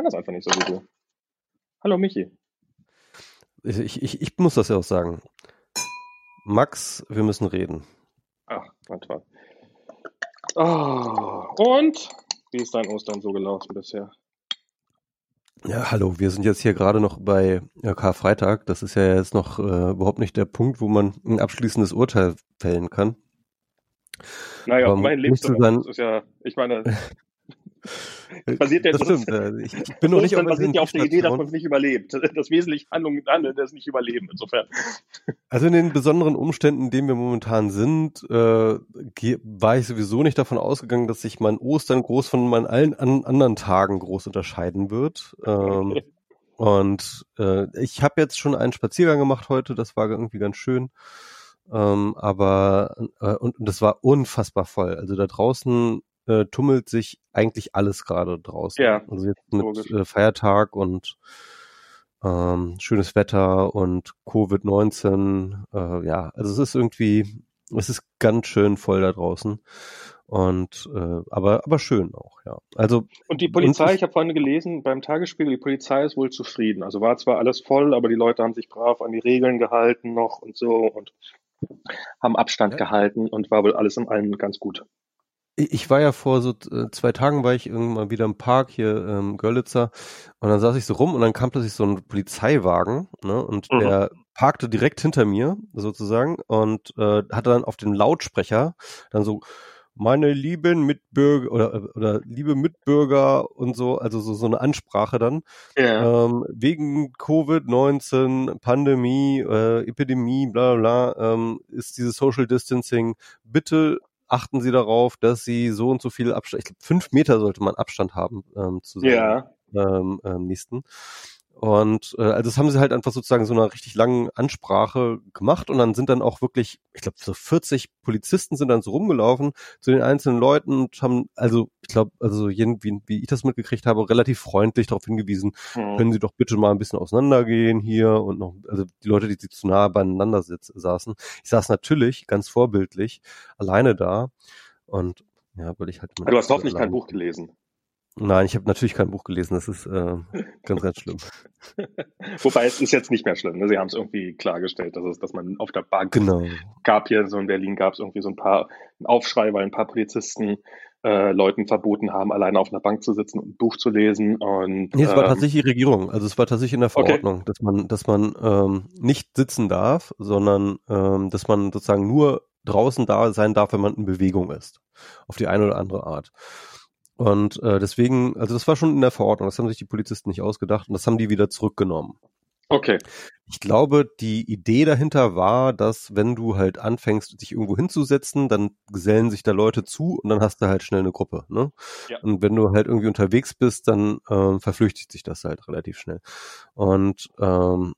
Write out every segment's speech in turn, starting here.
kann das einfach nicht so du. Hallo Michi. Ich, ich, ich muss das ja auch sagen. Max, wir müssen reden. Ach, na toll. Oh, und wie ist dein Ostern so gelaufen bisher? Ja, hallo, wir sind jetzt hier gerade noch bei Karfreitag. Das ist ja jetzt noch äh, überhaupt nicht der Punkt, wo man ein abschließendes Urteil fällen kann. Naja, Aber mein Lebensumstand ist ja, ich meine, Passiert ja, das, das stimmt. Ist, ich, ich bin noch nicht auf basiert ja auf der Idee, dass man es nicht überlebt. Das wesentliche Handlung Handeln ist nicht überleben, insofern. Also in den besonderen Umständen, in denen wir momentan sind, äh, war ich sowieso nicht davon ausgegangen, dass sich mein Ostern groß von meinen allen an, anderen Tagen groß unterscheiden wird. Ähm. Und äh, ich habe jetzt schon einen Spaziergang gemacht heute, das war irgendwie ganz schön. Ähm, aber äh, und, und das war unfassbar voll. Also da draußen äh, tummelt sich eigentlich alles gerade draußen. Ja, also jetzt mit äh, Feiertag und ähm, schönes Wetter und Covid-19. Äh, ja, also es ist irgendwie, es ist ganz schön voll da draußen. Und äh, aber aber schön auch, ja. Also und die Polizei, und ich, ich habe vorhin gelesen beim Tagesspiegel, die Polizei ist wohl zufrieden. Also war zwar alles voll, aber die Leute haben sich brav an die Regeln gehalten noch und so und haben Abstand ja. gehalten und war wohl alles in allem ganz gut ich war ja vor so äh, zwei Tagen war ich irgendwann wieder im Park hier ähm, Görlitzer und dann saß ich so rum und dann kam plötzlich so ein Polizeiwagen ne, und mhm. der parkte direkt hinter mir sozusagen und äh, hatte dann auf den Lautsprecher dann so meine lieben Mitbürger oder, oder liebe Mitbürger und so, also so, so eine Ansprache dann. Ja. Ähm, wegen Covid-19, Pandemie, äh, Epidemie, bla bla, ähm, ist dieses Social Distancing bitte achten Sie darauf, dass Sie so und so viel Abstand, ich glaube fünf Meter sollte man Abstand haben ähm, zu seinem ja. ähm, ähm, nächsten. Und äh, also das haben sie halt einfach sozusagen so einer richtig langen Ansprache gemacht und dann sind dann auch wirklich, ich glaube, so 40 Polizisten sind dann so rumgelaufen zu den einzelnen Leuten und haben, also ich glaube, also jeden, wie, wie ich das mitgekriegt habe, relativ freundlich darauf hingewiesen, mhm. können Sie doch bitte mal ein bisschen auseinandergehen hier und noch, also die Leute, die, die zu nah beieinander sitz, saßen. Ich saß natürlich ganz vorbildlich alleine da und ja, weil ich halt. Du hast hoffentlich kein Buch gelesen. Nein, ich habe natürlich kein Buch gelesen. Das ist äh, ganz, ganz schlimm. Wobei es ist jetzt nicht mehr schlimm. Ne? Sie haben es irgendwie klargestellt, dass, es, dass man auf der Bank genau. gab hier so in Berlin gab es irgendwie so ein paar Aufschrei, weil ein paar Polizisten äh, Leuten verboten haben, alleine auf einer Bank zu sitzen und ein Buch zu lesen. Und, nee, es war ähm, tatsächlich die Regierung. Also es war tatsächlich in der Verordnung, okay. dass man, dass man ähm, nicht sitzen darf, sondern ähm, dass man sozusagen nur draußen da sein darf, wenn man in Bewegung ist. Auf die eine oder andere Art. Und äh, deswegen, also das war schon in der Verordnung, das haben sich die Polizisten nicht ausgedacht und das haben die wieder zurückgenommen. Okay. Ich glaube, die Idee dahinter war, dass wenn du halt anfängst, dich irgendwo hinzusetzen, dann gesellen sich da Leute zu und dann hast du halt schnell eine Gruppe. Ne? Ja. Und wenn du halt irgendwie unterwegs bist, dann ähm, verflüchtigt sich das halt relativ schnell. Und ähm,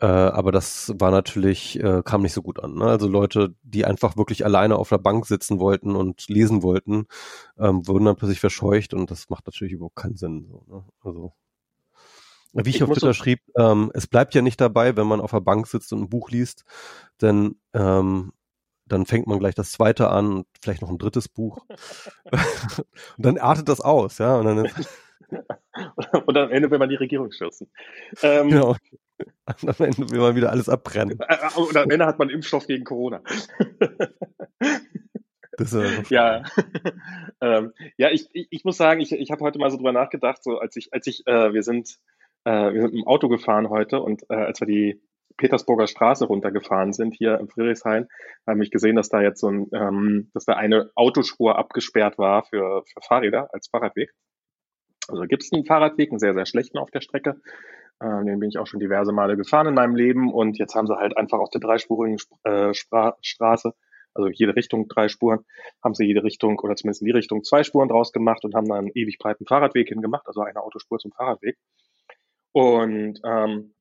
äh, aber das war natürlich, äh, kam nicht so gut an. Ne? Also Leute, die einfach wirklich alleine auf der Bank sitzen wollten und lesen wollten, ähm, wurden dann plötzlich verscheucht und das macht natürlich überhaupt keinen Sinn. So, ne? Also wie ich, ich auf Twitter schrieb, ähm, es bleibt ja nicht dabei, wenn man auf der Bank sitzt und ein Buch liest, denn ähm, dann fängt man gleich das zweite an und vielleicht noch ein drittes Buch. und dann artet das aus, ja. Und dann, und am Ende will man die Regierung stürzen. Ähm, genau. Und am Ende will man wieder alles abbrennen. Äh, äh, und am Ende hat man Impfstoff gegen Corona. Ja, ähm, ja, ich, ich, ich muss sagen, ich, ich habe heute mal so drüber nachgedacht, so als ich, als ich, äh, wir sind, äh, wir sind im Auto gefahren heute und äh, als wir die Petersburger Straße runtergefahren sind hier im Friedrichshain, habe ich gesehen, dass da jetzt so ein, ähm, dass da eine Autospur abgesperrt war für, für Fahrräder als Fahrradweg. Also gibt es einen Fahrradweg, einen sehr, sehr schlechten auf der Strecke. Äh, den bin ich auch schon diverse Male gefahren in meinem Leben und jetzt haben sie halt einfach aus der dreispurigen äh, Straße, also jede Richtung drei Spuren, haben sie jede Richtung oder zumindest in die Richtung zwei Spuren draus gemacht und haben dann einen ewig breiten Fahrradweg hingemacht, also eine Autospur zum Fahrradweg. Und ähm,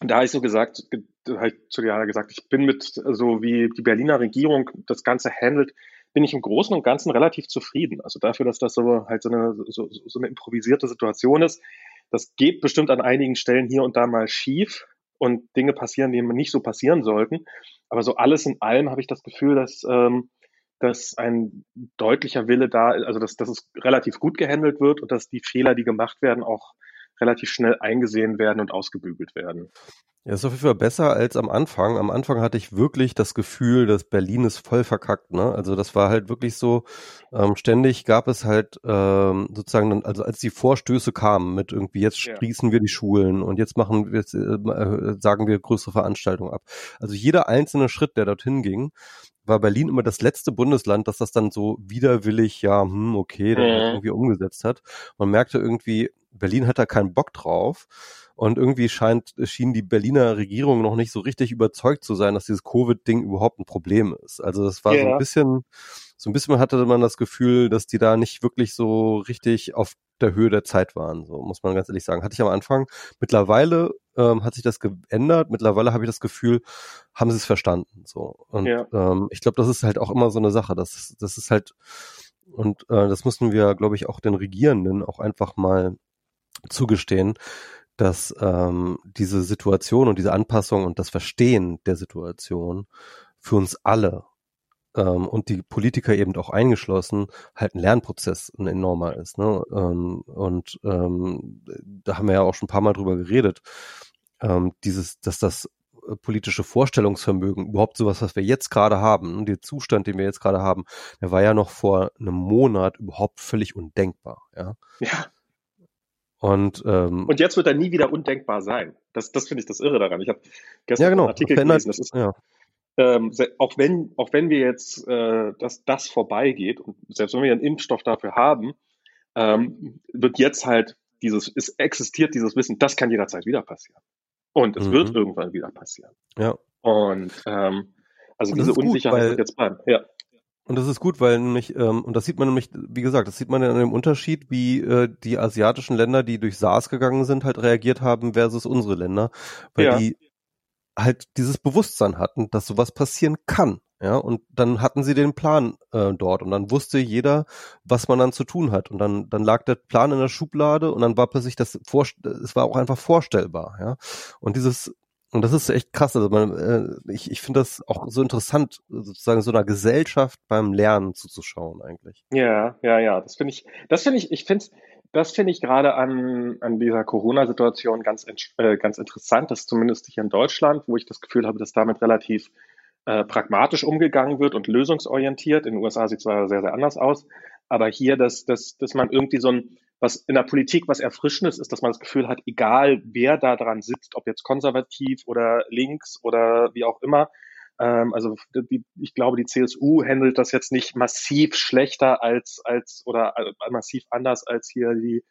da habe ich so gesagt, habe ich zu Diana gesagt, ich bin mit so wie die Berliner Regierung das Ganze handelt, bin ich im Großen und Ganzen relativ zufrieden. Also dafür, dass das so halt so eine, so, so eine improvisierte Situation ist. Das geht bestimmt an einigen Stellen hier und da mal schief und Dinge passieren, die nicht so passieren sollten. Aber so alles in allem habe ich das Gefühl, dass, ähm, dass ein deutlicher Wille da, also dass, dass es relativ gut gehandelt wird und dass die Fehler, die gemacht werden, auch relativ schnell eingesehen werden und ausgebügelt werden. Ja, ist auf jeden Fall besser als am Anfang. Am Anfang hatte ich wirklich das Gefühl, dass Berlin ist voll verkackt. Ne? Also das war halt wirklich so, ähm, ständig gab es halt ähm, sozusagen, dann, also als die Vorstöße kamen mit irgendwie, jetzt ja. schließen wir die Schulen und jetzt machen wir, jetzt, äh, äh, sagen wir größere Veranstaltungen ab. Also jeder einzelne Schritt, der dorthin ging, war Berlin immer das letzte Bundesland, das das dann so widerwillig, ja, hm, okay, dann mhm. irgendwie umgesetzt hat. Man merkte irgendwie, Berlin hat da keinen Bock drauf. Und irgendwie scheint, schien die Berliner Regierung noch nicht so richtig überzeugt zu sein, dass dieses Covid-Ding überhaupt ein Problem ist. Also das war yeah. so ein bisschen, so ein bisschen hatte man das Gefühl, dass die da nicht wirklich so richtig auf der Höhe der Zeit waren. So muss man ganz ehrlich sagen. Hatte ich am Anfang. Mittlerweile ähm, hat sich das geändert. Mittlerweile habe ich das Gefühl, haben sie es verstanden. So und ja. ähm, ich glaube, das ist halt auch immer so eine Sache. Das, das ist halt und äh, das mussten wir, glaube ich, auch den Regierenden auch einfach mal zugestehen, dass ähm, diese Situation und diese Anpassung und das Verstehen der Situation für uns alle ähm, und die Politiker eben auch eingeschlossen halt ein Lernprozess ein enormer ist. Ne? Ähm, und ähm, da haben wir ja auch schon ein paar Mal drüber geredet, ähm, dieses, dass das politische Vorstellungsvermögen, überhaupt sowas, was wir jetzt gerade haben, der Zustand, den wir jetzt gerade haben, der war ja noch vor einem Monat überhaupt völlig undenkbar. Ja. ja. Und, ähm, und jetzt wird er nie wieder undenkbar sein. Das, das finde ich das Irre daran. Ich habe gestern ja, genau. einen Artikel gelesen. Das ist, ja. ähm, auch wenn auch wenn wir jetzt äh, dass das vorbeigeht und selbst wenn wir einen Impfstoff dafür haben, ähm, wird jetzt halt dieses es existiert dieses Wissen, das kann jederzeit wieder passieren und es mhm. wird irgendwann wieder passieren. Ja. Und ähm, also und diese Unsicherheit gut, wird jetzt bleiben. Ja. Und das ist gut, weil nämlich, ähm, und das sieht man nämlich, wie gesagt, das sieht man an dem Unterschied, wie äh, die asiatischen Länder, die durch SARS gegangen sind, halt reagiert haben versus unsere Länder, weil ja. die halt dieses Bewusstsein hatten, dass sowas passieren kann. Ja, und dann hatten sie den Plan äh, dort und dann wusste jeder, was man dann zu tun hat. Und dann, dann lag der Plan in der Schublade und dann war plötzlich das vor, es war auch einfach vorstellbar, ja. Und dieses und das ist echt krass. Also man, äh, ich, ich finde das auch so interessant, sozusagen so einer Gesellschaft beim Lernen zuzuschauen eigentlich. Ja, ja, ja. Das finde ich, das finde ich, ich finde das finde ich gerade an, an dieser Corona-Situation ganz, äh, ganz interessant, dass zumindest hier in Deutschland, wo ich das Gefühl habe, dass damit relativ äh, pragmatisch umgegangen wird und lösungsorientiert. In den USA sieht es zwar sehr, sehr anders aus, aber hier, dass, dass, dass man irgendwie so ein, was in der Politik was Erfrischendes ist, dass man das Gefühl hat, egal wer da dran sitzt, ob jetzt konservativ oder links oder wie auch immer, ähm, also die, ich glaube, die CSU handelt das jetzt nicht massiv schlechter als, als oder äh, massiv anders als hier die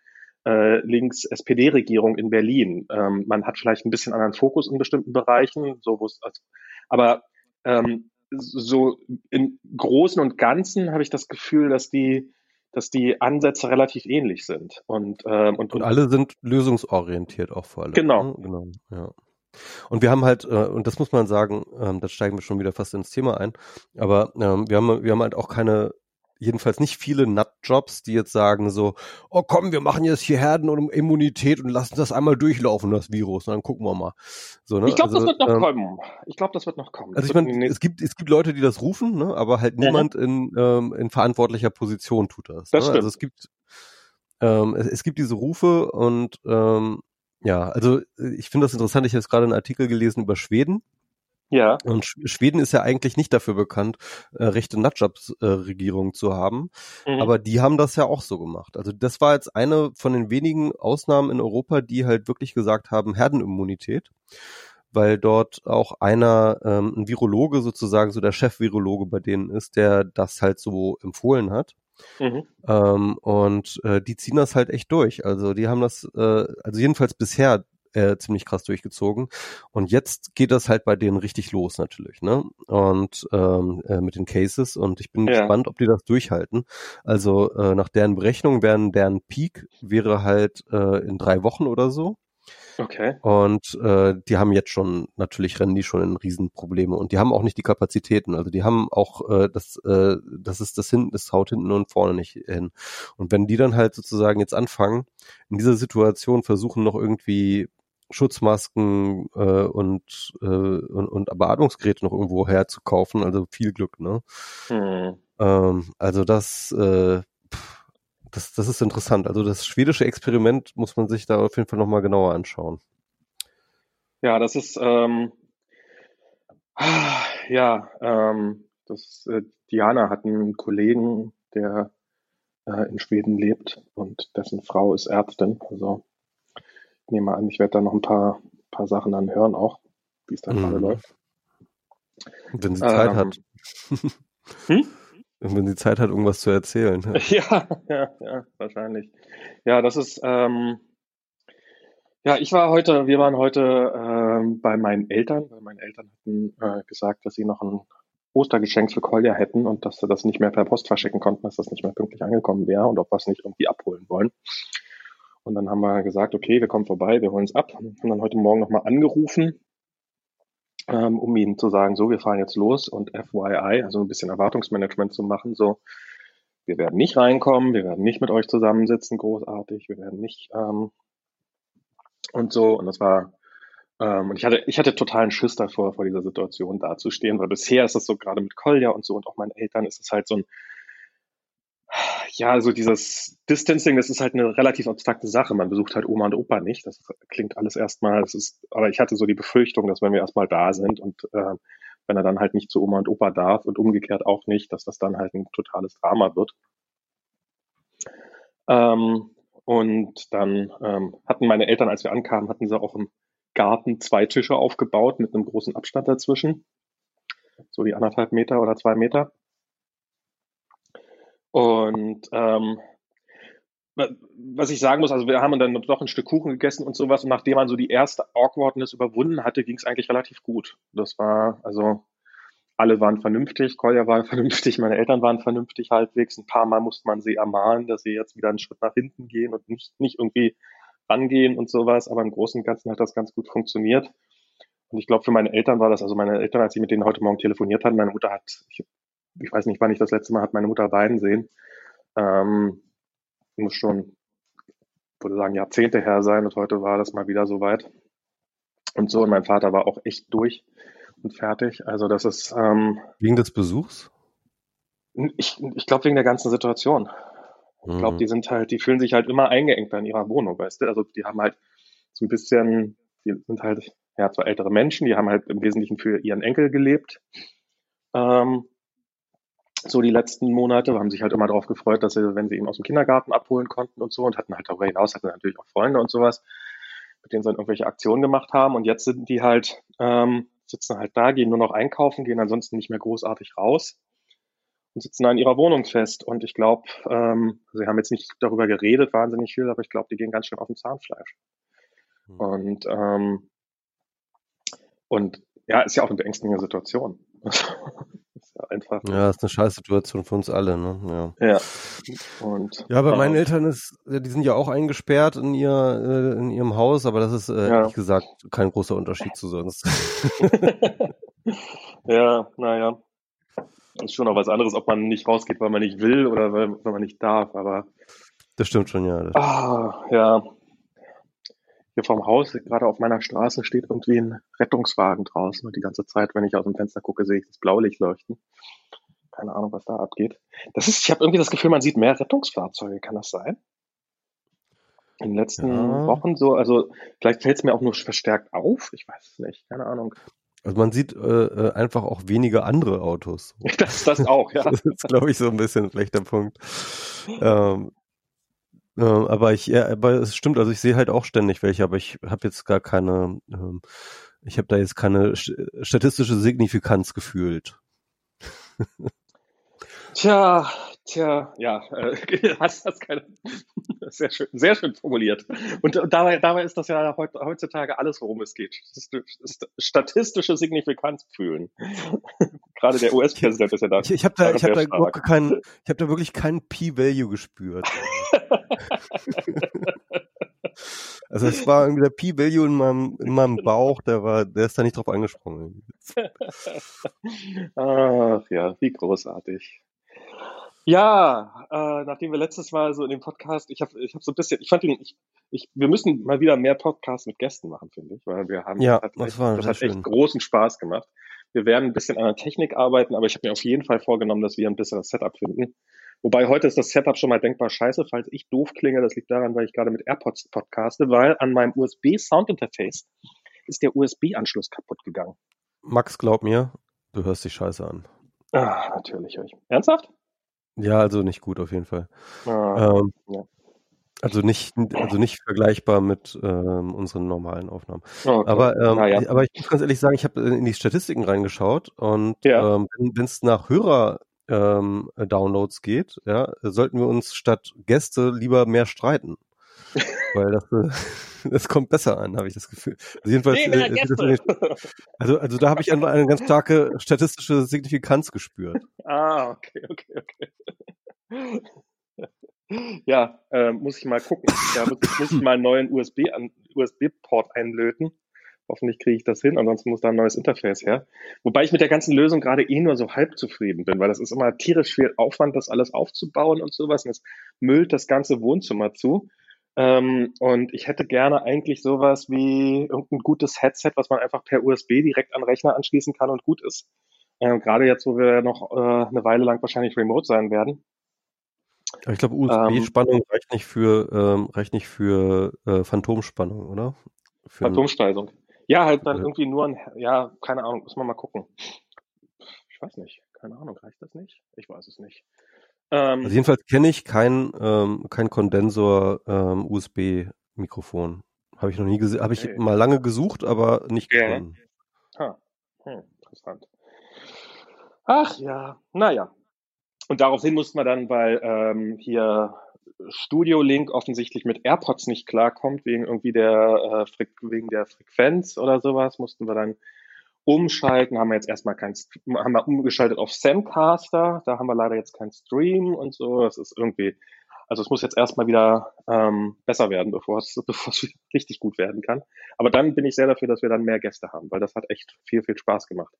äh, links-SPD-Regierung in Berlin. Ähm, man hat vielleicht ein bisschen anderen Fokus in bestimmten Bereichen, so wo es, also, aber ähm, so im Großen und Ganzen habe ich das Gefühl, dass die dass die Ansätze relativ ähnlich sind. Und, ähm, und, und, alle sind lösungsorientiert auch vor allem. Genau. Ne? genau ja. Und wir haben halt, äh, und das muss man sagen, ähm, da steigen wir schon wieder fast ins Thema ein, aber ähm, wir, haben, wir haben halt auch keine jedenfalls nicht viele Nutjobs, die jetzt sagen so, oh komm, wir machen jetzt hier Herdenimmunität und lassen das einmal durchlaufen, das Virus, und dann gucken wir mal. So, ne? Ich glaube, also, das wird noch ähm, kommen. Ich glaube, das wird noch kommen. Also ich meine, es gibt, es gibt Leute, die das rufen, ne? aber halt niemand in, ähm, in verantwortlicher Position tut das. Das ne? stimmt. Also es gibt, ähm, es, es gibt diese Rufe und ähm, ja, also ich finde das interessant. Ich habe jetzt gerade einen Artikel gelesen über Schweden. Ja. Und Schweden ist ja eigentlich nicht dafür bekannt, äh, rechte Nutjobs-Regierung äh, zu haben. Mhm. Aber die haben das ja auch so gemacht. Also das war jetzt eine von den wenigen Ausnahmen in Europa, die halt wirklich gesagt haben, Herdenimmunität weil dort auch einer, ähm, ein Virologe sozusagen, so der Chef-Virologe bei denen ist, der das halt so empfohlen hat. Mhm. Ähm, und äh, die ziehen das halt echt durch. Also die haben das, äh, also jedenfalls bisher äh, ziemlich krass durchgezogen. Und jetzt geht das halt bei denen richtig los natürlich, ne? Und ähm, äh, mit den Cases und ich bin ja. gespannt, ob die das durchhalten. Also äh, nach deren Berechnung wären deren Peak wäre halt äh, in drei Wochen oder so. Okay. Und äh, die haben jetzt schon, natürlich rennen die schon in Riesenprobleme und die haben auch nicht die Kapazitäten. Also die haben auch äh, das, äh, das ist das hinten, das haut hinten und vorne nicht hin. Und wenn die dann halt sozusagen jetzt anfangen, in dieser Situation versuchen noch irgendwie Schutzmasken äh, und, äh, und, und Beatmungsgeräte noch irgendwo herzukaufen. Also viel Glück, ne? Hm. Ähm, also das, äh, das, das ist interessant. Also das schwedische Experiment muss man sich da auf jeden Fall nochmal genauer anschauen. Ja, das ist, ähm, ja, ähm, das, äh, Diana hat einen Kollegen, der äh, in Schweden lebt und dessen Frau ist Ärztin. Also nehme an, ich werde da noch ein paar, paar Sachen dann hören auch, wie es da mhm. gerade läuft. Wenn sie Zeit ähm, hat. hm? Wenn sie Zeit hat, irgendwas zu erzählen. Ja, ja, ja, wahrscheinlich. Ja, das ist, ähm, ja, ich war heute, wir waren heute ähm, bei meinen Eltern, weil meine Eltern hatten äh, gesagt, dass sie noch ein Ostergeschenk für Kolja hätten und dass sie das nicht mehr per Post verschicken konnten, dass das nicht mehr pünktlich angekommen wäre und ob wir es nicht irgendwie abholen wollen. Und dann haben wir gesagt, okay, wir kommen vorbei, wir holen es ab. Und dann heute Morgen nochmal angerufen ähm, um ihnen zu sagen, so, wir fahren jetzt los und FYI, also ein bisschen Erwartungsmanagement zu machen, so, wir werden nicht reinkommen, wir werden nicht mit euch zusammensitzen, großartig, wir werden nicht ähm, und so. Und das war, ähm, und ich hatte, ich hatte totalen Schiss davor, vor dieser Situation dazustehen, weil bisher ist das so gerade mit Kolja und so und auch meinen Eltern ist es halt so ein ja, also dieses Distancing, das ist halt eine relativ abstrakte Sache. Man besucht halt Oma und Opa nicht. Das klingt alles erstmal, das ist, aber ich hatte so die Befürchtung, dass wenn wir erstmal da sind und äh, wenn er dann halt nicht zu Oma und Opa darf und umgekehrt auch nicht, dass das dann halt ein totales Drama wird. Ähm, und dann ähm, hatten meine Eltern, als wir ankamen, hatten sie auch im Garten zwei Tische aufgebaut mit einem großen Abstand dazwischen. So die anderthalb Meter oder zwei Meter. Und ähm, was ich sagen muss, also wir haben dann doch ein Stück Kuchen gegessen und sowas und nachdem man so die erste Awkwardness überwunden hatte, ging es eigentlich relativ gut. Das war, also alle waren vernünftig, Kolja war vernünftig, meine Eltern waren vernünftig halbwegs. Ein paar Mal musste man sie ermahnen, dass sie jetzt wieder einen Schritt nach hinten gehen und nicht, nicht irgendwie rangehen und sowas, aber im Großen und Ganzen hat das ganz gut funktioniert. Und ich glaube, für meine Eltern war das, also meine Eltern, als ich mit denen heute Morgen telefoniert hatte, meine Mutter hat, ich ich weiß nicht, wann ich das letzte Mal hat meine Mutter beiden sehen. Ähm, muss schon, würde sagen, Jahrzehnte her sein und heute war das mal wieder soweit. Und so, und mein Vater war auch echt durch und fertig. Also das ist ähm, wegen des Besuchs? Ich, ich glaube wegen der ganzen Situation. Ich glaube, mhm. die sind halt, die fühlen sich halt immer eingeengt in ihrer Wohnung, weißt du? Also die haben halt so ein bisschen, die sind halt ja zwar ältere Menschen, die haben halt im Wesentlichen für ihren Enkel gelebt. Ähm, so die letzten Monate, haben sich halt immer darauf gefreut, dass sie, wenn sie ihn aus dem Kindergarten abholen konnten und so und hatten halt darüber hinaus, hatten natürlich auch Freunde und sowas, mit denen sie dann irgendwelche Aktionen gemacht haben und jetzt sind die halt, ähm, sitzen halt da, gehen nur noch einkaufen, gehen ansonsten nicht mehr großartig raus und sitzen da in ihrer Wohnung fest und ich glaube, ähm, sie haben jetzt nicht darüber geredet, wahnsinnig viel, aber ich glaube, die gehen ganz schön auf den Zahnfleisch. Mhm. Und, ähm, und ja, ist ja auch eine beängstigende Situation. einfach. Ja, ist eine Scheißsituation für uns alle, ne? Ja. Ja. Und, ja, bei meinen Eltern ist, die sind ja auch eingesperrt in ihr, äh, in ihrem Haus, aber das ist, äh, ja. ehrlich gesagt, kein großer Unterschied zu sonst. ja, naja. Das ist schon auch was anderes, ob man nicht rausgeht, weil man nicht will oder weil, weil man nicht darf, aber. Das stimmt schon, ja. Ah, ja hier vorm Haus, gerade auf meiner Straße, steht irgendwie ein Rettungswagen draußen. Und die ganze Zeit, wenn ich aus dem Fenster gucke, sehe ich das Blaulicht leuchten. Keine Ahnung, was da abgeht. Das ist, ich habe irgendwie das Gefühl, man sieht mehr Rettungsfahrzeuge. Kann das sein? In den letzten ja. Wochen so, also vielleicht fällt es mir auch nur verstärkt auf. Ich weiß es nicht, keine Ahnung. Also man sieht äh, äh einfach auch weniger andere Autos. Das, das auch, ja. das ist, glaube ich, so ein bisschen vielleicht der Punkt. Ähm, äh, aber ich, ja, aber es stimmt, also ich sehe halt auch ständig welche, aber ich habe jetzt gar keine, ähm, ich habe da jetzt keine statistische Signifikanz gefühlt. Tja, tja, ja, äh, hast, hast keine, sehr schön, sehr schön formuliert. Und, und dabei, dabei ist das ja heutzutage alles, worum es geht. Das ist, statistische Signifikanz fühlen. Gerade der US-Präsident ist ja da. Ich, ich habe da, ich habe da überhaupt keinen, ich habe da wirklich keinen P-Value gespürt. also es war irgendwie der P-Value in meinem, in meinem Bauch, der war, der ist da nicht drauf angesprungen. Ach ja, wie großartig. Ja, äh, nachdem wir letztes Mal so in dem Podcast, ich habe ich hab so ein bisschen, ich fand den, ich, ich, wir müssen mal wieder mehr Podcasts mit Gästen machen, finde ich, weil wir haben, ja, das hat, das, echt, war das hat echt großen Spaß gemacht. Wir werden ein bisschen an der Technik arbeiten, aber ich habe mir auf jeden Fall vorgenommen, dass wir ein besseres Setup finden. Wobei heute ist das Setup schon mal denkbar scheiße, falls ich doof klinge. Das liegt daran, weil ich gerade mit AirPods podcaste, weil an meinem USB-Sound-Interface ist der USB-Anschluss kaputt gegangen. Max, glaub mir, du hörst dich scheiße an. Ah, natürlich höre ich. Ernsthaft? Ja, also nicht gut auf jeden Fall. Ah, ähm, ja. Also nicht, also nicht vergleichbar mit ähm, unseren normalen Aufnahmen. Okay. Aber, ähm, ja. aber ich muss ganz ehrlich sagen, ich habe in die Statistiken reingeschaut und ja. ähm, wenn es nach Hörer ähm, Downloads geht, ja, sollten wir uns statt Gäste lieber mehr streiten. Weil das, äh, das kommt besser an, habe ich das Gefühl. Also jedenfalls, nee, äh, also, also da habe ich eine, eine ganz starke statistische Signifikanz gespürt. Ah, okay, okay, okay. Ja, äh, muss ich mal gucken. Muss, muss ich mal einen neuen USB-Port USB einlöten. Hoffentlich kriege ich das hin, ansonsten muss da ein neues Interface her. Wobei ich mit der ganzen Lösung gerade eh nur so halb zufrieden bin, weil das ist immer tierisch viel Aufwand, das alles aufzubauen und sowas. Und es müllt das ganze Wohnzimmer zu. Ähm, und ich hätte gerne eigentlich sowas wie irgendein gutes Headset, was man einfach per USB direkt an Rechner anschließen kann und gut ist. Ähm, gerade jetzt, wo wir noch äh, eine Weile lang wahrscheinlich remote sein werden. Ich glaube, USB-Spannung ähm, reicht nicht für ähm, reicht nicht für äh, Phantomspannung, oder? Für Phantomspeisung. Ja, halt dann irgendwie nur ein, ja, keine Ahnung, muss man mal gucken. Ich weiß nicht, keine Ahnung, reicht das nicht? Ich weiß es nicht. Ähm, also jedenfalls kenne ich kein, ähm, kein Kondensor ähm, USB-Mikrofon. Habe ich noch nie gesehen, habe ich okay. mal lange gesucht, aber nicht gefunden. Ha. Hm, interessant. Ach ja, naja. Und daraufhin mussten wir dann, weil ähm, hier Studio Link offensichtlich mit AirPods nicht klarkommt, wegen irgendwie der, äh, wegen der Frequenz oder sowas, mussten wir dann umschalten, haben wir jetzt erstmal kein, haben wir umgeschaltet auf Samcaster, da haben wir leider jetzt keinen Stream und so, das ist irgendwie, also es muss jetzt erstmal wieder ähm, besser werden, bevor es, bevor es richtig gut werden kann. Aber dann bin ich sehr dafür, dass wir dann mehr Gäste haben, weil das hat echt viel, viel Spaß gemacht.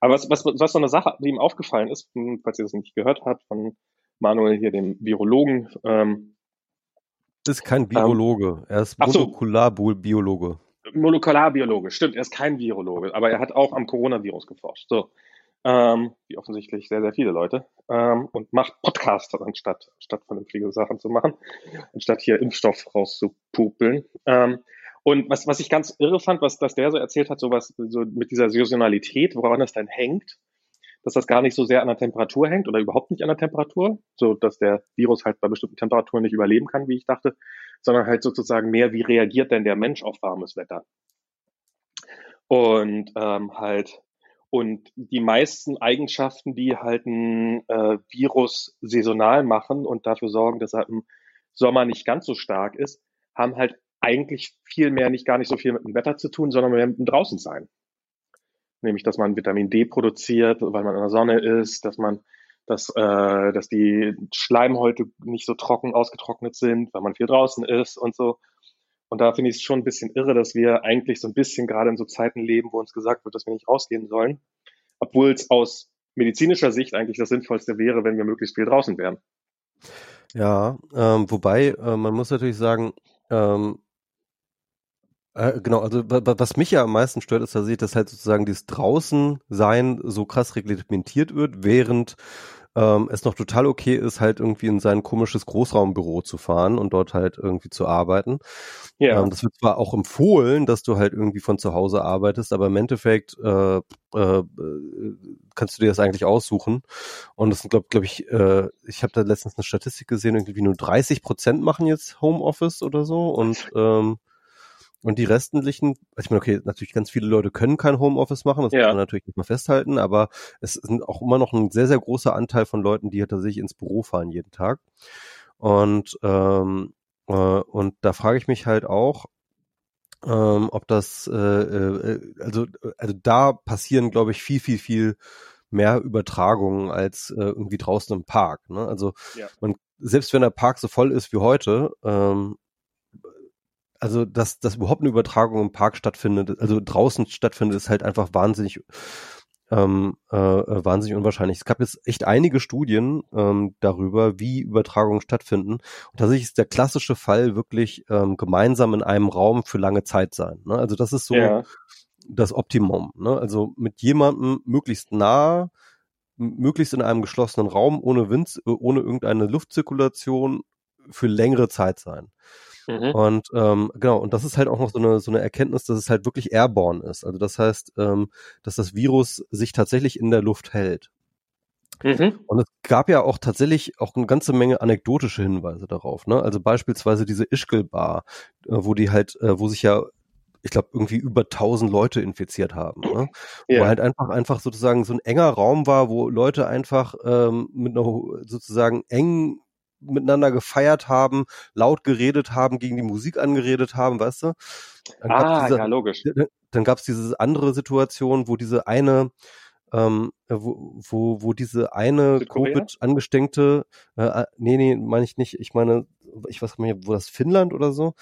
Aber was, was, was so eine Sache, die ihm aufgefallen ist, falls ihr das nicht gehört habt, von Manuel hier, dem Virologen. Ähm, ist kein ähm, Virologe, er ist Molekularbiologe. Molekularbiologe, stimmt, er ist kein Virologe, aber er hat auch am Coronavirus geforscht. So. Ähm, wie offensichtlich sehr, sehr viele Leute. Ähm, und macht Podcasts anstatt, statt vernünftige Sachen zu machen, anstatt hier Impfstoff rauszupupeln. Ähm, und was, was ich ganz irre fand, was dass der so erzählt hat, so was so mit dieser Saisonalität, woran das dann hängt, dass das gar nicht so sehr an der Temperatur hängt oder überhaupt nicht an der Temperatur, so dass der Virus halt bei bestimmten Temperaturen nicht überleben kann, wie ich dachte, sondern halt sozusagen mehr, wie reagiert denn der Mensch auf warmes Wetter? Und ähm, halt und die meisten Eigenschaften, die halt ein äh, Virus saisonal machen und dafür sorgen, dass er im Sommer nicht ganz so stark ist, haben halt eigentlich viel mehr nicht gar nicht so viel mit dem Wetter zu tun, sondern mehr mit dem Draußensein nämlich dass man Vitamin D produziert, weil man in der Sonne ist, dass man dass, äh, dass die Schleimhäute nicht so trocken ausgetrocknet sind, weil man viel draußen ist und so. Und da finde ich es schon ein bisschen irre, dass wir eigentlich so ein bisschen gerade in so Zeiten leben, wo uns gesagt wird, dass wir nicht rausgehen sollen, obwohl es aus medizinischer Sicht eigentlich das Sinnvollste wäre, wenn wir möglichst viel draußen wären. Ja, ähm, wobei äh, man muss natürlich sagen, ähm, äh, genau, also was mich ja am meisten stört, ist, dass ich das halt sozusagen dieses Draußensein so krass reglementiert wird, während ähm, es noch total okay ist, halt irgendwie in sein komisches Großraumbüro zu fahren und dort halt irgendwie zu arbeiten. Ja. Ähm, das wird zwar auch empfohlen, dass du halt irgendwie von zu Hause arbeitest, aber im Endeffekt äh, äh, kannst du dir das eigentlich aussuchen. Und das sind, glaube glaub ich, äh, ich habe da letztens eine Statistik gesehen, irgendwie nur 30 Prozent machen jetzt Homeoffice oder so und ähm, und die restlichen, also ich meine, okay, natürlich ganz viele Leute können kein Homeoffice machen, das ja. muss man natürlich nicht mal festhalten, aber es sind auch immer noch ein sehr, sehr großer Anteil von Leuten, die halt tatsächlich ins Büro fahren jeden Tag. Und, ähm, äh, und da frage ich mich halt auch, ähm, ob das, äh, äh, also, also da passieren, glaube ich, viel, viel, viel mehr Übertragungen als äh, irgendwie draußen im Park. Ne? Also ja. man, selbst wenn der Park so voll ist wie heute, ähm, also dass, dass überhaupt eine Übertragung im Park stattfindet, also draußen stattfindet, ist halt einfach wahnsinnig ähm, äh, äh, wahnsinnig unwahrscheinlich. Es gab jetzt echt einige Studien ähm, darüber, wie Übertragungen stattfinden. Und tatsächlich ist der klassische Fall wirklich ähm, gemeinsam in einem Raum für lange Zeit sein. Ne? Also das ist so, ja. das Optimum. Ne? Also mit jemandem möglichst nah, möglichst in einem geschlossenen Raum, ohne Wind, ohne irgendeine Luftzirkulation für längere Zeit sein. Mhm. Und ähm, genau, und das ist halt auch noch so eine, so eine Erkenntnis, dass es halt wirklich airborne ist. Also das heißt, ähm, dass das Virus sich tatsächlich in der Luft hält. Mhm. Und es gab ja auch tatsächlich auch eine ganze Menge anekdotische Hinweise darauf. Ne? Also beispielsweise diese Ischgl-Bar, äh, wo die halt, äh, wo sich ja ich glaube, irgendwie über tausend Leute infiziert haben. Ne? Yeah. Wo halt einfach, einfach sozusagen so ein enger Raum war, wo Leute einfach ähm, mit einer sozusagen eng miteinander gefeiert haben, laut geredet haben, gegen die Musik angeredet haben, weißt du? Dann ah, diese, ja, logisch. Dann gab es diese andere Situation, wo diese eine, ähm, wo, wo, wo diese eine Covid-Angesteckte, äh, nee, nee, meine ich nicht, ich meine, ich weiß nicht, wo das Finnland oder so,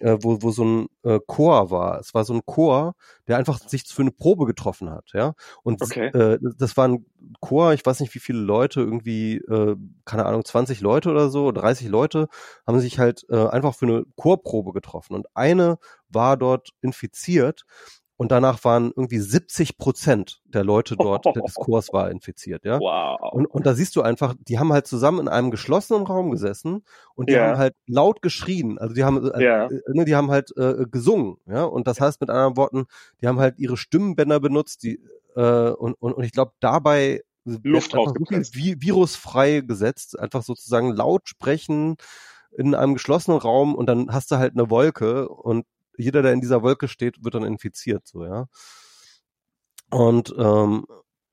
äh, wo, wo so ein äh, Chor war. Es war so ein Chor, der einfach sich für eine Probe getroffen hat, ja. Und okay. äh, das war ein Chor, ich weiß nicht, wie viele Leute, irgendwie, äh, keine Ahnung, 20 Leute oder so, 30 Leute, haben sich halt äh, einfach für eine Chorprobe getroffen. Und eine war dort infiziert und danach waren irgendwie 70 Prozent der Leute dort des Chors war infiziert, ja. Wow. Und, und da siehst du einfach, die haben halt zusammen in einem geschlossenen Raum gesessen und die yeah. haben halt laut geschrien. Also die haben, äh, yeah. äh, ne, die haben halt äh, gesungen, ja. Und das heißt mit anderen Worten, die haben halt ihre Stimmenbänder benutzt, die äh, und, und, und ich glaube dabei Luft einfach so virusfrei gesetzt, einfach sozusagen laut sprechen in einem geschlossenen Raum und dann hast du halt eine Wolke und jeder, der in dieser Wolke steht, wird dann infiziert, so, ja. Und, ähm,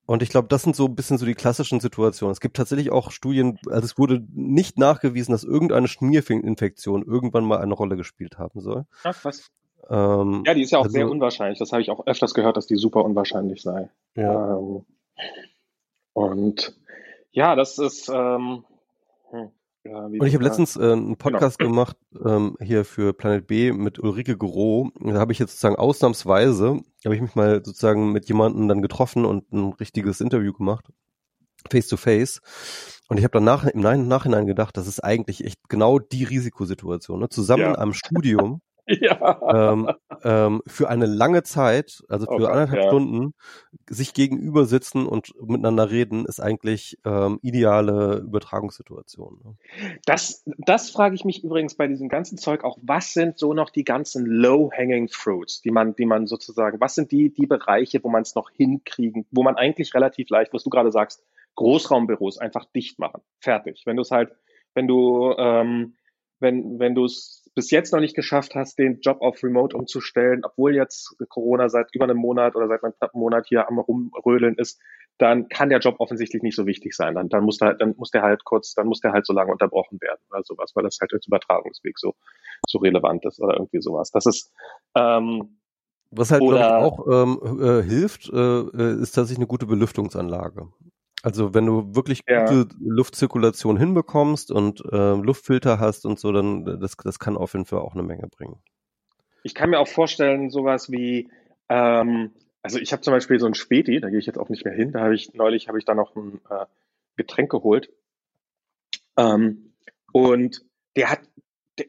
und ich glaube, das sind so ein bisschen so die klassischen Situationen. Es gibt tatsächlich auch Studien, also es wurde nicht nachgewiesen, dass irgendeine Schmierinfektion irgendwann mal eine Rolle gespielt haben soll. Ach, was? Ähm, ja, die ist ja auch also, sehr unwahrscheinlich. Das habe ich auch öfters gehört, dass die super unwahrscheinlich sei. Ja. Ähm, und ja, das ist, ähm, hm. Ja, und ich habe letztens äh, einen genau. Podcast genau. gemacht ähm, hier für Planet B mit Ulrike Gero. Da habe ich jetzt sozusagen ausnahmsweise, habe ich mich mal sozusagen mit jemandem dann getroffen und ein richtiges Interview gemacht, face to face. Und ich habe danach im Nachhinein gedacht, das ist eigentlich echt genau die Risikosituation. Ne? Zusammen ja. in einem Studium ja. ähm, ähm, für eine lange Zeit, also für okay, anderthalb ja. Stunden, sich gegenüber sitzen und miteinander reden, ist eigentlich ähm, ideale Übertragungssituation. Ne? Das, das frage ich mich übrigens bei diesem ganzen Zeug auch, was sind so noch die ganzen low-hanging fruits, die man, die man sozusagen, was sind die, die Bereiche, wo man es noch hinkriegen, wo man eigentlich relativ leicht, was du gerade sagst, Großraumbüros einfach dicht machen. Fertig. Wenn du es halt, wenn du, ähm, wenn, wenn du es bis jetzt noch nicht geschafft hast, den Job auf Remote umzustellen, obwohl jetzt Corona seit über einem Monat oder seit einem knappen Monat hier am rumrödeln ist, dann kann der Job offensichtlich nicht so wichtig sein. Dann, dann muss der, dann muss der halt kurz, dann muss der halt so lange unterbrochen werden oder sowas, weil das halt als Übertragungsweg so, so relevant ist oder irgendwie sowas. Das ist, ähm, was halt, glaube ich, auch ähm, äh, hilft, äh, äh, ist tatsächlich eine gute Belüftungsanlage. Also wenn du wirklich ja. gute Luftzirkulation hinbekommst und äh, Luftfilter hast und so, dann das, das kann auf jeden Fall auch eine Menge bringen. Ich kann mir auch vorstellen, sowas wie, ähm, also ich habe zum Beispiel so ein Späti, da gehe ich jetzt auch nicht mehr hin, da habe ich neulich habe ich da noch ein äh, Getränk geholt. Ähm, und der hat, der,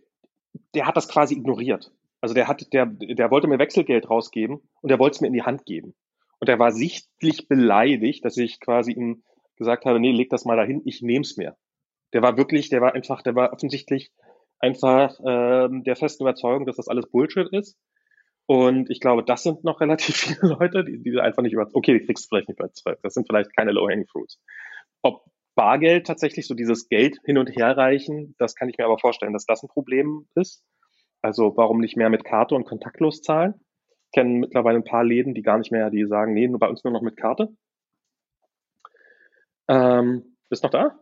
der hat das quasi ignoriert. Also der hat, der, der wollte mir Wechselgeld rausgeben und der wollte es mir in die Hand geben. Und er war sichtlich beleidigt, dass ich quasi ihm gesagt habe, nee, leg das mal dahin, ich nehm's mir. Der war wirklich, der war einfach, der war offensichtlich einfach ähm, der festen Überzeugung, dass das alles Bullshit ist. Und ich glaube, das sind noch relativ viele Leute, die, die einfach nicht über, okay, die kriegst du vielleicht nicht überzeugt. Das sind vielleicht keine Low-Hanging Fruits. Ob Bargeld tatsächlich so dieses Geld hin und her reichen, das kann ich mir aber vorstellen, dass das ein Problem ist. Also warum nicht mehr mit Karte und kontaktlos zahlen? Kenne mittlerweile ein paar Läden, die gar nicht mehr, die sagen, nee, nur bei uns nur noch mit Karte. Ähm, bist noch da?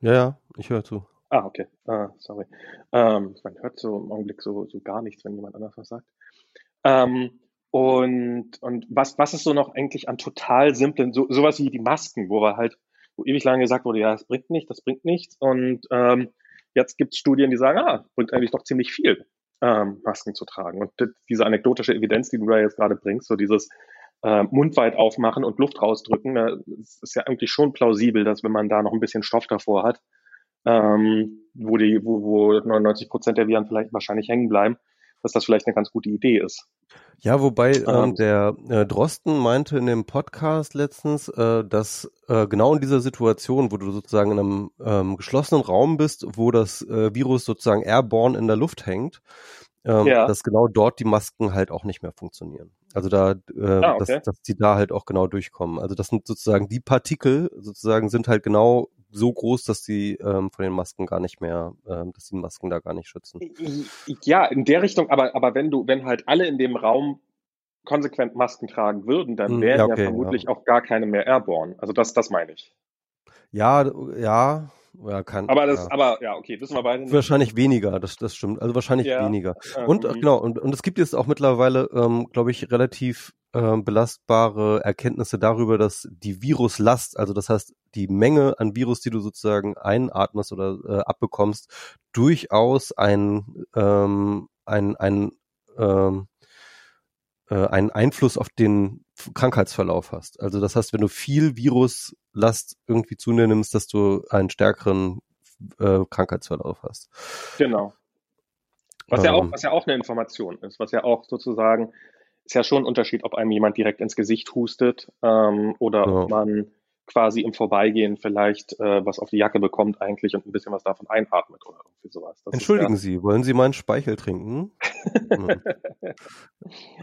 Ja, ja, ich höre zu. Ah, okay. Ah, sorry. Ähm, man hört so im Augenblick so, so gar nichts, wenn jemand anders was sagt. Ähm, und, und was, was ist so noch eigentlich an total simplen, so, sowas wie die Masken, wo wir halt, wo ewig lange gesagt wurde, ja, das bringt nichts, das bringt nichts. Und ähm, jetzt gibt es Studien, die sagen, ah, bringt eigentlich doch ziemlich viel ähm, Masken zu tragen. Und diese anekdotische Evidenz, die du da jetzt gerade bringst, so dieses äh, Mund weit aufmachen und Luft rausdrücken, äh, ist ja eigentlich schon plausibel, dass wenn man da noch ein bisschen Stoff davor hat, ähm, wo die, wo, wo 99 Prozent der Viren vielleicht wahrscheinlich hängen bleiben, dass das vielleicht eine ganz gute Idee ist. Ja, wobei ähm, ähm, der äh, Drosten meinte in dem Podcast letztens, äh, dass äh, genau in dieser Situation, wo du sozusagen in einem ähm, geschlossenen Raum bist, wo das äh, Virus sozusagen airborne in der Luft hängt, ähm, ja. dass genau dort die Masken halt auch nicht mehr funktionieren. Also da, äh, ah, okay. dass, dass die da halt auch genau durchkommen. Also das sind sozusagen die Partikel, sozusagen sind halt genau so groß, dass die ähm, von den Masken gar nicht mehr, ähm, dass die Masken da gar nicht schützen. Ja, in der Richtung, aber, aber wenn du, wenn halt alle in dem Raum konsequent Masken tragen würden, dann hm, wären ja, okay, ja vermutlich ja. auch gar keine mehr airborne. Also das, das meine ich. Ja, ja, ja, kann, aber das, ja. aber ja, okay, wissen wir beide. Wahrscheinlich weniger, das, das stimmt. Also wahrscheinlich ja. weniger. Und ähm, genau, und, und es gibt jetzt auch mittlerweile, ähm, glaube ich, relativ ähm, belastbare Erkenntnisse darüber, dass die Viruslast, also das heißt die Menge an Virus, die du sozusagen einatmest oder äh, abbekommst, durchaus ein, ähm, ein, ein ähm, äh, einen Einfluss auf den Krankheitsverlauf hast. Also das heißt, wenn du viel Viruslast irgendwie zunimmst, dass du einen stärkeren äh, Krankheitsverlauf hast. Genau. Was ja auch, ähm. was ja auch eine Information ist, was ja auch sozusagen ist ja schon ein Unterschied, ob einem jemand direkt ins Gesicht hustet ähm, oder ja. ob man quasi im Vorbeigehen vielleicht äh, was auf die Jacke bekommt eigentlich und ein bisschen was davon einatmet oder irgendwie sowas. Das Entschuldigen ja, Sie, wollen Sie meinen Speichel trinken?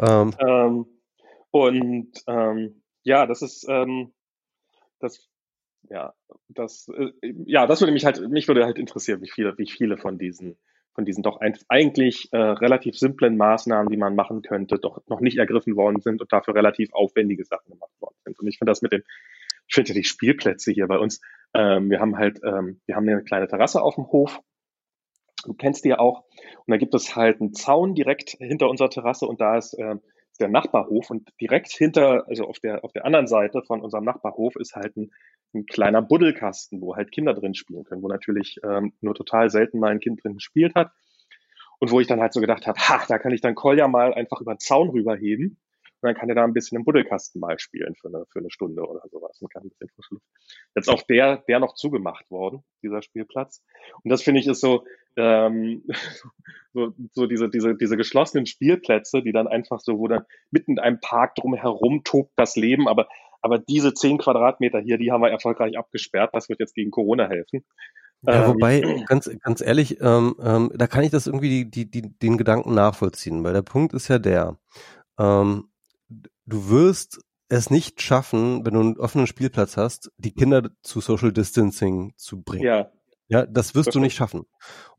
ähm. Ähm, und ähm, ja, das ist ähm, das ja das äh, ja das würde mich halt mich würde halt interessieren, wie viele wie viele von diesen von diesen doch ein, eigentlich äh, relativ simplen Maßnahmen, die man machen könnte, doch noch nicht ergriffen worden sind und dafür relativ aufwendige Sachen gemacht worden sind. Und ich finde das mit dem ich finde ja die Spielplätze hier bei uns, ähm, wir haben halt, ähm, wir haben eine kleine Terrasse auf dem Hof. Du kennst die ja auch. Und da gibt es halt einen Zaun direkt hinter unserer Terrasse und da ist, äh, ist der Nachbarhof und direkt hinter, also auf der, auf der anderen Seite von unserem Nachbarhof ist halt ein, ein kleiner Buddelkasten, wo halt Kinder drin spielen können, wo natürlich ähm, nur total selten mal ein Kind drin gespielt hat. Und wo ich dann halt so gedacht habe, ha, da kann ich dann Kolja mal einfach über den Zaun rüberheben und dann kann er da ein bisschen im Buddelkasten mal spielen für eine, für eine Stunde oder sowas und kann ein bisschen frische Luft. Jetzt auch der, der noch zugemacht worden, dieser Spielplatz. Und das finde ich ist so, ähm, so, so diese, diese, diese geschlossenen Spielplätze, die dann einfach so, wo dann mitten in einem Park drumherum tobt das Leben, aber aber diese zehn Quadratmeter hier, die haben wir erfolgreich abgesperrt. Das wird jetzt gegen Corona helfen. Ja, ähm, wobei, ganz, ganz ehrlich, ähm, ähm, da kann ich das irgendwie die, die, die, den Gedanken nachvollziehen, weil der Punkt ist ja der, ähm, du wirst es nicht schaffen, wenn du einen offenen Spielplatz hast, die Kinder zu Social Distancing zu bringen. Ja. Ja, das wirst das du nicht schaffen.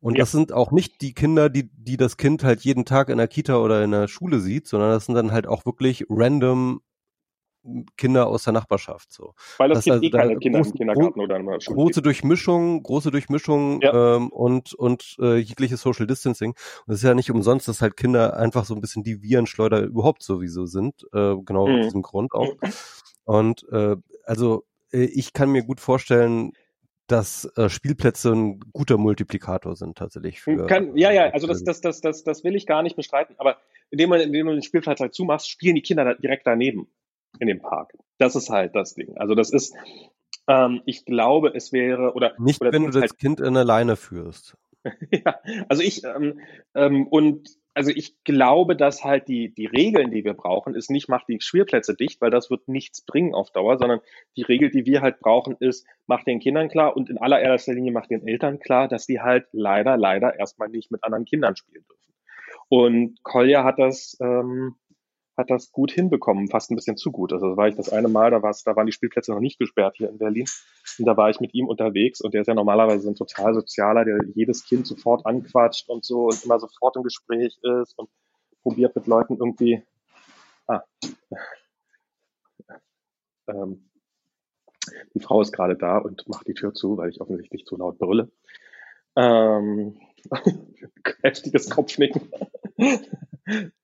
Und ja. das sind auch nicht die Kinder, die, die das Kind halt jeden Tag in der Kita oder in der Schule sieht, sondern das sind dann halt auch wirklich random Kinder aus der Nachbarschaft so. Weil das, das gibt also, eh keine Kinder groß, im Kindergarten oder in der Schule. Große Durchmischung, große Durchmischung ja. ähm, und und äh, jegliches Social Distancing. Und es ist ja nicht umsonst, dass halt Kinder einfach so ein bisschen die Virenschleuder überhaupt sowieso sind, äh, genau mhm. aus diesem Grund auch. Und äh, also äh, ich kann mir gut vorstellen, dass äh, Spielplätze ein guter Multiplikator sind tatsächlich. Für, kann, ja, ja, also das, das, das, das, das will ich gar nicht bestreiten, aber indem man, indem man den Spielplatz halt zumachst, spielen die Kinder direkt daneben in dem Park. Das ist halt das Ding. Also das ist, ähm, ich glaube, es wäre oder nicht, oder wenn du das halt, Kind in der Leine führst. ja, also ich ähm, ähm, und also ich glaube, dass halt die die Regeln, die wir brauchen, ist nicht macht die Spielplätze dicht, weil das wird nichts bringen auf Dauer, sondern die Regel, die wir halt brauchen, ist macht den Kindern klar und in allererster Linie macht den Eltern klar, dass die halt leider leider erstmal nicht mit anderen Kindern spielen dürfen. Und Kolja hat das ähm, hat das gut hinbekommen, fast ein bisschen zu gut. Also da war ich das eine Mal, da, war's, da waren die Spielplätze noch nicht gesperrt hier in Berlin. Und da war ich mit ihm unterwegs und der ist ja normalerweise ein total sozialer, der jedes Kind sofort anquatscht und so und immer sofort im Gespräch ist und probiert mit Leuten irgendwie. Ah. Ähm, die Frau ist gerade da und macht die Tür zu, weil ich offensichtlich zu laut brülle. Ähm, heftiges Kopfnicken.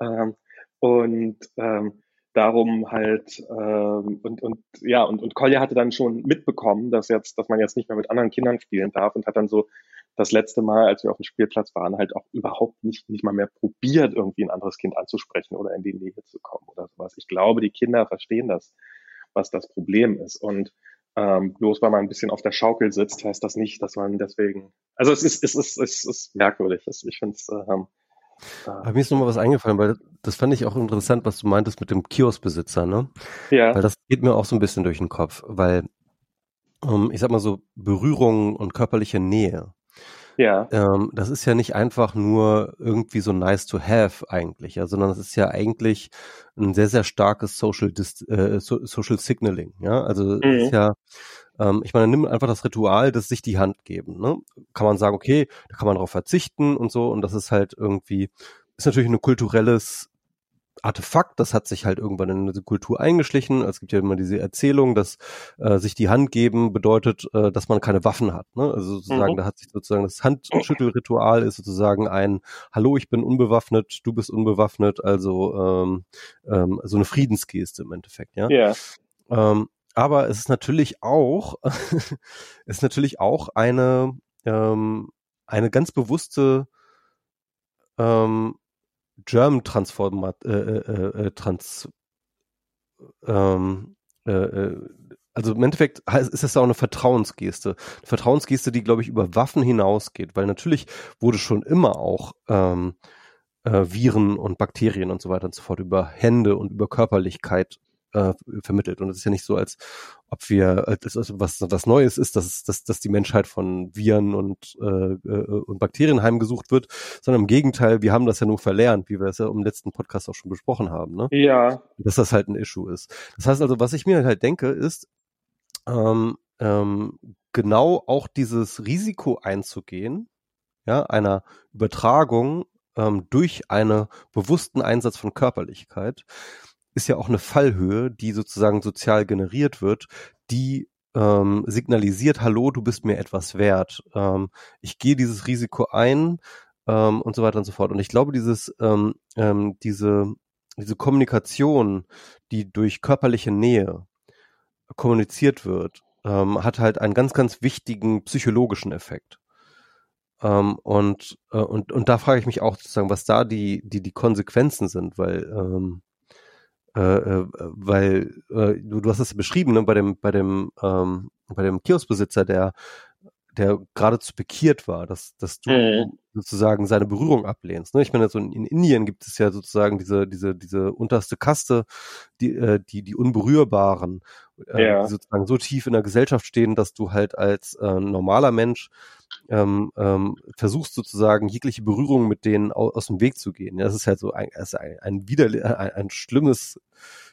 ähm, und ähm, darum halt ähm, und und ja und und Kolja hatte dann schon mitbekommen, dass jetzt, dass man jetzt nicht mehr mit anderen Kindern spielen darf und hat dann so das letzte Mal, als wir auf dem Spielplatz waren, halt auch überhaupt nicht nicht mal mehr probiert, irgendwie ein anderes Kind anzusprechen oder in die Nähe zu kommen oder sowas. Ich glaube, die Kinder verstehen das, was das Problem ist und ähm, bloß weil man ein bisschen auf der Schaukel sitzt, heißt das nicht, dass man deswegen. Also es ist es ist es ist merkwürdig. Ich finde es ähm, Aber mir ist nochmal was eingefallen, weil das fand ich auch interessant, was du meintest mit dem Kioskbesitzer, ne? Ja. Weil das geht mir auch so ein bisschen durch den Kopf, weil ähm, ich sag mal so Berührung und körperliche Nähe. Ja. Ähm, das ist ja nicht einfach nur irgendwie so nice to have eigentlich, ja, sondern es ist ja eigentlich ein sehr, sehr starkes Social, Dis äh, so Social Signaling, ja. Also mhm. ist ja, ähm, ich meine, nimm einfach das Ritual, das sich die Hand geben, ne? Kann man sagen, okay, da kann man darauf verzichten und so, und das ist halt irgendwie, ist natürlich ein kulturelles Artefakt, das hat sich halt irgendwann in diese Kultur eingeschlichen. Es gibt ja immer diese Erzählung, dass äh, sich die Hand geben bedeutet, äh, dass man keine Waffen hat. Ne? Also sozusagen, mhm. da hat sich sozusagen das Handschüttelritual ist sozusagen ein Hallo, ich bin unbewaffnet, du bist unbewaffnet, also ähm, ähm, so eine Friedensgeste im Endeffekt, ja. Ja. Ähm, aber es ist natürlich auch, ist natürlich auch eine ähm, eine ganz bewusste ähm, German Transformat, äh, äh, äh, Trans, ähm, äh, äh, also im Endeffekt ist es auch eine Vertrauensgeste. Eine Vertrauensgeste, die, glaube ich, über Waffen hinausgeht, weil natürlich wurde schon immer auch ähm, äh, Viren und Bakterien und so weiter und so fort über Hände und über Körperlichkeit äh, vermittelt. Und es ist ja nicht so, als ob wir, als, als was, was Neues ist, dass, dass, dass die Menschheit von Viren und, äh, äh, und Bakterien heimgesucht wird, sondern im Gegenteil, wir haben das ja nur verlernt, wie wir es ja im letzten Podcast auch schon besprochen haben. Ne? Ja. Dass das halt ein Issue ist. Das heißt also, was ich mir halt denke, ist, ähm, ähm, genau auch dieses Risiko einzugehen, ja, einer Übertragung ähm, durch einen bewussten Einsatz von Körperlichkeit, ist ja auch eine Fallhöhe, die sozusagen sozial generiert wird, die ähm, signalisiert, hallo, du bist mir etwas wert. Ähm, ich gehe dieses Risiko ein ähm, und so weiter und so fort. Und ich glaube, dieses, ähm, ähm, diese, diese Kommunikation, die durch körperliche Nähe kommuniziert wird, ähm, hat halt einen ganz, ganz wichtigen psychologischen Effekt. Ähm, und, äh, und, und da frage ich mich auch sozusagen, was da die, die, die Konsequenzen sind, weil ähm, äh, äh, weil äh, du, du hast es beschrieben, ne, bei dem, bei dem, ähm, bei dem Kioskbesitzer, der, der geradezu bekiert war, dass, dass du mhm. sozusagen seine Berührung ablehnst. Ne? Ich meine, so in, in, Indien gibt es ja sozusagen diese, diese, diese unterste Kaste, die, äh, die, die Unberührbaren, äh, ja. sozusagen so tief in der Gesellschaft stehen, dass du halt als äh, normaler Mensch ähm, ähm, versuchst sozusagen jegliche Berührung mit denen aus, aus dem Weg zu gehen. Ja, das ist halt so ein, ist ein, ein, wider, ein, ein schlimmes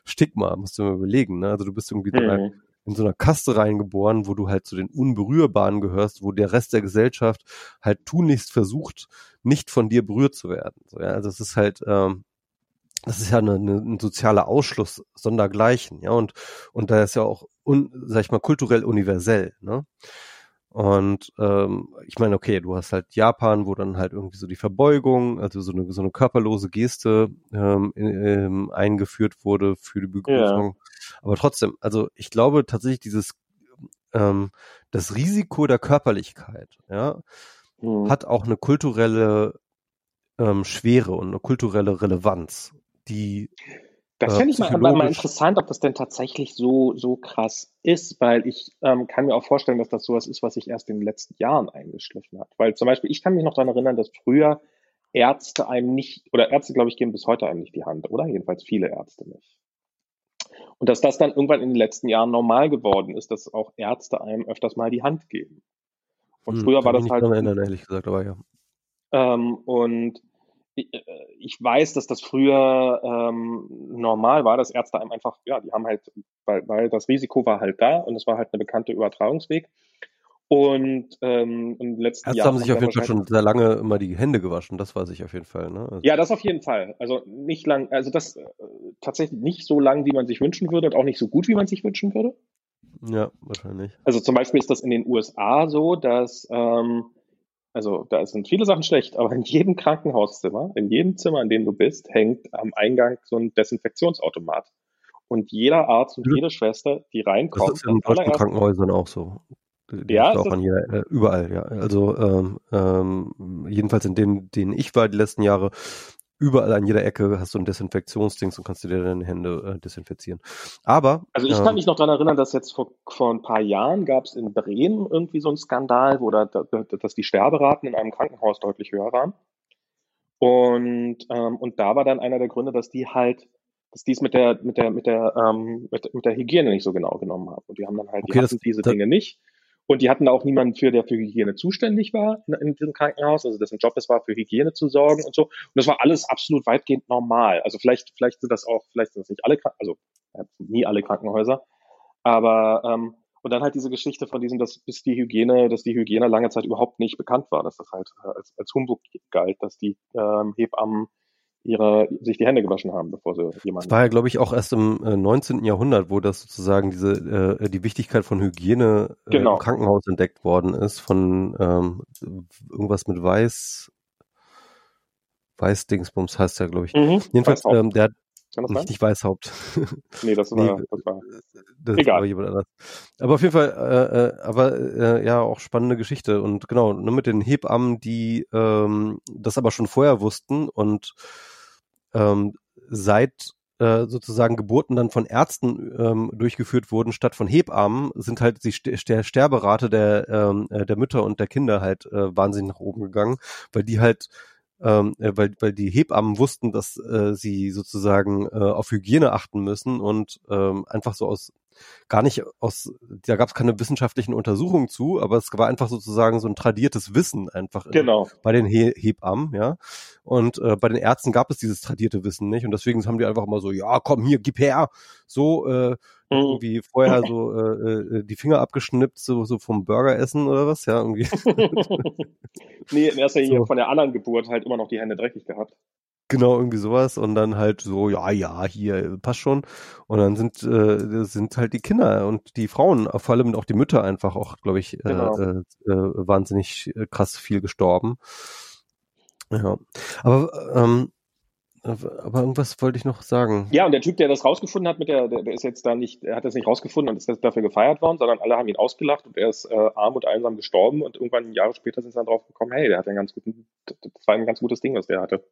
Stigma, musst du mir überlegen. Ne? Also du bist irgendwie mhm. in so einer Kaste reingeboren, wo du halt zu den Unberührbaren gehörst, wo der Rest der Gesellschaft halt tunlichst versucht, nicht von dir berührt zu werden. So, ja? Also es ist halt, ähm, das ist ja eine, eine, ein sozialer Ausschluss sondergleichen, ja, und, und da ist ja auch, un, sag ich mal, kulturell universell, ne? Und ähm, ich meine, okay, du hast halt Japan, wo dann halt irgendwie so die Verbeugung, also so eine, so eine körperlose Geste ähm, ähm, eingeführt wurde für die Begrüßung. Ja. Aber trotzdem, also ich glaube tatsächlich dieses ähm, das Risiko der Körperlichkeit, ja, mhm. hat auch eine kulturelle ähm, Schwere und eine kulturelle Relevanz, die das fände ich mal, mal, interessant, ob das denn tatsächlich so, so krass ist, weil ich ähm, kann mir auch vorstellen, dass das sowas ist, was sich erst in den letzten Jahren eingeschlichen hat. Weil zum Beispiel, ich kann mich noch daran erinnern, dass früher Ärzte einem nicht, oder Ärzte, glaube ich, geben bis heute einem nicht die Hand, oder? Jedenfalls viele Ärzte nicht. Und dass das dann irgendwann in den letzten Jahren normal geworden ist, dass auch Ärzte einem öfters mal die Hand geben. Und hm, früher war das halt. Erinnern, ehrlich gesagt, aber ja. Ähm, und äh, ich weiß, dass das früher ähm, normal war, dass Ärzte einem einfach, ja, die haben halt, weil, weil das Risiko war halt da und es war halt eine bekannte Übertragungsweg. Und ähm, im letzten Ärzte Jahr haben sich auf jeden Fall schon sehr lange immer die Hände gewaschen, das weiß ich auf jeden Fall. Ne? Also ja, das auf jeden Fall. Also nicht lang, also das äh, tatsächlich nicht so lang, wie man sich wünschen würde und auch nicht so gut, wie man sich wünschen würde. Ja, wahrscheinlich. Also zum Beispiel ist das in den USA so, dass ähm, also da sind viele Sachen schlecht, aber in jedem Krankenhauszimmer, in jedem Zimmer, in dem du bist, hängt am Eingang so ein Desinfektionsautomat. Und jeder Arzt und jede Schwester, die reinkommt. Das ist in deutschen Krankenhäusern auch so. Die ja, auch an jeder, äh, überall, ja. Also ähm, ähm, jedenfalls in denen, denen ich war die letzten Jahre, überall an jeder Ecke hast du ein Desinfektionsdings und kannst dir deine Hände äh, desinfizieren. Aber also ich kann ähm, mich noch daran erinnern, dass jetzt vor, vor ein paar Jahren gab es in Bremen irgendwie so einen Skandal, wo da, da, dass die Sterberaten in einem Krankenhaus deutlich höher waren. Und, ähm, und da war dann einer der Gründe, dass die halt, dass die es mit der, mit der, mit der, ähm, mit, mit der Hygiene nicht so genau genommen haben. Und die haben dann halt, Okay, die das- diese das- Dinge nicht. Und die hatten da auch niemanden für, der für Hygiene zuständig war in, in diesem Krankenhaus, also dessen Job es war, für Hygiene zu sorgen und so. Und das war alles absolut weitgehend normal. Also vielleicht, vielleicht sind das auch, vielleicht sind das nicht alle, also ja, nie alle Krankenhäuser. Aber ähm, und dann halt diese Geschichte von diesem, dass bis die Hygiene, dass die Hygiene lange Zeit überhaupt nicht bekannt war, dass das halt äh, als, als Humbug galt, dass die ähm, Hebammen ihre, sich die Hände gewaschen haben, bevor sie Das jemanden. war ja, glaube ich, auch erst im äh, 19. Jahrhundert, wo das sozusagen diese äh, die Wichtigkeit von Hygiene äh, Genau. im Krankenhaus entdeckt worden ist von ähm, irgendwas mit Weiß Weißdingsbums heißt der, glaube ich. Mhm. Jedenfalls, ähm, der hat das nicht, nicht Weißhaupt. Nee, das nee, war, das war. das Egal. war jemand anders. Aber auf jeden Fall, äh, äh, aber äh, ja, auch spannende Geschichte. Und genau, ne, mit den Hebammen, die ähm, das aber schon vorher wussten und ähm, seit äh, sozusagen Geburten dann von Ärzten ähm, durchgeführt wurden statt von Hebammen, sind halt die Ster Ster Sterberate der, ähm, äh, der Mütter und der Kinder halt äh, wahnsinnig nach oben gegangen, weil die halt ähm, äh, weil, weil die Hebammen wussten, dass äh, sie sozusagen äh, auf Hygiene achten müssen und ähm, einfach so aus gar nicht aus, da gab es keine wissenschaftlichen Untersuchungen zu, aber es war einfach sozusagen so ein tradiertes Wissen einfach in, Genau. bei den He Hebammen, ja. Und äh, bei den Ärzten gab es dieses tradierte Wissen nicht und deswegen haben die einfach immer so, ja, komm hier, gib her, so äh, Mhm. irgendwie vorher so äh, äh, die Finger abgeschnippt, so, so vom Burger essen oder was, ja, irgendwie. nee, in erster Linie So. von der anderen Geburt halt immer noch die Hände dreckig gehabt. Genau, irgendwie sowas und dann halt so, ja, ja, hier passt schon. Und dann sind äh, sind halt die Kinder und die Frauen, vor allem auch die Mütter einfach auch, glaube ich, äh, Genau. äh, äh, wahnsinnig äh, krass viel gestorben. Ja, aber ähm, aber irgendwas wollte ich noch sagen. Ja, und der Typ, der das rausgefunden hat, mit der, der, der ist jetzt da nicht, er hat das nicht rausgefunden und ist dafür gefeiert worden, sondern alle haben ihn ausgelacht und er ist äh, arm und einsam gestorben und irgendwann Jahre später sind sie dann drauf gekommen, hey, der hat einen ganz guten, das war ein ganz gutes Ding, was der hatte.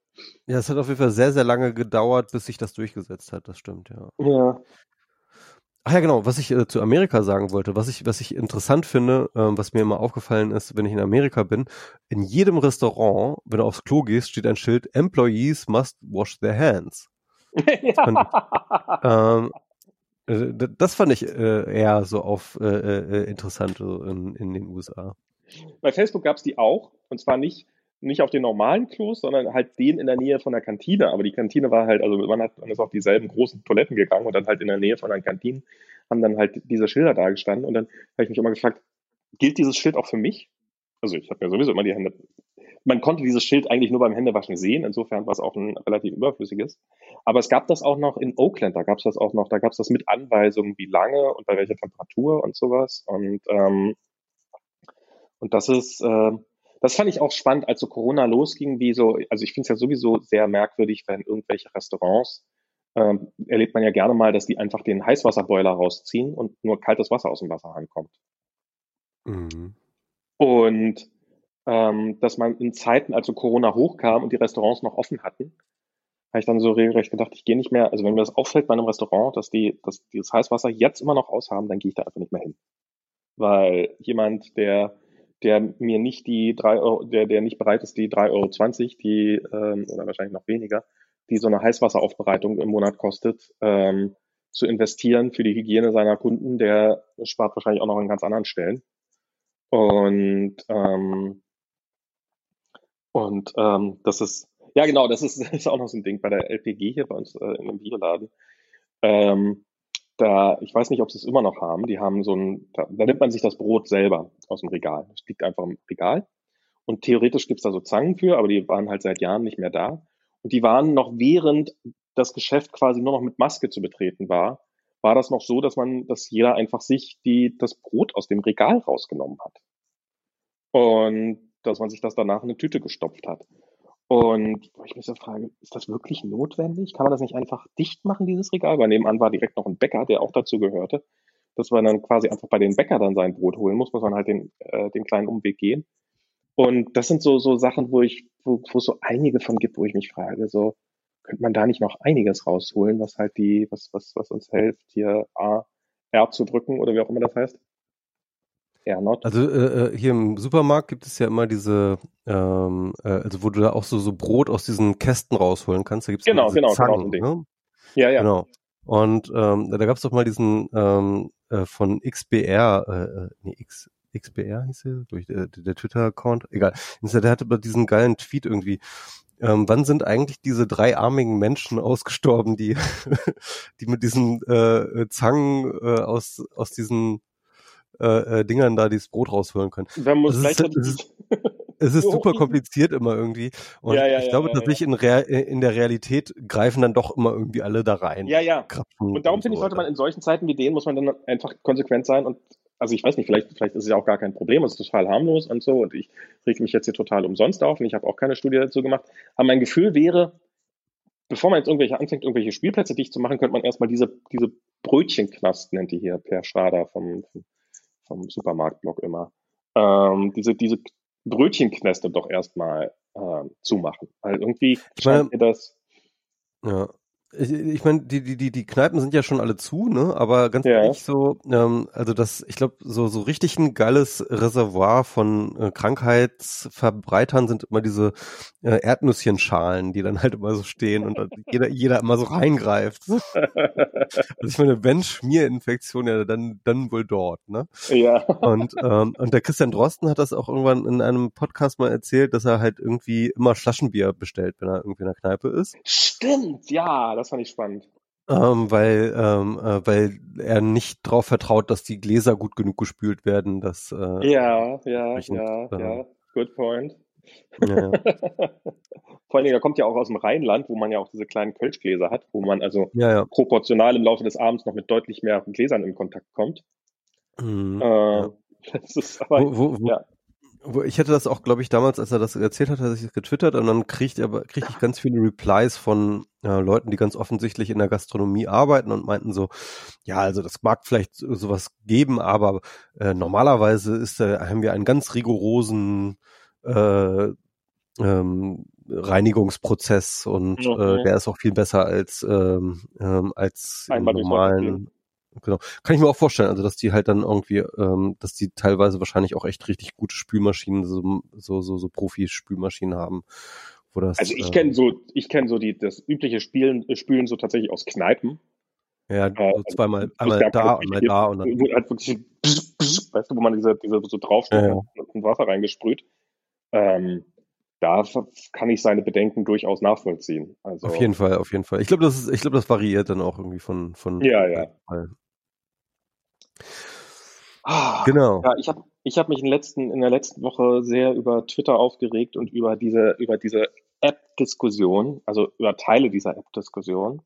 Ja, es hat auf jeden Fall sehr, sehr lange gedauert, bis sich das durchgesetzt hat. Das stimmt, ja. Ja. Ach ja, genau, was ich äh, zu Amerika sagen wollte, was ich, was ich interessant finde, ähm, was mir immer aufgefallen ist, wenn ich in Amerika bin, in jedem Restaurant, wenn du aufs Klo gehst, steht ein Schild, Employees must wash their hands. ja. Ähm, äh, das fand ich äh, eher so auf äh, äh, interessant so in, in den USA. Bei Facebook gab es die auch, und zwar nicht, nicht auf den normalen Klos, sondern halt den in der Nähe von der Kantine. Aber die Kantine war halt, also man, hat, man ist auf dieselben großen Toiletten gegangen und dann halt in der Nähe von der Kantine haben dann halt diese Schilder da gestanden. Und dann habe ich mich immer gefragt, gilt dieses Schild auch für mich? Also ich habe ja sowieso immer die Hände. Man konnte dieses Schild eigentlich nur beim Händewaschen sehen, insofern war es auch ein relativ überflüssiges. Aber es gab das auch noch in Oakland, da gab es das auch noch, da gab es das mit Anweisungen, wie lange und bei welcher Temperatur und sowas. Und ähm, und das ist, äh, das fand ich auch spannend, als so Corona losging, wie so, also ich finde es ja sowieso sehr merkwürdig, wenn irgendwelche Restaurants, ähm, erlebt man ja gerne mal, dass die einfach den Heißwasserboiler rausziehen und nur kaltes Wasser aus dem Wasserhahn kommt. Mhm. Und ähm, dass man in Zeiten, als so Corona hochkam und die Restaurants noch offen hatten, habe ich dann so regelrecht gedacht, ich gehe nicht mehr, also wenn mir das auffällt bei einem Restaurant, dass die, dass die das Heißwasser jetzt immer noch aushaben, dann gehe ich da einfach nicht mehr hin. Weil jemand, der der mir nicht die drei Euro, der, der nicht bereit ist, die 3,20 Euro, die, ähm, oder wahrscheinlich noch weniger, die so eine Heißwasseraufbereitung im Monat kostet, ähm, zu investieren für die Hygiene seiner Kunden, der spart wahrscheinlich auch noch an ganz anderen Stellen. Und, ähm, und ähm, das ist, ja genau, das ist, ist auch noch so ein Ding bei der LPG hier bei uns äh, in dem Bioladen. Ähm, da, ich weiß nicht, ob sie es immer noch haben. Die haben so ein, da, da nimmt man sich das Brot selber aus dem Regal. Das liegt einfach im Regal. Und theoretisch gibt's da so Zangen für, aber die waren halt seit Jahren nicht mehr da. Und die waren noch während das Geschäft quasi nur noch mit Maske zu betreten war, war das noch so, dass man, dass jeder einfach sich die, das Brot aus dem Regal rausgenommen hat. Und dass man sich das danach in eine Tüte gestopft hat. Und wo ich mich so frage, ist das wirklich notwendig? Kann man das nicht einfach dicht machen, dieses Regal? Weil nebenan war direkt noch ein Bäcker, der auch dazu gehörte. Dass man dann quasi einfach bei den Bäcker dann sein Brot holen muss, muss man halt den, äh, den kleinen Umweg gehen. Und das sind so, so Sachen, wo ich, wo, wo es so einige von gibt, wo ich mich frage, so, könnte man da nicht noch einiges rausholen, was halt die, was, was, was uns hilft, hier A, R zu drücken oder wie auch immer das heißt? Eher not. Also äh, äh, hier im Supermarkt gibt es ja immer diese, ähm, äh, also wo du da auch so, so Brot aus diesen Kästen rausholen kannst. Da gibt's genau, diese genau, Zangen, genau ne? Ja, ja. Genau. Und ähm, da gab es doch mal diesen ähm, äh, von XBR, äh, äh, nee, X, XBR hieß er, durch der, der Twitter-Account, egal. Der hatte aber diesen geilen Tweet irgendwie. Ähm, wann sind eigentlich diese dreiarmigen Menschen ausgestorben, die, die mit diesen äh, Zangen äh, aus, aus diesen äh, äh, Dingern da dieses Brot rausholen können? Wer muss Das ist- Es ist super kompliziert immer irgendwie. Und Ja, ja, ich glaube ja, tatsächlich in, Rea in der Realität greifen dann doch immer irgendwie alle da rein. Ja, ja. Krapfen Und darum finde ich, so. sollte man in solchen Zeiten wie denen, muss man dann einfach konsequent sein und also ich weiß nicht, vielleicht, vielleicht ist es ja auch gar kein Problem, es ist total harmlos und so und ich reg mich jetzt hier total umsonst auf und ich habe auch keine Studie dazu gemacht. Aber mein Gefühl wäre, bevor man jetzt irgendwelche anfängt, irgendwelche Spielplätze dicht zu machen, könnte man erstmal diese, diese Brötchenknast, nennt die hier Per Schrader vom, vom, vom Supermarktblog immer, ähm, diese, diese Brötchenknäste doch erstmal ähm, zumachen. Weil irgendwie Ich meine- scheint mir das, Ja. Ich, ich meine, die, die, die, die Kneipen sind ja schon alle zu, ne? Aber ganz Ja. ehrlich so, ähm, also das, ich glaube, so, so richtig ein geiles Reservoir von äh, Krankheitsverbreitern sind immer diese äh, Erdnüsschenschalen, die dann halt immer so stehen und jeder, jeder immer so reingreift. Also ich meine, wenn Schmierinfektion, ja, dann, dann wohl dort, ne? ja. Und, ähm, und der Christian Drosten hat das auch irgendwann in einem Podcast mal erzählt, dass er halt irgendwie immer Flaschenbier bestellt, wenn er irgendwie in der Kneipe ist. Stimmt, ja, das fand ich spannend. Ähm, weil, ähm, äh, weil er nicht darauf vertraut, dass die Gläser gut genug gespült werden, dass äh, Ja, ja, ja, äh, ja. Good point. ja, ja. Vor allen Dingen, er kommt ja auch aus dem Rheinland, wo man ja auch diese kleinen Kölschgläser hat, wo man also ja, proportional im Laufe des Abends noch mit deutlich mehr Gläsern in Kontakt kommt. Mhm. Äh. Das ist aber, Wo, wo, wo, ich hätte das auch, glaube ich, damals, als er das erzählt hat, hat er sich das getwittert und dann kriegt aber kriegte ich ganz viele Replies von äh, Leuten, die ganz offensichtlich in der Gastronomie arbeiten und meinten so, ja, also das mag vielleicht so- sowas geben, aber äh, normalerweise ist äh, haben wir einen ganz rigorosen äh, ähm, Reinigungsprozess und Mhm. äh, der ist auch viel besser als ähm, ähm, als im Einmal normalen. Genau. Kann ich mir auch vorstellen, also dass die halt dann irgendwie, ähm, dass die teilweise wahrscheinlich auch echt richtig gute Spülmaschinen, so so so, so Profi-Spülmaschinen haben, wo das. Also ich äh, kenne so, ich kenne so die, das übliche Spielen, äh, Spülen so tatsächlich aus Kneipen. ja äh, so zweimal, einmal da, keine einmal da und dann. Wo halt wirklich, bzz, bzz, weißt du, wo man diese, diese so draufsteht Ja, ja. und Wasser reingesprüht. Ähm, da kann ich seine Bedenken durchaus nachvollziehen. Also, Auf jeden Fall, auf jeden Fall. Ich glaube, das ist, ich glaube, das variiert dann auch irgendwie von von. Ja, ja. Fall. Ah, Genau. Ja, ich habe ich hab mich in, letzten, in der letzten Woche sehr über Twitter aufgeregt und über diese, über diese App-Diskussion, also über Teile dieser App-Diskussion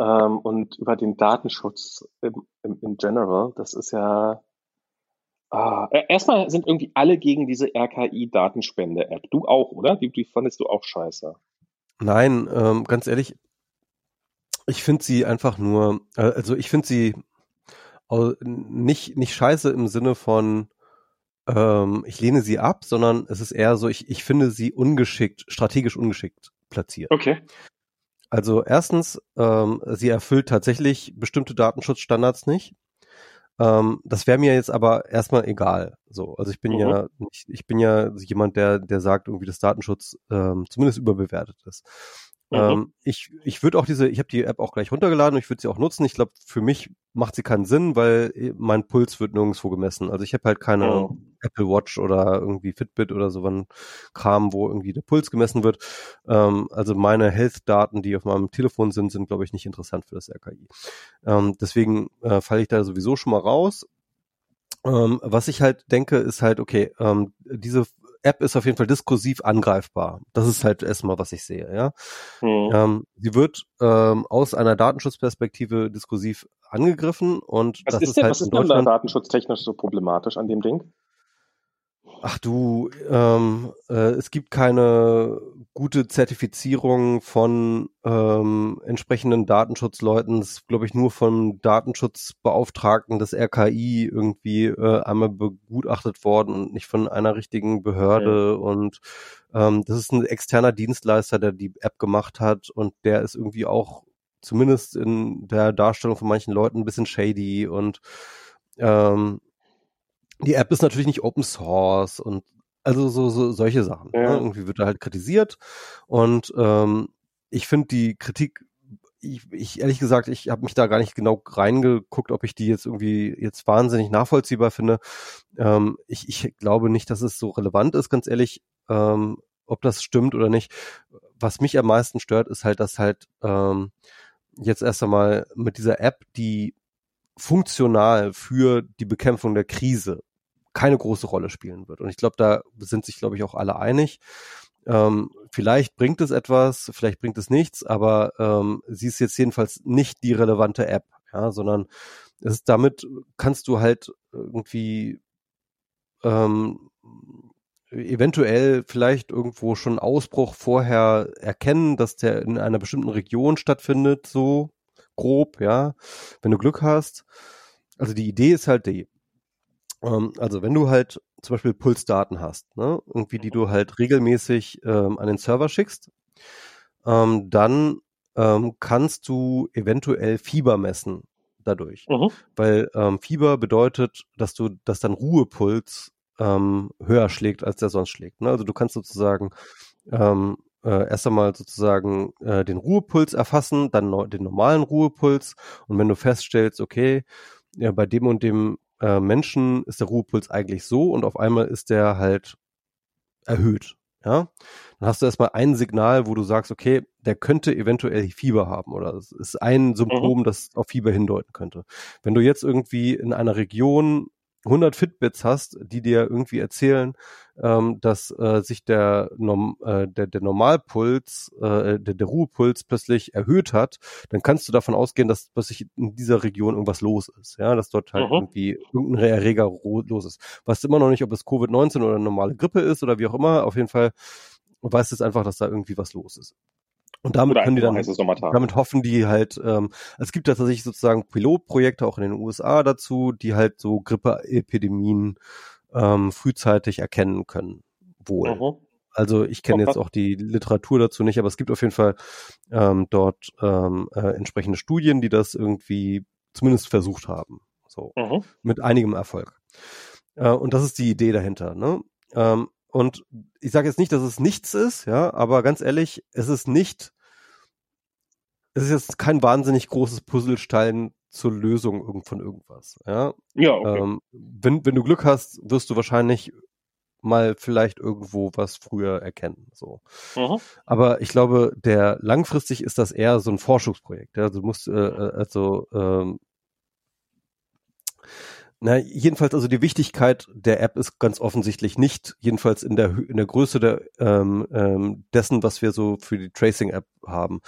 ähm, und über den Datenschutz im, im, im General. Das ist ja. Ah, äh, erstmal sind irgendwie alle gegen diese RKI-Datenspende-App. Du auch, oder? Die, die fandest du auch scheiße. Nein, ähm, ganz ehrlich, ich finde sie einfach nur, äh, also ich finde sie au- nicht, nicht scheiße im Sinne von, ähm, ich lehne sie ab, sondern es ist eher so, ich, ich finde sie ungeschickt, strategisch ungeschickt platziert. Okay. Also erstens, ähm, sie erfüllt tatsächlich bestimmte Datenschutzstandards nicht. Ähm, das wäre mir jetzt aber erstmal egal. So, also ich bin Mhm. ja nicht, ich bin ja jemand, der, der sagt irgendwie, dass Datenschutz ähm, zumindest überbewertet ist. Mhm. Ähm, ich ich würde auch diese, ich habe die App auch gleich runtergeladen und ich würde sie auch nutzen. Ich glaube, für mich macht sie keinen Sinn, weil äh, mein Puls wird nirgendwo gemessen. Also ich habe halt keine Mhm. Apple Watch oder irgendwie Fitbit oder so ein Kram, wo irgendwie der Puls gemessen wird. Ähm, also meine Health-Daten, die auf meinem Telefon sind, sind, glaube ich, nicht interessant für das RKI. Ähm, deswegen äh, falle ich da sowieso schon mal raus. Ähm, was ich halt denke, ist halt, okay, ähm, diese App ist auf jeden Fall diskursiv angreifbar. Das ist halt erstmal, was ich sehe, ja. Mhm. Ähm, sie wird ähm, aus einer Datenschutzperspektive diskursiv angegriffen und Was das ist ist denn, halt was in ist denn da datenschutztechnisch so problematisch an dem Ding? Ach du, ähm, äh, es gibt keine gute Zertifizierung von ähm, entsprechenden Datenschutzleuten. Es ist, glaube ich, nur vom Datenschutzbeauftragten des RKI irgendwie äh, einmal begutachtet worden und nicht von einer richtigen Behörde. Und ähm, das ist ein externer Dienstleister, der die App gemacht hat und der ist irgendwie auch zumindest in der Darstellung von manchen Leuten ein bisschen shady und ähm, die App ist natürlich nicht Open Source und also so, so solche Sachen. Ne? Ja. Ne? Irgendwie wird da halt kritisiert und ähm, ich finde die Kritik ich, ich ehrlich gesagt, ich habe mich da gar nicht genau reingeguckt, ob ich die jetzt irgendwie jetzt wahnsinnig nachvollziehbar finde. Ähm, ich, ich glaube nicht, dass es so relevant ist, ganz ehrlich, ähm, ob das stimmt oder nicht. Was mich am meisten stört, ist halt, dass halt ähm, jetzt erst einmal mit dieser App, die funktional für die Bekämpfung der Krise keine große Rolle spielen wird. Und ich glaube, da sind sich, glaube ich, auch alle einig. Ähm, vielleicht bringt es etwas, vielleicht bringt es nichts, aber ähm, sie ist jetzt jedenfalls nicht die relevante App, ja, sondern es ist damit kannst du halt irgendwie ähm, eventuell vielleicht irgendwo schon Ausbruch vorher erkennen, dass der in einer bestimmten Region stattfindet, so grob, ja, wenn du Glück hast. Also die Idee ist halt die, ähm, also wenn du halt zum Beispiel Pulsdaten hast, ne, irgendwie die du halt regelmäßig ähm, an den Server schickst, ähm, dann ähm, kannst du eventuell Fieber messen dadurch, mhm. weil ähm, Fieber bedeutet, dass du, dass dein Ruhepuls ähm, höher schlägt, als der sonst schlägt. Ne? Also du kannst sozusagen ähm, äh, erst einmal sozusagen äh, den Ruhepuls erfassen, dann no den normalen Ruhepuls und wenn du feststellst, okay, ja, bei dem und dem äh, Menschen ist der Ruhepuls eigentlich so und auf einmal ist der halt erhöht. Ja, dann hast du erstmal ein Signal, wo du sagst, okay, der könnte eventuell Fieber haben oder es ist ein Symptom, mhm. das auf Fieber hindeuten könnte. Wenn du jetzt irgendwie in einer Region 100 Fitbits hast, die dir irgendwie erzählen, ähm, dass äh, sich der, Norm, äh, der, der Normalpuls, äh, der, der Ruhepuls plötzlich erhöht hat, dann kannst du davon ausgehen, dass plötzlich in dieser Region irgendwas los ist, ja, dass dort halt mhm. irgendwie irgendein Erreger los ist. Weißt immer noch nicht, ob es Covid-19 oder eine normale Grippe ist oder wie auch immer, auf jeden Fall weißt es einfach, dass da irgendwie was los ist. Und damit Oder können die dann, damit hoffen die halt, ähm, es gibt tatsächlich sozusagen Pilotprojekte auch in den USA dazu, die halt so Grippeepidemien ähm, frühzeitig erkennen können. Wohl. Mhm. Also ich kenne jetzt auch die Literatur dazu nicht, aber es gibt auf jeden Fall ähm, dort ähm, äh, entsprechende Studien, die das irgendwie zumindest versucht haben. So mhm. mit einigem Erfolg. Äh, und das ist die Idee dahinter. Ne? Ähm, und ich sage jetzt nicht, dass es nichts ist, ja, aber ganz ehrlich, es ist nicht, es ist jetzt kein wahnsinnig großes Puzzlestein zur Lösung von irgendwas, ja. Ja, okay. Ähm, wenn, wenn du Glück hast, wirst du wahrscheinlich mal vielleicht irgendwo was früher erkennen, so. Mhm. Aber ich glaube, der langfristig ist das eher so ein Forschungsprojekt, ja. Du musst, äh, äh also, ähm, na, jedenfalls also die Wichtigkeit der App ist ganz offensichtlich nicht, jedenfalls in der in der Größe der ähm, ähm, dessen, was wir so für die Tracing App haben.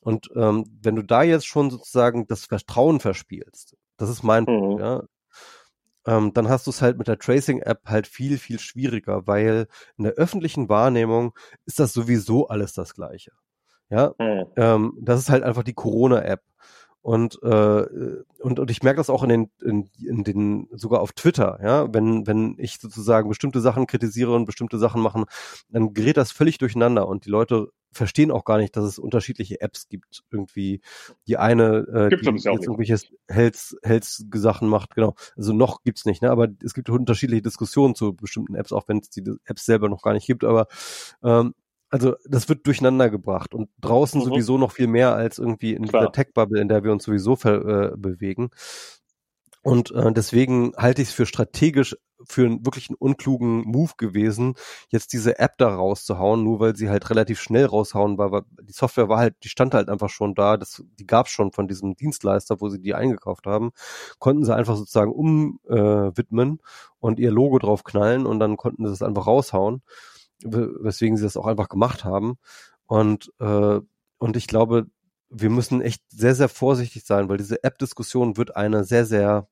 Und ähm, wenn du da jetzt schon sozusagen das Vertrauen verspielst, das ist mein mhm. Punkt, ja, ähm, dann hast du es halt mit der Tracing App halt viel viel schwieriger, weil in der öffentlichen Wahrnehmung ist das sowieso alles das Gleiche. Ja, mhm. ähm, das ist halt einfach die Corona App. Und, äh, und, und ich merke das auch in den, in, in den, sogar auf Twitter, ja, wenn, wenn ich sozusagen bestimmte Sachen kritisiere und bestimmte Sachen machen, dann gerät das völlig durcheinander und die Leute verstehen auch gar nicht, dass es unterschiedliche Apps gibt. Irgendwie die eine, äh, die jetzt irgendwelche Hells, Hells Sachen macht, genau. Also noch gibt's nicht, ne? Aber es gibt unterschiedliche Diskussionen zu bestimmten Apps, auch wenn es die Apps selber noch gar nicht gibt. Aber ähm, also das wird durcheinander gebracht und draußen mhm. sowieso noch viel mehr als irgendwie in Klar. dieser Tech-Bubble, in der wir uns sowieso äh, bewegen. Und äh, deswegen halte ich es für strategisch für einen wirklich einen unklugen Move gewesen, jetzt diese App da rauszuhauen, nur weil sie halt relativ schnell raushauen war, weil die Software war halt, die stand halt einfach schon da, das, die gab es schon von diesem Dienstleister, wo sie die eingekauft haben, konnten sie einfach sozusagen umwidmen äh, und ihr Logo drauf knallen und dann konnten sie es einfach raushauen weswegen sie das auch einfach gemacht haben. Und, äh, und ich glaube, wir müssen echt sehr, sehr vorsichtig sein, weil diese App-Diskussion wird eine sehr, sehr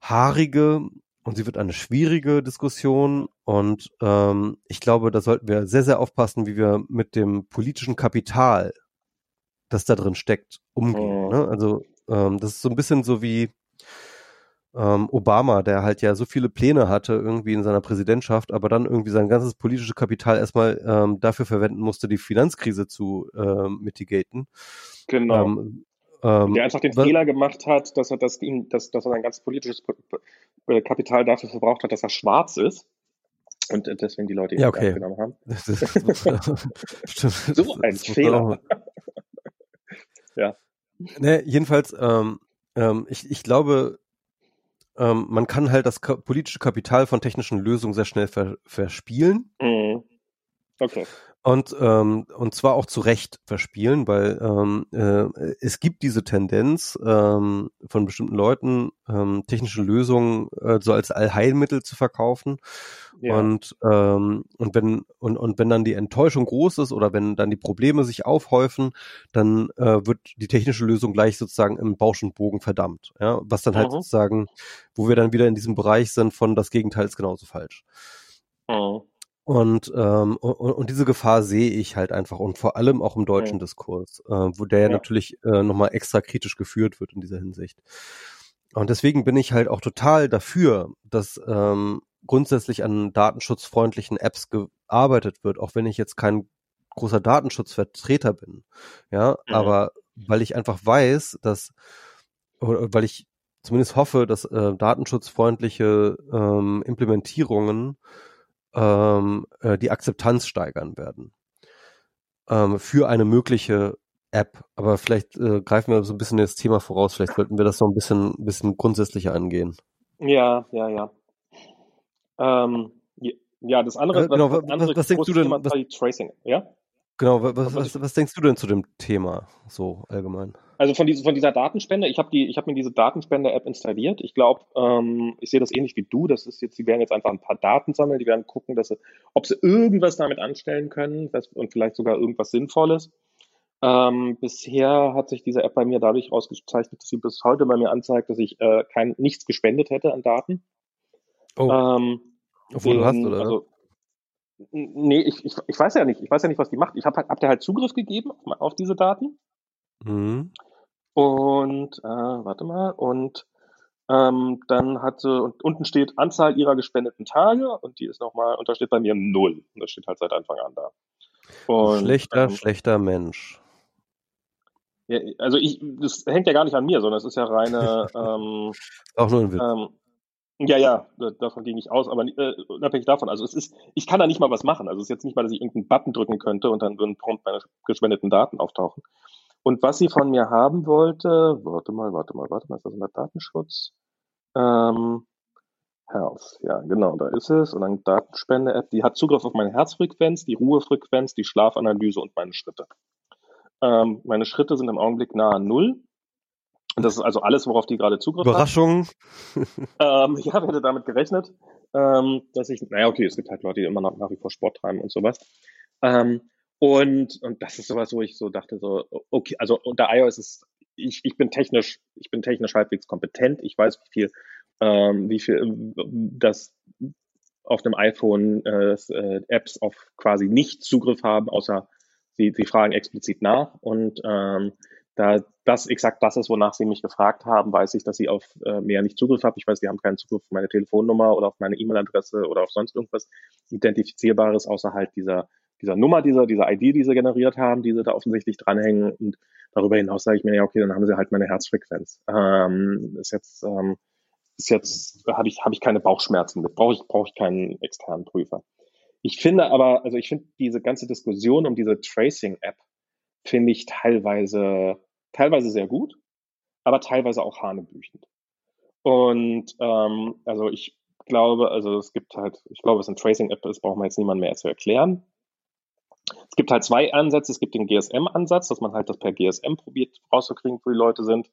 haarige und sie wird eine schwierige Diskussion. Und ähm, ich glaube, da sollten wir sehr, sehr aufpassen, wie wir mit dem politischen Kapital, das da drin steckt, umgehen. Oh. Ne? Also ähm, das ist so ein bisschen so wie ähm, Obama, der halt ja so viele Pläne hatte irgendwie in seiner Präsidentschaft, aber dann irgendwie sein ganzes politisches Kapital erstmal ähm, dafür verwenden musste, die Finanzkrise zu ähm, mitigaten. Genau. Ähm, ähm, der einfach den Fehler gemacht hat, dass er das, dass, dass er sein ganzes politisches äh, Kapital dafür verbraucht hat, dass er schwarz ist. Und deswegen die Leute ihn ja, okay. genommen haben. So ein Fehler. ja. Ne, jedenfalls, ähm, ähm, ich, ich glaube, ähm, man kann halt das ka politische Kapital von technischen Lösungen sehr schnell ver verspielen. Mhm. Okay. Und, ähm, und zwar auch zu Recht verspielen, weil ähm, äh, es gibt diese Tendenz ähm, von bestimmten Leuten, ähm, technische Lösungen äh, so als Allheilmittel zu verkaufen. Ja. Und, ähm, und, wenn, und, und wenn dann die Enttäuschung groß ist oder wenn dann die Probleme sich aufhäufen, dann äh, wird die technische Lösung gleich sozusagen im Bausch und Bogen verdammt. Ja? Was dann halt mhm. sozusagen, wo wir dann wieder in diesem Bereich sind von das Gegenteil ist genauso falsch. Mhm. Und, ähm, und, und diese Gefahr sehe ich halt einfach und vor allem auch im deutschen ja. Diskurs, äh, wo der ja, ja natürlich äh, nochmal extra kritisch geführt wird in dieser Hinsicht. Und deswegen bin ich halt auch total dafür, dass ähm, grundsätzlich an datenschutzfreundlichen Apps gearbeitet wird, auch wenn ich jetzt kein großer Datenschutzvertreter bin. Ja, mhm. aber weil ich einfach weiß, dass, oder weil ich zumindest hoffe, dass äh, datenschutzfreundliche ähm, Implementierungen ähm, äh, die Akzeptanz steigern werden ähm, für eine mögliche App. Aber vielleicht äh, greifen wir so ein bisschen das Thema voraus. Vielleicht sollten wir das noch ein bisschen, bisschen grundsätzlicher angehen. Ja, ja, ja. Ähm, ja, das andere, äh, genau, was, andere was denkst du denn? Was, Tracing, ja? Genau, was, was, was, denkst du denn zu dem Thema so allgemein? Also von, diese, von dieser Datenspende, ich habe die, ich habe mir diese Datenspende-App installiert. Ich glaube, ähm, ich sehe das ähnlich wie du. Das ist jetzt, die werden jetzt einfach ein paar Daten sammeln, die werden gucken, dass sie, ob sie irgendwas damit anstellen können und vielleicht sogar irgendwas Sinnvolles. Ähm, bisher hat sich diese App bei mir dadurch ausgezeichnet, dass sie bis heute bei mir anzeigt, dass ich äh, kein nichts gespendet hätte an Daten. Oh. Ähm, Obwohl du hast, oder? Also, nee, ich, ich, ich weiß ja nicht. Ich weiß ja nicht, was die macht. Ich habe hab dir halt Zugriff gegeben auf, auf diese Daten. Mhm. Und, äh, warte mal, und ähm, dann hat sie, und unten steht Anzahl ihrer gespendeten Tage und die ist nochmal, und da steht bei mir null. Und das steht halt seit Anfang an da. Und, schlechter, ähm, schlechter Mensch. Ja, also ich, das hängt ja gar nicht an mir, sondern es ist ja reine. Ähm, Auch nur ein Witz. Ähm, ja, ja, davon ging ich aus, aber äh, unabhängig davon. Also es ist, ich kann da nicht mal was machen. Also es ist jetzt nicht mal, dass ich irgendeinen Button drücken könnte und dann würden prompt meine gespendeten Daten auftauchen. Und was sie von mir haben wollte, warte mal, warte mal, warte mal, ist das unter Datenschutz? Ähm, Health, ja, genau, da ist es. Und dann Datenspende-App, die hat Zugriff auf meine Herzfrequenz, die Ruhefrequenz, die Schlafanalyse und meine Schritte. Ähm, meine Schritte sind im Augenblick nahe Null. Und das ist also alles, worauf die gerade Zugriff Überraschung. hat. ähm, ja, wer hätte damit gerechnet, ähm, dass ich, naja, okay, es gibt halt Leute, die immer noch nach wie vor Sport treiben und sowas. Ähm, und, und das ist sowas, wo ich so dachte, so, okay, also unter iOS ist, ich, ich bin technisch, ich bin technisch halbwegs kompetent. Ich weiß, wie viel, ähm, wie viel das auf einem iPhone äh, äh, Apps auf quasi nicht Zugriff haben, außer sie, sie fragen explizit nach. Und ähm, da das exakt das ist, wonach sie mich gefragt haben, weiß ich, dass sie auf äh, mehr nicht Zugriff haben. Ich weiß, die haben keinen Zugriff auf meine Telefonnummer oder auf meine E-Mail-Adresse oder auf sonst irgendwas Identifizierbares, außer halt dieser dieser Nummer, dieser, dieser ID, die sie generiert haben, die sie da offensichtlich dranhängen. Und darüber hinaus sage ich mir, ja, okay, dann haben sie halt meine Herzfrequenz. Ähm, ist jetzt, ähm, ist jetzt, habe ich, habe ich keine Bauchschmerzen mit, brauche ich, brauche ich keinen externen Prüfer. Ich finde aber, also ich finde diese ganze Diskussion um diese Tracing-App, finde ich teilweise, teilweise sehr gut, aber teilweise auch hanebüchend. Und ähm, also ich glaube, also es gibt halt, ich glaube, es ein Tracing-App ist, braucht man jetzt niemand mehr zu erklären. Es gibt halt zwei Ansätze. Es gibt den GSM-Ansatz, dass man halt das per GSM probiert rauszukriegen, wo die Leute sind.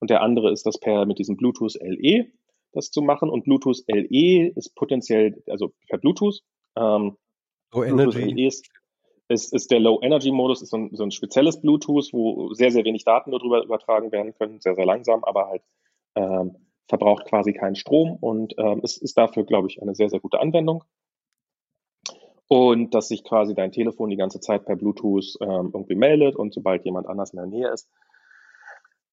Und der andere ist das per mit diesem Bluetooth LE das zu machen. Und Bluetooth LE ist potenziell, also per Bluetooth. Ähm, Low Energy. LE ist, ist, ist der Low Energy Modus, ist so ein, so ein spezielles Bluetooth, wo sehr, sehr wenig Daten darüber übertragen werden können, sehr, sehr langsam, aber halt ähm, verbraucht quasi keinen Strom und ähm, es ist dafür, glaube ich, eine sehr, sehr gute Anwendung und dass sich quasi dein Telefon die ganze Zeit per Bluetooth ähm, irgendwie meldet und sobald jemand anders in der Nähe ist.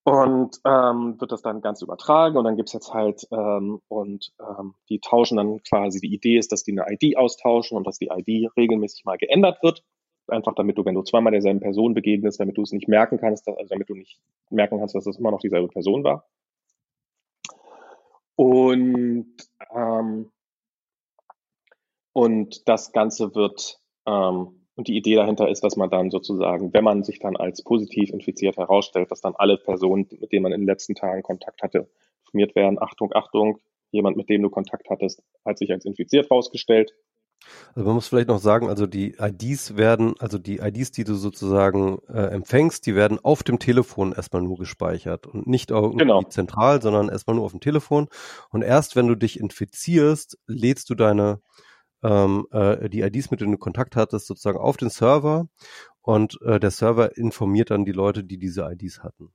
Und ähm, wird das dann ganz übertragen und dann gibt's jetzt halt, ähm, und ähm, die tauschen dann quasi, die Idee ist, dass die eine ID austauschen und dass die ID regelmäßig mal geändert wird. Einfach damit du, wenn du zweimal derselben Person begegnest, damit du es nicht merken kannst, also damit du nicht merken kannst, dass es immer noch dieselbe Person war. Und, ähm, und das Ganze wird, ähm, und die Idee dahinter ist, dass man dann sozusagen, wenn man sich dann als positiv infiziert herausstellt, dass dann alle Personen, mit denen man in den letzten Tagen Kontakt hatte, informiert werden. Achtung, Achtung, jemand, mit dem du Kontakt hattest, hat sich als infiziert herausgestellt. Also man muss vielleicht noch sagen, also die IDs werden, also die IDs, die du sozusagen äh, empfängst, die werden auf dem Telefon erstmal nur gespeichert und nicht irgendwie genau. zentral, sondern erstmal nur auf dem Telefon. Und erst wenn du dich infizierst, lädst du deine ähm, äh, die IDs, mit denen du Kontakt hattest, sozusagen auf den Server und äh, der Server informiert dann die Leute, die diese IDs hatten.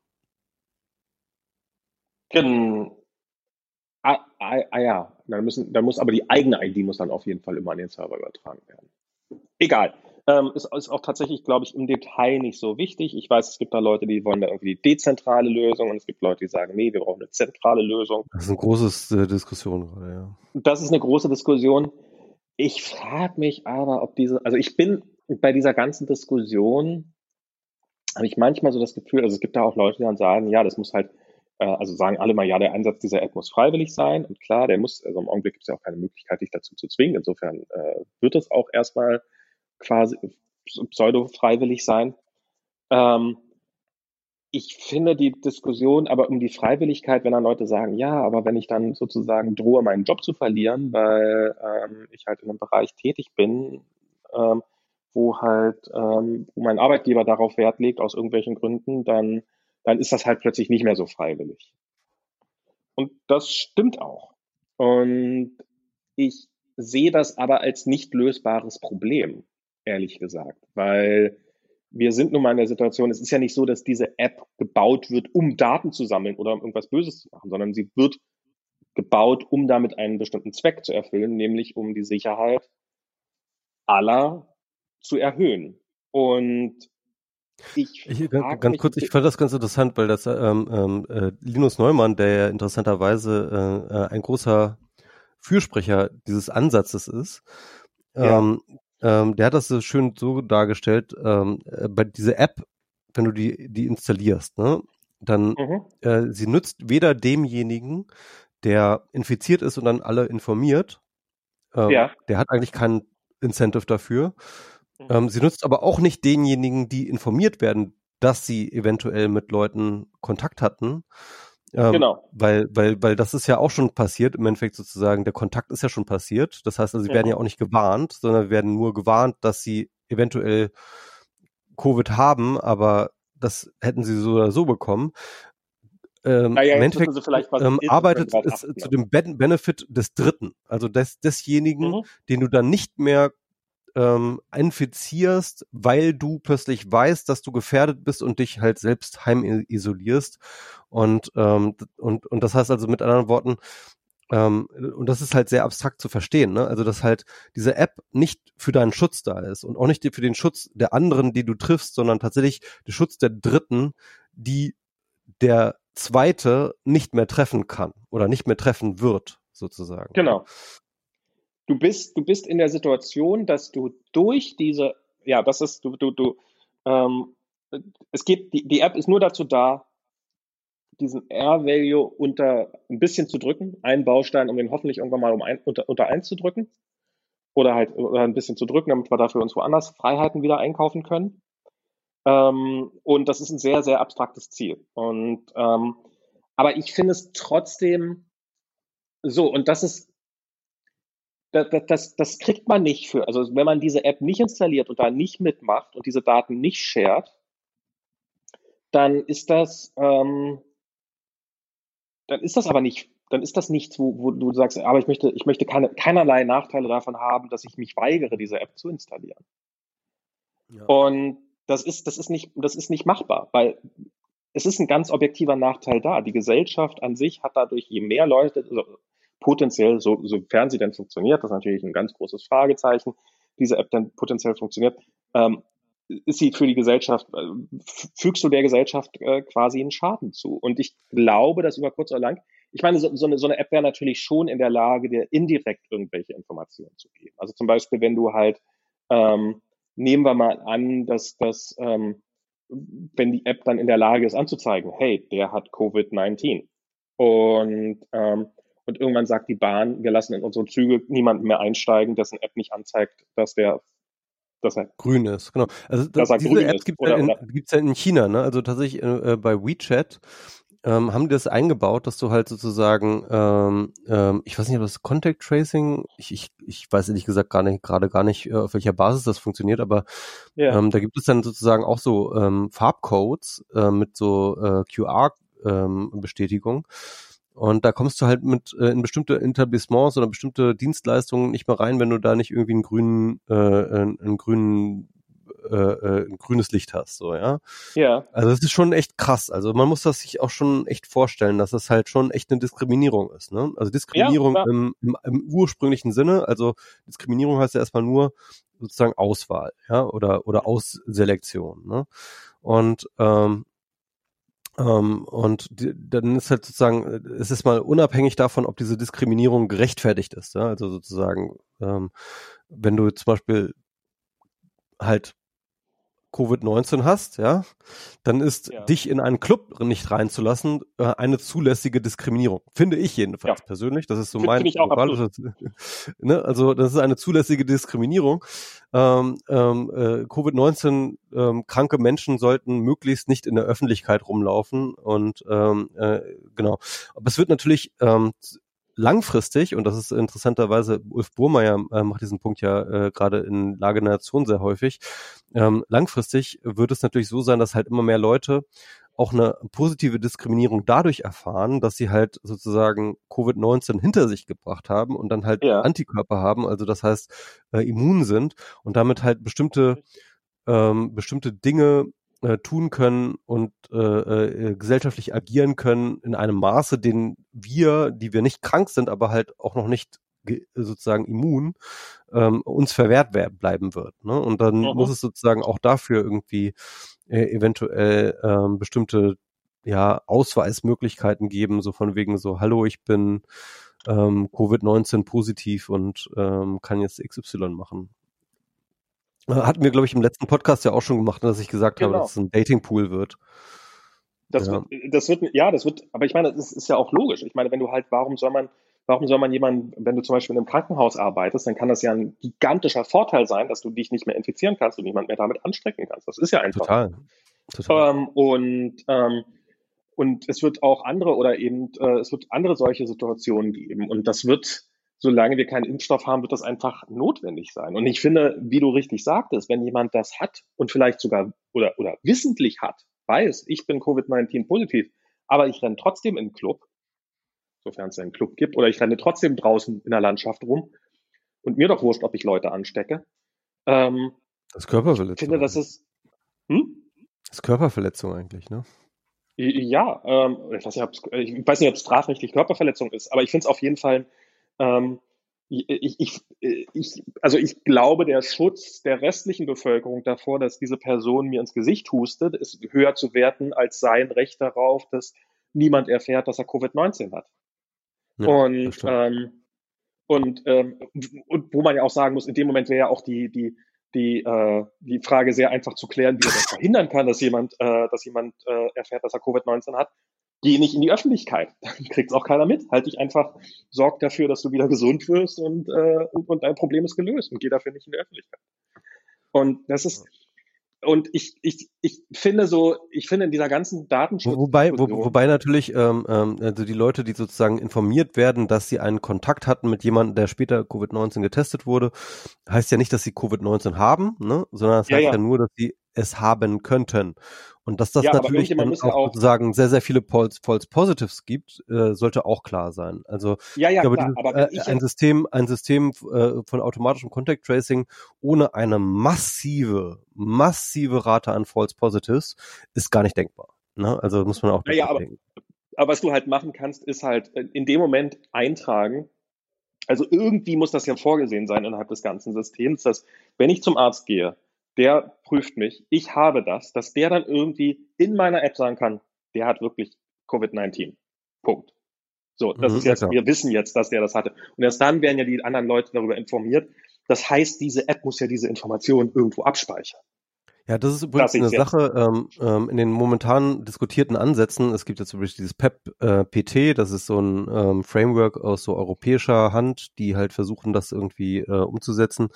Genau. Ah, ah, ah ja, dann, müssen, dann muss aber die eigene ID muss dann auf jeden Fall immer an den Server übertragen werden. Egal. Ähm, ist, ist auch tatsächlich, glaube ich, im Detail nicht so wichtig. Ich weiß, es gibt da Leute, die wollen da irgendwie die dezentrale Lösung und es gibt Leute, die sagen, nee, wir brauchen eine zentrale Lösung. Das ist eine große äh, Diskussion gerade, ja. Das ist eine große Diskussion. Ich frage mich aber, ob diese, also ich bin bei dieser ganzen Diskussion, habe ich manchmal so das Gefühl, also es gibt da auch Leute, die dann sagen, ja, das muss halt äh, also sagen alle mal, ja, der Einsatz dieser App muss freiwillig sein. Und klar, der muss, also im Augenblick gibt es ja auch keine Möglichkeit, dich dazu zu zwingen. Insofern äh, wird es auch erstmal quasi pseudo-freiwillig sein. Ähm, ich finde die Diskussion aber um die Freiwilligkeit, wenn dann Leute sagen, ja, aber wenn ich dann sozusagen drohe, meinen Job zu verlieren, weil ähm, ich halt in einem Bereich tätig bin, ähm, wo halt, ähm, wo mein Arbeitgeber darauf Wert legt, aus irgendwelchen Gründen, dann dann ist das halt plötzlich nicht mehr so freiwillig. Und das stimmt auch. Und ich sehe das aber als nicht lösbares Problem, ehrlich gesagt, weil wir sind nun mal in der Situation, es ist ja nicht so, dass diese App gebaut wird, um Daten zu sammeln oder um irgendwas Böses zu machen, sondern sie wird gebaut, um damit einen bestimmten Zweck zu erfüllen, nämlich um die Sicherheit aller zu erhöhen. Und ich, ich ganz kurz, ich fand das ganz interessant, weil das ähm, ähm, äh, Linus Neumann, der ja interessanterweise äh, äh, ein großer Fürsprecher dieses Ansatzes ist, ja. ähm, ähm, der hat das so schön so dargestellt, ähm, äh, bei dieser App, wenn du die, die installierst, ne, dann mhm. äh, sie nützt weder demjenigen, der infiziert ist und dann alle informiert, ähm, ja. der hat eigentlich keinen Incentive dafür, ähm, sie nutzt aber auch nicht denjenigen, die informiert werden, dass sie eventuell mit Leuten Kontakt hatten. Ähm, genau. Weil, weil, weil das ist ja auch schon passiert, im Endeffekt sozusagen, der Kontakt ist ja schon passiert. Das heißt also, sie mhm. werden ja auch nicht gewarnt, sondern werden nur gewarnt, dass sie eventuell Covid haben, aber das hätten sie so oder so bekommen. Ähm, ja, Im Endeffekt ähm, arbeitet es zu dem Benefit des Dritten, also des, desjenigen, mhm. den du dann nicht mehr ähm, infizierst, weil du plötzlich weißt, dass du gefährdet bist und dich halt selbst heimisolierst. Und, ähm, und, und das heißt also mit anderen Worten, ähm, und das ist halt sehr abstrakt zu verstehen, ne? Also, dass halt diese App nicht für deinen Schutz da ist und auch nicht für den Schutz der anderen, die du triffst, sondern tatsächlich der Schutz der Dritten, die der zweite nicht mehr treffen kann oder nicht mehr treffen wird, sozusagen. Genau du bist, du bist in der Situation, dass du durch diese, ja, das ist, du, du, du, ähm, es geht, die, die App ist nur dazu da, diesen R-Value unter ein bisschen zu drücken, einen Baustein, um den hoffentlich irgendwann mal um ein, unter, unter eins zu drücken. Oder halt oder ein bisschen zu drücken, damit wir dafür uns woanders Freiheiten wieder einkaufen können. Ähm, und das ist ein sehr, sehr abstraktes Ziel. Und ähm, aber ich finde es trotzdem so, und das ist das, das, das kriegt man nicht für. Also wenn man diese App nicht installiert und da nicht mitmacht und diese Daten nicht shared, dann ist das, ähm, dann ist das aber nicht, dann ist das nichts, wo, wo du sagst, aber ich möchte, ich möchte keine, keinerlei Nachteile davon haben, dass ich mich weigere, diese App zu installieren. Ja. Und das ist, das ist nicht, das ist nicht machbar, weil es ist ein ganz objektiver Nachteil da. Die Gesellschaft an sich hat dadurch, je mehr Leute, also potenziell, so, sofern sie denn funktioniert, das ist natürlich ein ganz großes Fragezeichen, diese App dann potenziell funktioniert, ähm, ist sie für die Gesellschaft, äh, fügst du der Gesellschaft äh, quasi einen Schaden zu. Und ich glaube, dass über kurz oder lang, ich meine, so, so, eine, so eine App wäre natürlich schon in der Lage, dir indirekt irgendwelche Informationen zu geben. Also zum Beispiel, wenn du halt, ähm, nehmen wir mal an, dass das, ähm, wenn die App dann in der Lage ist anzuzeigen, hey, der hat Covid-19. Und ähm, und irgendwann sagt die Bahn, wir lassen in unsere Züge niemanden mehr einsteigen, dessen App nicht anzeigt, dass der dass er grün ist, genau. Also das, diese App gibt es ja, in, ja in China, ne? Also tatsächlich äh, bei WeChat ähm, haben die das eingebaut, dass du halt sozusagen, ähm, ähm, ich weiß nicht, ob das Contact Tracing, ich, ich, ich weiß ehrlich gesagt gar nicht, gerade gar nicht, äh, auf welcher Basis das funktioniert, aber ja. ähm, da gibt es dann sozusagen auch so ähm, Farbcodes äh, mit so äh, QR-Bestätigung. Ähm, und da kommst du halt mit äh, in bestimmte Etablissements oder bestimmte Dienstleistungen nicht mehr rein, wenn du da nicht irgendwie einen grünen, äh, einen grünen äh, äh, ein grünes Licht hast, so, ja. Ja. Also das ist schon echt krass. Also man muss das sich auch schon echt vorstellen, dass das halt schon echt eine Diskriminierung ist, ne? Also Diskriminierung ja, im, im, im ursprünglichen Sinne, also Diskriminierung heißt ja erstmal nur sozusagen Auswahl, ja, oder, oder Ausselektion, ne? Und ähm, ähm, und die, dann ist halt sozusagen, es ist mal unabhängig davon, ob diese Diskriminierung gerechtfertigt ist. Ja? Also sozusagen, ähm, wenn du zum Beispiel halt Covid-19 hast, ja, dann ist ja. dich in einen Club nicht reinzulassen äh, eine zulässige Diskriminierung. Finde ich jedenfalls ja. persönlich. Das ist so mein moralisches. ne, also das ist eine zulässige Diskriminierung. Ähm, ähm, äh, Covid-19 ähm, kranke Menschen sollten möglichst nicht in der Öffentlichkeit rumlaufen und ähm, äh, genau. Aber es wird natürlich ähm, langfristig, und das ist interessanterweise, Ulf Burmeier äh, macht diesen Punkt ja äh, gerade in Lage der Nation sehr häufig, ähm, langfristig wird es natürlich so sein, dass halt immer mehr Leute auch eine positive Diskriminierung dadurch erfahren, dass sie halt sozusagen Covid-19 hinter sich gebracht haben und dann halt ja. Antikörper haben, also das heißt äh, immun sind und damit halt bestimmte ähm, bestimmte Dinge äh, tun können und äh, äh, gesellschaftlich agieren können in einem Maße, den wir, die wir nicht krank sind, aber halt auch noch nicht sozusagen immun, ähm, uns verwehrt bleiben wird. Ne? Und dann mhm. muss es sozusagen auch dafür irgendwie äh, eventuell ähm, bestimmte ja, Ausweismöglichkeiten geben, so von wegen so, hallo, ich bin ähm, Covid-19 positiv und ähm, kann jetzt XY machen. Hatten wir, glaube ich, im letzten Podcast ja auch schon gemacht, dass ich gesagt genau. habe, dass es ein Datingpool wird. Das, ja. wird, das wird, ja, das wird, aber ich meine, das ist ja auch logisch. Ich meine, wenn du halt, warum soll man, warum soll man jemanden, wenn du zum Beispiel in einem Krankenhaus arbeitest, dann kann das ja ein gigantischer Vorteil sein, dass du dich nicht mehr infizieren kannst und niemand mehr damit anstecken kannst. Das ist ja einfach. Total. Total. Ähm, und, ähm, und es wird auch andere oder eben, äh, es wird andere solche Situationen geben. Und das wird, solange wir keinen Impfstoff haben, wird das einfach notwendig sein. Und ich finde, wie du richtig sagtest, wenn jemand das hat und vielleicht sogar oder, oder wissentlich hat, weiß, ich bin Covid-19 positiv, aber ich renne trotzdem in den Club, sofern es einen Club gibt, oder ich renne trotzdem draußen in der Landschaft rum und mir doch wurscht, ob ich Leute anstecke. Ähm, das ist Körperverletzung. Ich finde, das ist, hm? Das ist Körperverletzung eigentlich, ne? Ja, ähm, ich, weiß nicht, ich weiß nicht, ob es strafrechtlich Körperverletzung ist, aber ich finde es auf jeden Fall ähm, ich, ich, ich, also ich glaube, der Schutz der restlichen Bevölkerung davor, dass diese Person mir ins Gesicht hustet, ist höher zu werten als sein Recht darauf, dass niemand erfährt, dass er Covid-19 hat. Ja, und, ähm, und, ähm, und wo man ja auch sagen muss, in dem Moment wäre ja auch die, die, die, äh, die Frage sehr einfach zu klären, wie er das verhindern kann, dass jemand, äh, dass jemand äh, erfährt, dass er Covid-19 hat geh nicht in die Öffentlichkeit. Dann kriegt's auch keiner mit. Halt dich einfach, sorg dafür, dass du wieder gesund wirst und, äh, und, und dein Problem ist gelöst und geh dafür nicht in die Öffentlichkeit. Und das ist, und ich, ich, ich finde so, ich finde in dieser ganzen Datenschutz. Wobei, wo, wobei natürlich, ähm, ähm, also die Leute, die sozusagen informiert werden, dass sie einen Kontakt hatten mit jemandem, der später Covid-19 getestet wurde, heißt ja nicht, dass sie Covid-19 haben, ne? sondern es das heißt ja, ja nur, dass sie es haben könnten. Und dass das ja, natürlich dann auch, auch sozusagen sehr, sehr viele False, False Positives gibt, äh, sollte auch klar sein. Also ja, ja, ich glaube, klar, dieses, äh, ein System, ein System äh, von automatischem Contact Tracing ohne eine massive, massive Rate an False Positives ist gar nicht denkbar. Ne? Also muss man auch ja, ja, aber, aber was du halt machen kannst, ist halt äh, in dem Moment eintragen, also irgendwie muss das ja vorgesehen sein innerhalb des ganzen Systems, dass wenn ich zum Arzt gehe, der prüft mich, ich habe das, dass der dann irgendwie in meiner App sagen kann, der hat wirklich Covid-19. Punkt. So, das mhm, ist jetzt, wir wissen jetzt, dass der das hatte. Und erst dann werden ja die anderen Leute darüber informiert. Das heißt, diese App muss ja diese Informationen irgendwo abspeichern. Ja, das ist übrigens eine Sache ähm, ähm, in den momentan diskutierten Ansätzen. Es gibt jetzt übrigens dieses PEP-PT, äh, das ist so ein ähm, Framework aus so europäischer Hand, die halt versuchen, das irgendwie äh, umzusetzen.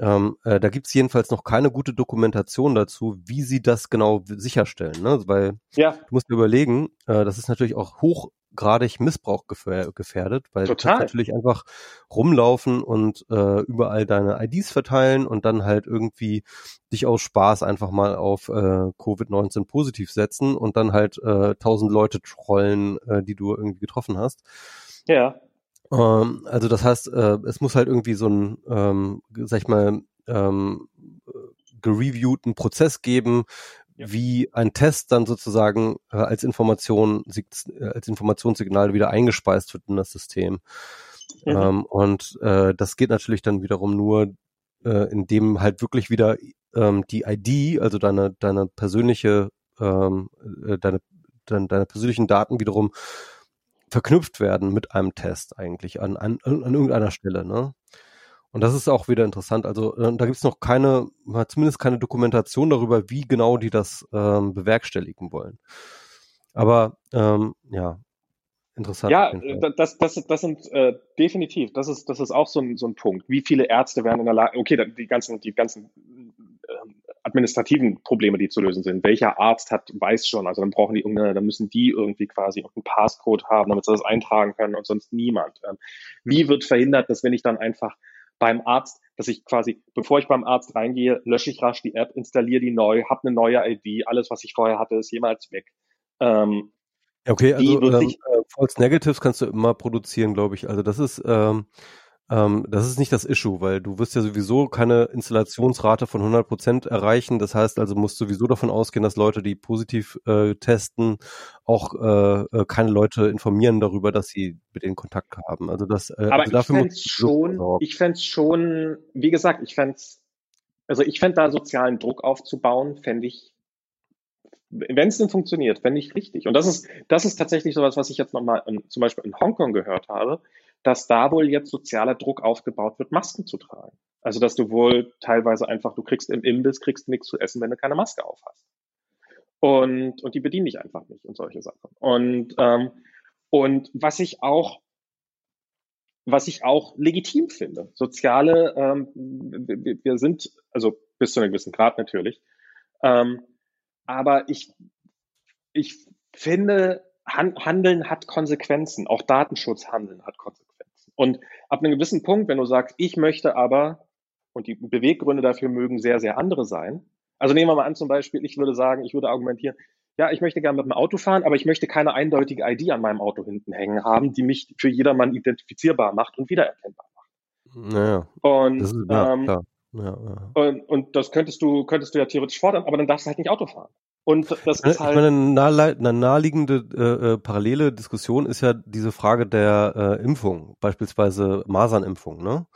Ähm, äh, da gibt's jedenfalls noch keine gute Dokumentation dazu, wie sie das genau sicherstellen. Ne? Weil ja. du musst dir überlegen, äh, das ist natürlich auch hochgradig Missbrauch gefährdet, weil Total. du natürlich einfach rumlaufen und äh, überall deine IDs verteilen und dann halt irgendwie dich aus Spaß einfach mal auf äh, Covid-19 positiv setzen und dann halt äh, tausend Leute trollen, äh, die du irgendwie getroffen hast. Ja. Ähm, also das heißt, äh, es muss halt irgendwie so ein, ähm, sag ich mal, ähm, gereviewten Prozess geben, ja. wie ein Test dann sozusagen äh, als Information, äh, als Informationssignal wieder eingespeist wird in das System. Mhm. Ähm, und äh, das geht natürlich dann wiederum nur, äh, indem halt wirklich wieder ähm, die ID, also deine, deine persönliche, ähm, äh, deine, deine, deine persönlichen Daten wiederum verknüpft werden mit einem Test eigentlich an, an, an irgendeiner Stelle. Ne? Und das ist auch wieder interessant. Also äh, da gibt es noch keine, zumindest keine Dokumentation darüber, wie genau die das ähm, bewerkstelligen wollen. Aber ähm, ja, interessant. Ja, das, das, das sind äh, definitiv, das ist, das ist auch so ein, so ein Punkt. Wie viele Ärzte werden in der Lage, okay, die ganzen, die ganzen äh, administrativen Probleme, die zu lösen sind. Welcher Arzt hat, weiß schon, also dann brauchen die irgendeine, dann müssen die irgendwie quasi irgendeinen Passcode haben, damit sie das eintragen können und sonst niemand. Ähm, wie wird verhindert, dass wenn ich dann einfach beim Arzt, dass ich quasi, bevor ich beim Arzt reingehe, lösche ich rasch die App, installiere die neu, habe eine neue ID, alles, was ich vorher hatte, ist jemals weg. Ähm, okay, also ähm, äh, False Negatives kannst du immer produzieren, glaube ich. Also das ist ähm, ähm, das ist nicht das Issue, weil du wirst ja sowieso keine Installationsrate von 100 Prozent erreichen. Das heißt also, musst sowieso davon ausgehen, dass Leute, die positiv äh, testen, auch äh, äh keine Leute informieren darüber, dass sie mit denen Kontakt haben. Also das, äh, Aber also dafür ich fände schon, ich fände schon, wie gesagt, ich fände also ich fände da sozialen Druck aufzubauen, fände ich wenn es denn funktioniert, fände ich richtig. Und das ist, das ist tatsächlich sowas, was ich jetzt nochmal zum Beispiel in Hongkong gehört habe dass da wohl jetzt sozialer Druck aufgebaut wird, Masken zu tragen. Also dass du wohl teilweise einfach, du kriegst im Imbiss, kriegst nichts zu essen, wenn du keine Maske auf hast. Und, und die bedienen dich einfach nicht und solche Sachen. Und, ähm, und was ich auch was ich auch legitim finde. Soziale, ähm, wir, wir sind, also bis zu einem gewissen Grad natürlich, ähm, aber ich, ich finde, Handeln hat Konsequenzen. Auch Datenschutzhandeln hat Konsequenzen. Und ab einem gewissen Punkt, wenn du sagst, ich möchte aber, und die Beweggründe dafür mögen sehr, sehr andere sein. Also nehmen wir mal an zum Beispiel, ich würde sagen, ich würde argumentieren, ja, ich möchte gerne mit dem Auto fahren, aber ich möchte keine eindeutige ID an meinem Auto hinten hängen haben, die mich für jedermann identifizierbar macht und wiedererkennbar macht. Naja. Und, ist, ja, ähm, ja, ja. Und, und das könntest du, könntest du ja theoretisch fordern, aber dann darfst du halt nicht Auto fahren. Und das ist halt. Ich meine, eine, naheliegende äh, äh, parallele Diskussion ist ja diese Frage der äh, Impfung, beispielsweise Masernimpfung, ne?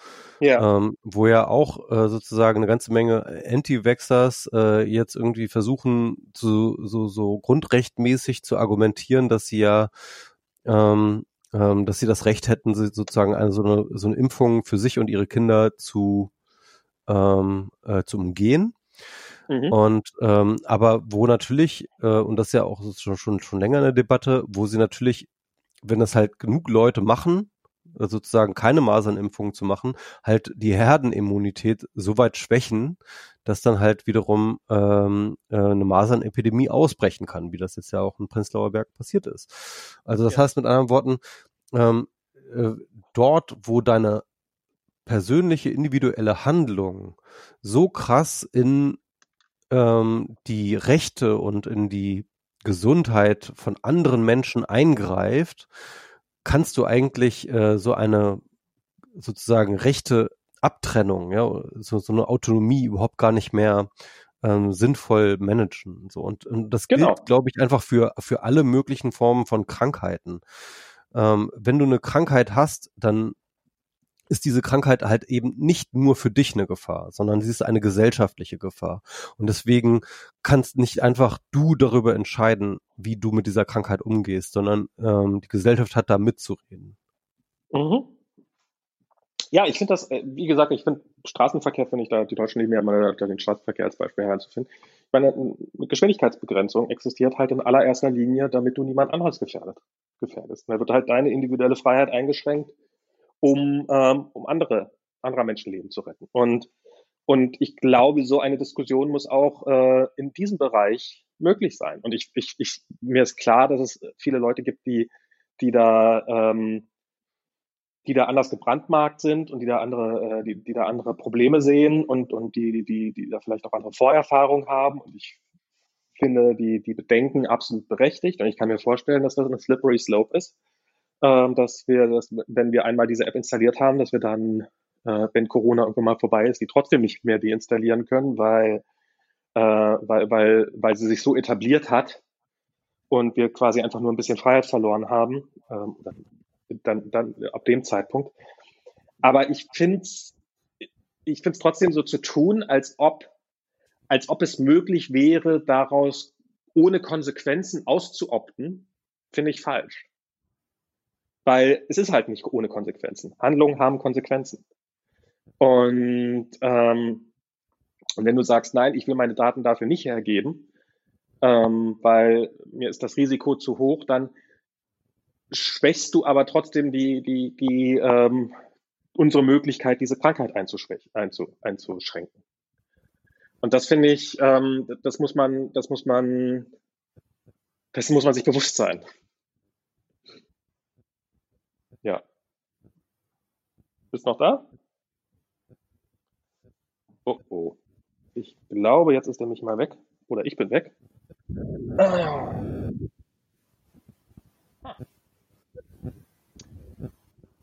Ja. Ähm, wo ja auch äh, sozusagen eine ganze Menge Anti-Vaxxers äh, jetzt irgendwie versuchen, zu, so, so grundrechtmäßig zu argumentieren, dass sie ja ähm, ähm, dass sie das Recht hätten, sozusagen eine, so, eine, so eine Impfung für sich und ihre Kinder zu, ähm, äh, zu umgehen. Mhm. Und ähm, aber wo natürlich, äh, und das ist ja auch schon, schon, schon länger eine Debatte, wo sie natürlich, wenn das halt genug Leute machen, äh, sozusagen keine Masernimpfung zu machen, halt die Herdenimmunität so weit schwächen, dass dann halt wiederum ähm, äh, eine Masernepidemie ausbrechen kann, wie das jetzt ja auch in Prenzlauer Berg passiert ist. Also das ja. heißt mit anderen Worten, ähm, äh, dort, wo deine persönliche individuelle Handlung so krass in ähm, die Rechte und in die Gesundheit von anderen Menschen eingreift, kannst du eigentlich äh, so eine sozusagen rechte Abtrennung, ja, so, so eine Autonomie überhaupt gar nicht mehr ähm, sinnvoll managen. So und, und das genau. gilt, glaube ich, einfach für für alle möglichen Formen von Krankheiten. Ähm, wenn du eine Krankheit hast, dann ist diese Krankheit halt eben nicht nur für dich eine Gefahr, sondern sie ist eine gesellschaftliche Gefahr. Und deswegen kannst nicht einfach du darüber entscheiden, wie du mit dieser Krankheit umgehst, sondern ähm, die Gesellschaft hat da mitzureden. Mhm. Ja, ich finde das, äh, wie gesagt, ich finde Straßenverkehr, finde ich da, die Deutschen lieben ja immer den Straßenverkehr als Beispiel heranzufinden. Ich meine, eine Geschwindigkeitsbegrenzung existiert halt in allererster Linie, damit du niemand anderes gefährdet, gefährdest. Da wird halt deine individuelle Freiheit eingeschränkt, um, ähm, um andere, anderer Menschenleben zu retten. Und, und ich glaube, so eine Diskussion muss auch äh, in diesem Bereich möglich sein. Und ich, ich, ich, mir ist klar, dass es viele Leute gibt, die, die da, ähm, die da anders gebrandmarkt sind und die da andere, äh, die, die da andere Probleme sehen und, und die, die, die da vielleicht auch andere Vorerfahrungen haben. Und ich finde die, die Bedenken absolut berechtigt. Und ich kann mir vorstellen, dass das eine slippery slope ist. Ähm, dass wir, dass, wenn wir einmal diese App installiert haben, dass wir dann, äh, wenn Corona irgendwann mal vorbei ist, die trotzdem nicht mehr deinstallieren können, weil, äh, weil, weil, weil sie sich so etabliert hat und wir quasi einfach nur ein bisschen Freiheit verloren haben. Ähm, dann, dann ab dem Zeitpunkt. Aber ich finde es ich find's trotzdem so zu tun, als ob, als ob es möglich wäre, daraus ohne Konsequenzen auszuopten, finde ich falsch. Weil es ist halt nicht ohne Konsequenzen. Handlungen haben Konsequenzen. Und, ähm, und wenn du sagst, nein, ich will meine Daten dafür nicht hergeben, ähm, weil mir ist das Risiko zu hoch, dann schwächst du aber trotzdem die, die, die ähm, unsere Möglichkeit, diese Krankheit einzu, einzuschränken. Und das finde ich, ähm, das muss man, das muss man, das muss man sich bewusst sein. Ja. Bist noch da? Oh oh. Ich glaube, jetzt ist er mich mal weg. Oder ich bin weg.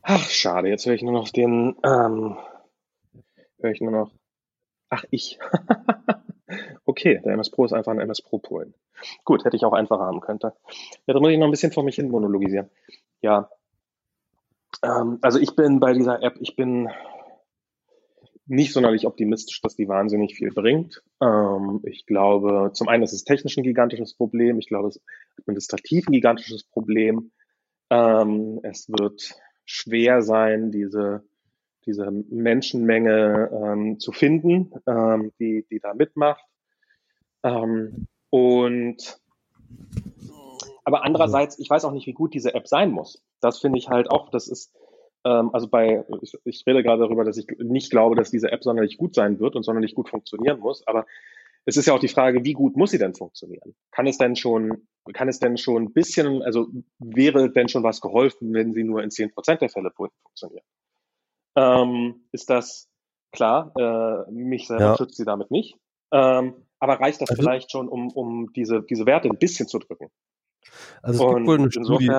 Ach, schade, jetzt höre ich nur noch den, ähm, höre ich nur noch, ach, ich. okay, der MS Pro ist einfach ein MS Pro Polen. Gut, hätte ich auch einfacher haben können. Ja, da muss ich noch ein bisschen vor mich hin monologisieren. Ja, ähm, also ich bin bei dieser App, ich bin nicht sonderlich optimistisch, dass die wahnsinnig viel bringt. Ähm, ich glaube, zum einen ist es technisch ein gigantisches Problem. Ich glaube, es ist administrativ ein gigantisches Problem. Ähm, es wird schwer sein, diese, diese Menschenmenge ähm, zu finden, ähm, die, die da mitmacht. Ähm, und aber andererseits, ich weiß auch nicht, wie gut diese App sein muss. Das finde ich halt auch, das ist, ähm, also bei, ich, ich rede gerade darüber, dass ich nicht glaube, dass diese App sonderlich gut sein wird und sonderlich gut funktionieren muss, aber es ist ja auch die Frage, wie gut muss sie denn funktionieren? Kann es denn schon, kann es denn schon ein bisschen, also wäre denn schon was geholfen, wenn sie nur in zehn Prozent der Fälle funktioniert? Ähm, ist das klar? Äh, mich selber ja. schützt sie damit nicht. Ähm, aber reicht das also, vielleicht schon, um, um diese, diese Werte ein bisschen zu drücken? Also es gibt wohl eine Studie,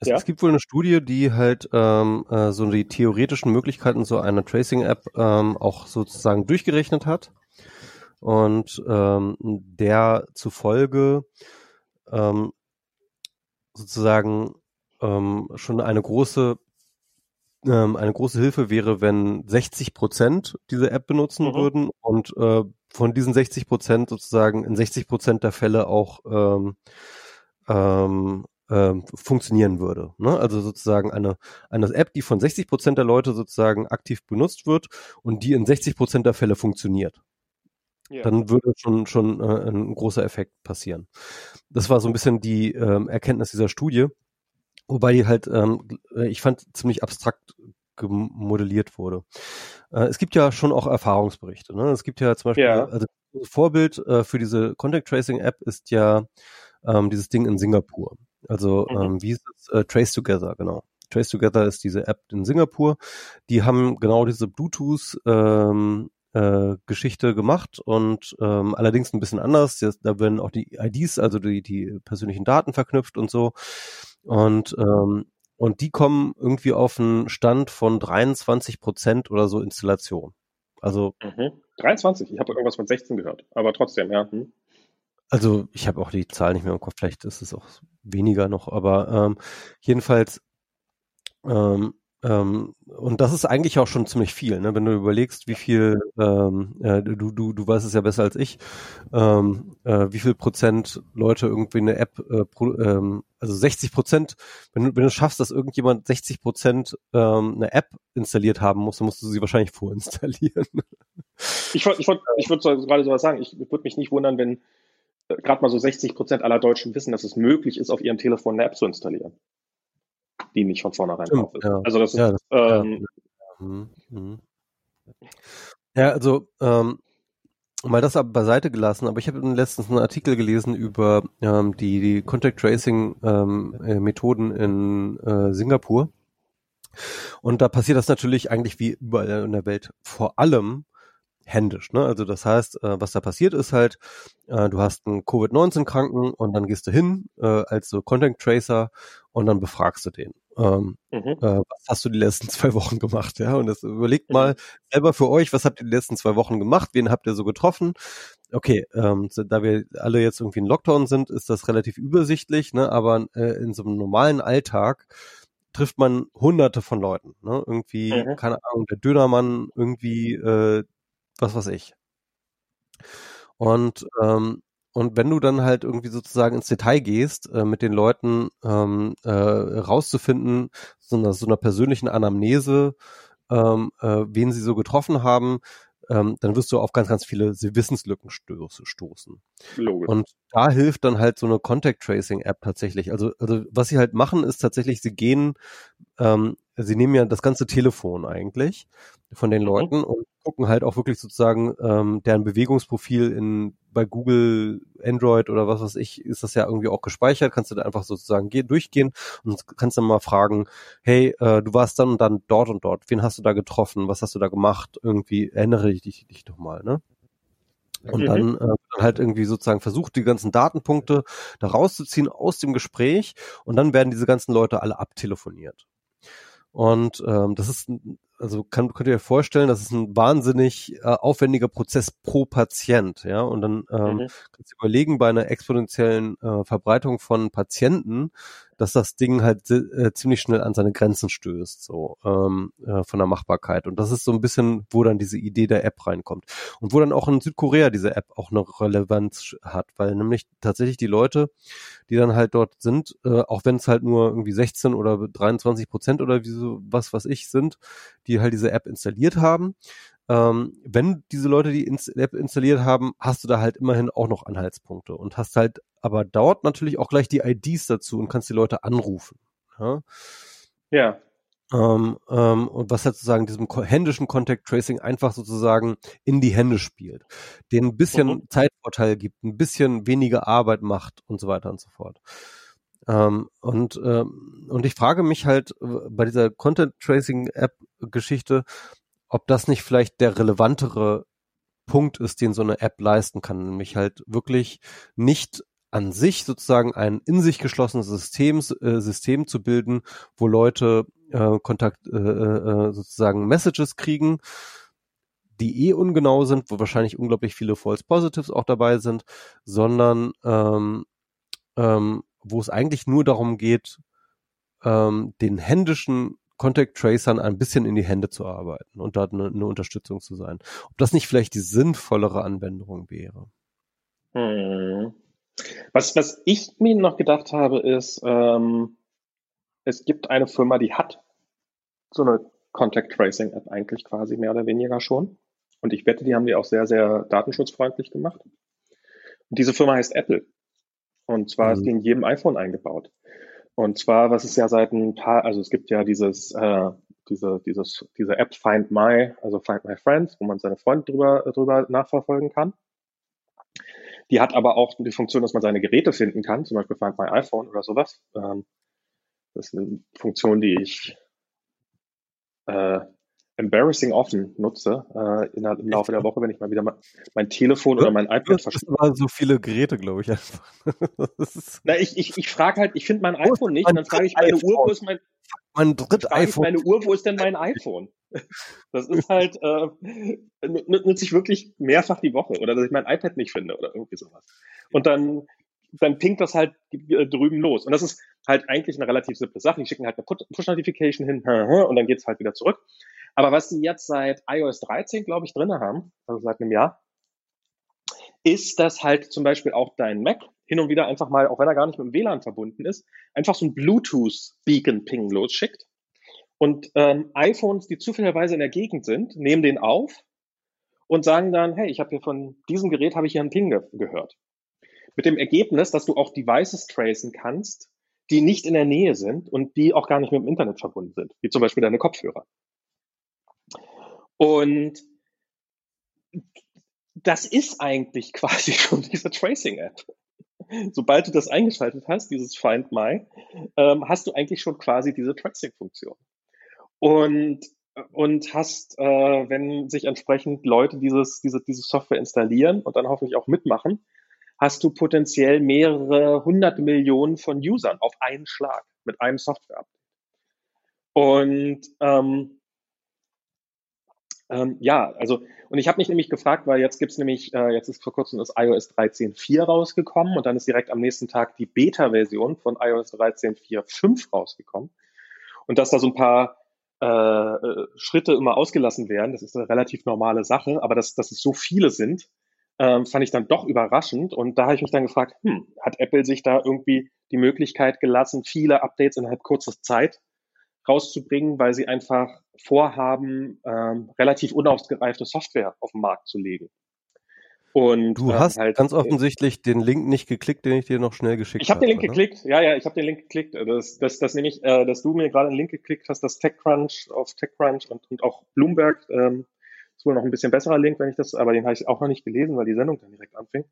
es, ja? es, gibt wohl eine Studie, die halt ähm, äh, so die theoretischen Möglichkeiten so einer Tracing-App ähm, auch sozusagen durchgerechnet hat und ähm, der zufolge ähm, sozusagen ähm, schon eine große ähm, eine große Hilfe wäre, wenn 60 Prozent diese App benutzen mhm. würden und äh, von diesen 60 Prozent sozusagen in 60 Prozent der Fälle auch ähm, ähm, ähm, funktionieren würde. Ne? Also sozusagen eine, eine App, die von 60 Prozent der Leute sozusagen aktiv benutzt wird und die in 60 Prozent der Fälle funktioniert ja. dann würde schon schon äh, ein großer Effekt passieren. Das war so ein bisschen die ähm, Erkenntnis dieser Studie, wobei die halt, ähm, äh, ich fand, ziemlich abstrakt gemodelliert wurde. Äh, es gibt ja schon auch Erfahrungsberichte. Ne? Es gibt ja zum Beispiel, ja. also Vorbild äh, für diese Contact Tracing App ist ja ähm, dieses Ding in Singapur. Also mhm. ähm, wie ist es? Äh, Trace Together, genau. Trace Together ist diese App in Singapur. Die haben genau diese Bluetooth ähm, äh, Geschichte gemacht und ähm, allerdings ein bisschen anders. Da werden auch die IDs, also die, die persönlichen Daten verknüpft und so. Und ähm, und die kommen irgendwie auf einen Stand von 23 Prozent oder so Installation. Also mhm. 23, ich habe irgendwas von 16 gehört, aber trotzdem, ja. Hm. Also ich habe auch die Zahl nicht mehr im Kopf, vielleicht ist es auch weniger noch, aber ähm, jedenfalls ähm, ähm, und das ist eigentlich auch schon ziemlich viel, ne? wenn du überlegst, wie viel, ähm, äh, du, du, du weißt es ja besser als ich, ähm, äh, wie viel Prozent Leute irgendwie eine App, äh, pro, ähm, also 60 Prozent, wenn du, wenn du schaffst, dass irgendjemand 60 Prozent ähm, eine App installiert haben muss, dann musst du sie wahrscheinlich vorinstallieren. Ich, ich, ich, ich würde gerade so was sagen, ich würde mich nicht wundern, wenn gerade mal so 60 Prozent aller Deutschen wissen, dass es möglich ist, auf ihrem Telefon eine App zu installieren die nicht von vornherein Stimmt, drauf ist. ja. Also das ist, Ja, das- ähm, Mhm, mhm. Ja, also ähm, mal das aber beiseite gelassen, aber ich habe letztens einen Artikel gelesen über ähm, die, die Contact Tracing ähm, äh, Methoden in äh, Singapur. Und da passiert das natürlich eigentlich wie überall in der Welt vor allem händisch. Ne? Also das heißt, äh, was da passiert ist halt, äh, du hast einen Covid-19-Kranken und dann gehst du hin äh, als so Contact Tracer und dann befragst du den. Ähm, mhm. äh, was hast du die letzten zwei Wochen gemacht, ja? Und das überlegt Mhm. mal selber für euch, was habt ihr die letzten zwei Wochen gemacht? Wen habt ihr so getroffen? Okay, ähm, so, da wir alle jetzt irgendwie in Lockdown sind, ist das relativ übersichtlich, ne? Aber äh, in so einem normalen Alltag trifft man hunderte von Leuten, ne? Irgendwie, Mhm. keine Ahnung, der Dönermann, irgendwie, äh, was weiß ich. Und ähm, und wenn du dann halt irgendwie sozusagen ins Detail gehst, äh, mit den Leuten ähm, äh, rauszufinden, so einer, so einer persönlichen Anamnese, ähm, äh, wen sie so getroffen haben, ähm, dann wirst du auf ganz, ganz viele Wissenslücken stoßen. Logisch. Und da hilft dann halt so eine Contact Tracing App tatsächlich. Also, also was sie halt machen, ist tatsächlich, sie gehen, ähm, sie nehmen ja das ganze Telefon eigentlich von den Mhm. Leuten und gucken halt auch wirklich sozusagen ähm, deren Bewegungsprofil in bei Google, Android oder was weiß ich, ist das ja irgendwie auch gespeichert. Kannst du da einfach sozusagen geh, durchgehen und kannst dann mal fragen, hey, äh, du warst dann und dann dort und dort. Wen hast du da getroffen? Was hast du da gemacht? Irgendwie erinnere ich dich, dich doch mal, ne? Und Mhm. dann, äh, dann halt irgendwie sozusagen versucht, die ganzen Datenpunkte da rauszuziehen aus dem Gespräch und dann werden diese ganzen Leute alle abtelefoniert. Und ähm, das ist, ein- also kann, könnt ihr euch vorstellen, das ist ein wahnsinnig äh, aufwendiger Prozess pro Patient, ja. Und dann ähm, Mhm. kannst du überlegen, bei einer exponentiellen äh, Verbreitung von Patienten, dass das Ding halt äh, ziemlich schnell an seine Grenzen stößt, so ähm, äh, von der Machbarkeit. Und das ist so ein bisschen, wo dann diese Idee der App reinkommt. Und wo dann auch in Südkorea diese App auch eine Relevanz hat, weil nämlich tatsächlich die Leute, die dann halt dort sind, äh, auch wenn es halt nur irgendwie 16 oder 23 Prozent oder wie so was, was ich sind, die halt diese App installiert haben. Ähm, wenn diese Leute die ins App installiert haben, hast du da halt immerhin auch noch Anhaltspunkte und hast halt aber dort natürlich auch gleich die IDs dazu und kannst die Leute anrufen. Ja? Ja. Ähm, ähm, und was halt sozusagen diesem händischen Contact Tracing einfach sozusagen in die Hände spielt, den ein bisschen Mhm. Zeitvorteil gibt, ein bisschen weniger Arbeit macht und so weiter und so fort. Ähm, und, ähm, und ich frage mich halt äh, bei dieser Content Tracing App Geschichte, ob das nicht vielleicht der relevantere Punkt ist, den so eine App leisten kann, nämlich halt wirklich nicht an sich sozusagen ein in sich geschlossenes System, äh, System zu bilden, wo Leute äh, Kontakt äh, äh, sozusagen Messages kriegen, die eh ungenau sind, wo wahrscheinlich unglaublich viele False Positives auch dabei sind, sondern ähm, ähm, wo es eigentlich nur darum geht, ähm, den händischen Contact Tracern ein bisschen in die Hände zu arbeiten und da eine, eine Unterstützung zu sein. Ob das nicht vielleicht die sinnvollere Anwendung wäre. Hm. Was, was ich mir noch gedacht habe, ist, ähm, es gibt eine Firma, die hat so eine Contact Tracing App eigentlich quasi mehr oder weniger schon. Und ich wette, die haben die auch sehr, sehr datenschutzfreundlich gemacht. Und diese Firma heißt Apple. Und zwar ist Mhm. die in jedem iPhone eingebaut. Und zwar, was es ja seit ein paar, also es gibt ja dieses, äh, diese, dieses, diese App Find My, also Find My Friends, wo man seine Freunde drüber, drüber nachverfolgen kann. Die hat aber auch die Funktion, dass man seine Geräte finden kann, zum Beispiel Find My iPhone oder sowas. Ähm, das ist eine Funktion, die ich äh, embarrassing offen nutze äh, in im Laufe der Woche, wenn ich mal wieder mein, mein Telefon oder mein iPad Das verschwinde. sind aber so viele Geräte, glaube ich einfach. Das Na, ich, ich, ich frage halt, ich finde mein iPhone nicht, und dann frage ich meine iPhone? Uhr, wo ist mein, mein dritt iPhone. meine Uhr, wo ist denn mein iPhone? Das ist halt, äh, nutze ich wirklich mehrfach die Woche oder dass ich mein iPad nicht finde oder irgendwie sowas. Und dann dann pinkt das halt äh, drüben los. Und das ist halt eigentlich eine relativ simple Sache. Die schicken halt eine Push-Notification hin und dann geht's halt wieder zurück. Aber was die jetzt seit iOS 13, glaube ich, drin haben, also seit einem Jahr, ist, dass halt zum Beispiel auch dein Mac hin und wieder einfach mal, auch wenn er gar nicht mit dem WLAN verbunden ist, einfach so ein Bluetooth-Beacon-Ping losschickt. Und ähm, iPhones, die zufälligerweise in der Gegend sind, nehmen den auf und sagen dann, hey, ich habe hier von diesem Gerät habe ich hier einen Ping ge gehört. Mit dem Ergebnis, dass du auch Devices tracen kannst, die nicht in der Nähe sind und die auch gar nicht mit dem Internet verbunden sind, wie zum Beispiel deine Kopfhörer. Und das ist eigentlich quasi schon diese Tracing-App. Sobald du das eingeschaltet hast, dieses Find My, ähm, hast du eigentlich schon quasi diese Tracing-Funktion. Und, und hast, äh, wenn sich entsprechend Leute dieses, diese, diese Software installieren und dann hoffentlich auch mitmachen, hast du potenziell mehrere hundert Millionen von Usern auf einen Schlag mit einem Software-Update. Und ähm, ähm, ja, also, und ich habe mich nämlich gefragt, weil jetzt gibt's nämlich, äh, jetzt ist vor kurzem das iOS 13.4 rausgekommen und dann ist direkt am nächsten Tag die Beta-Version von iOS 13.4.5 rausgekommen. Und dass da so ein paar äh, äh, Schritte immer ausgelassen werden, das ist eine relativ normale Sache, aber dass, dass es so viele sind, ähm, fand ich dann doch überraschend. Und da habe ich mich dann gefragt, hm, hat Apple sich da irgendwie die Möglichkeit gelassen, viele Updates innerhalb kurzer Zeit rauszubringen, weil sie einfach vorhaben, ähm, relativ unausgereifte Software auf den Markt zu legen. Und du äh, hast halt, ganz äh, offensichtlich den Link nicht geklickt, den ich dir noch schnell geschickt habe. Ich habe den Link oder? geklickt, ja, ja, ich habe den Link geklickt. Das, das, das nämlich, äh, dass du mir gerade einen Link geklickt hast, dass TechCrunch auf TechCrunch und, und auch Bloomberg, ähm, ist wohl noch ein bisschen besserer Link, wenn ich das, aber den habe ich auch noch nicht gelesen, weil die Sendung dann direkt anfing.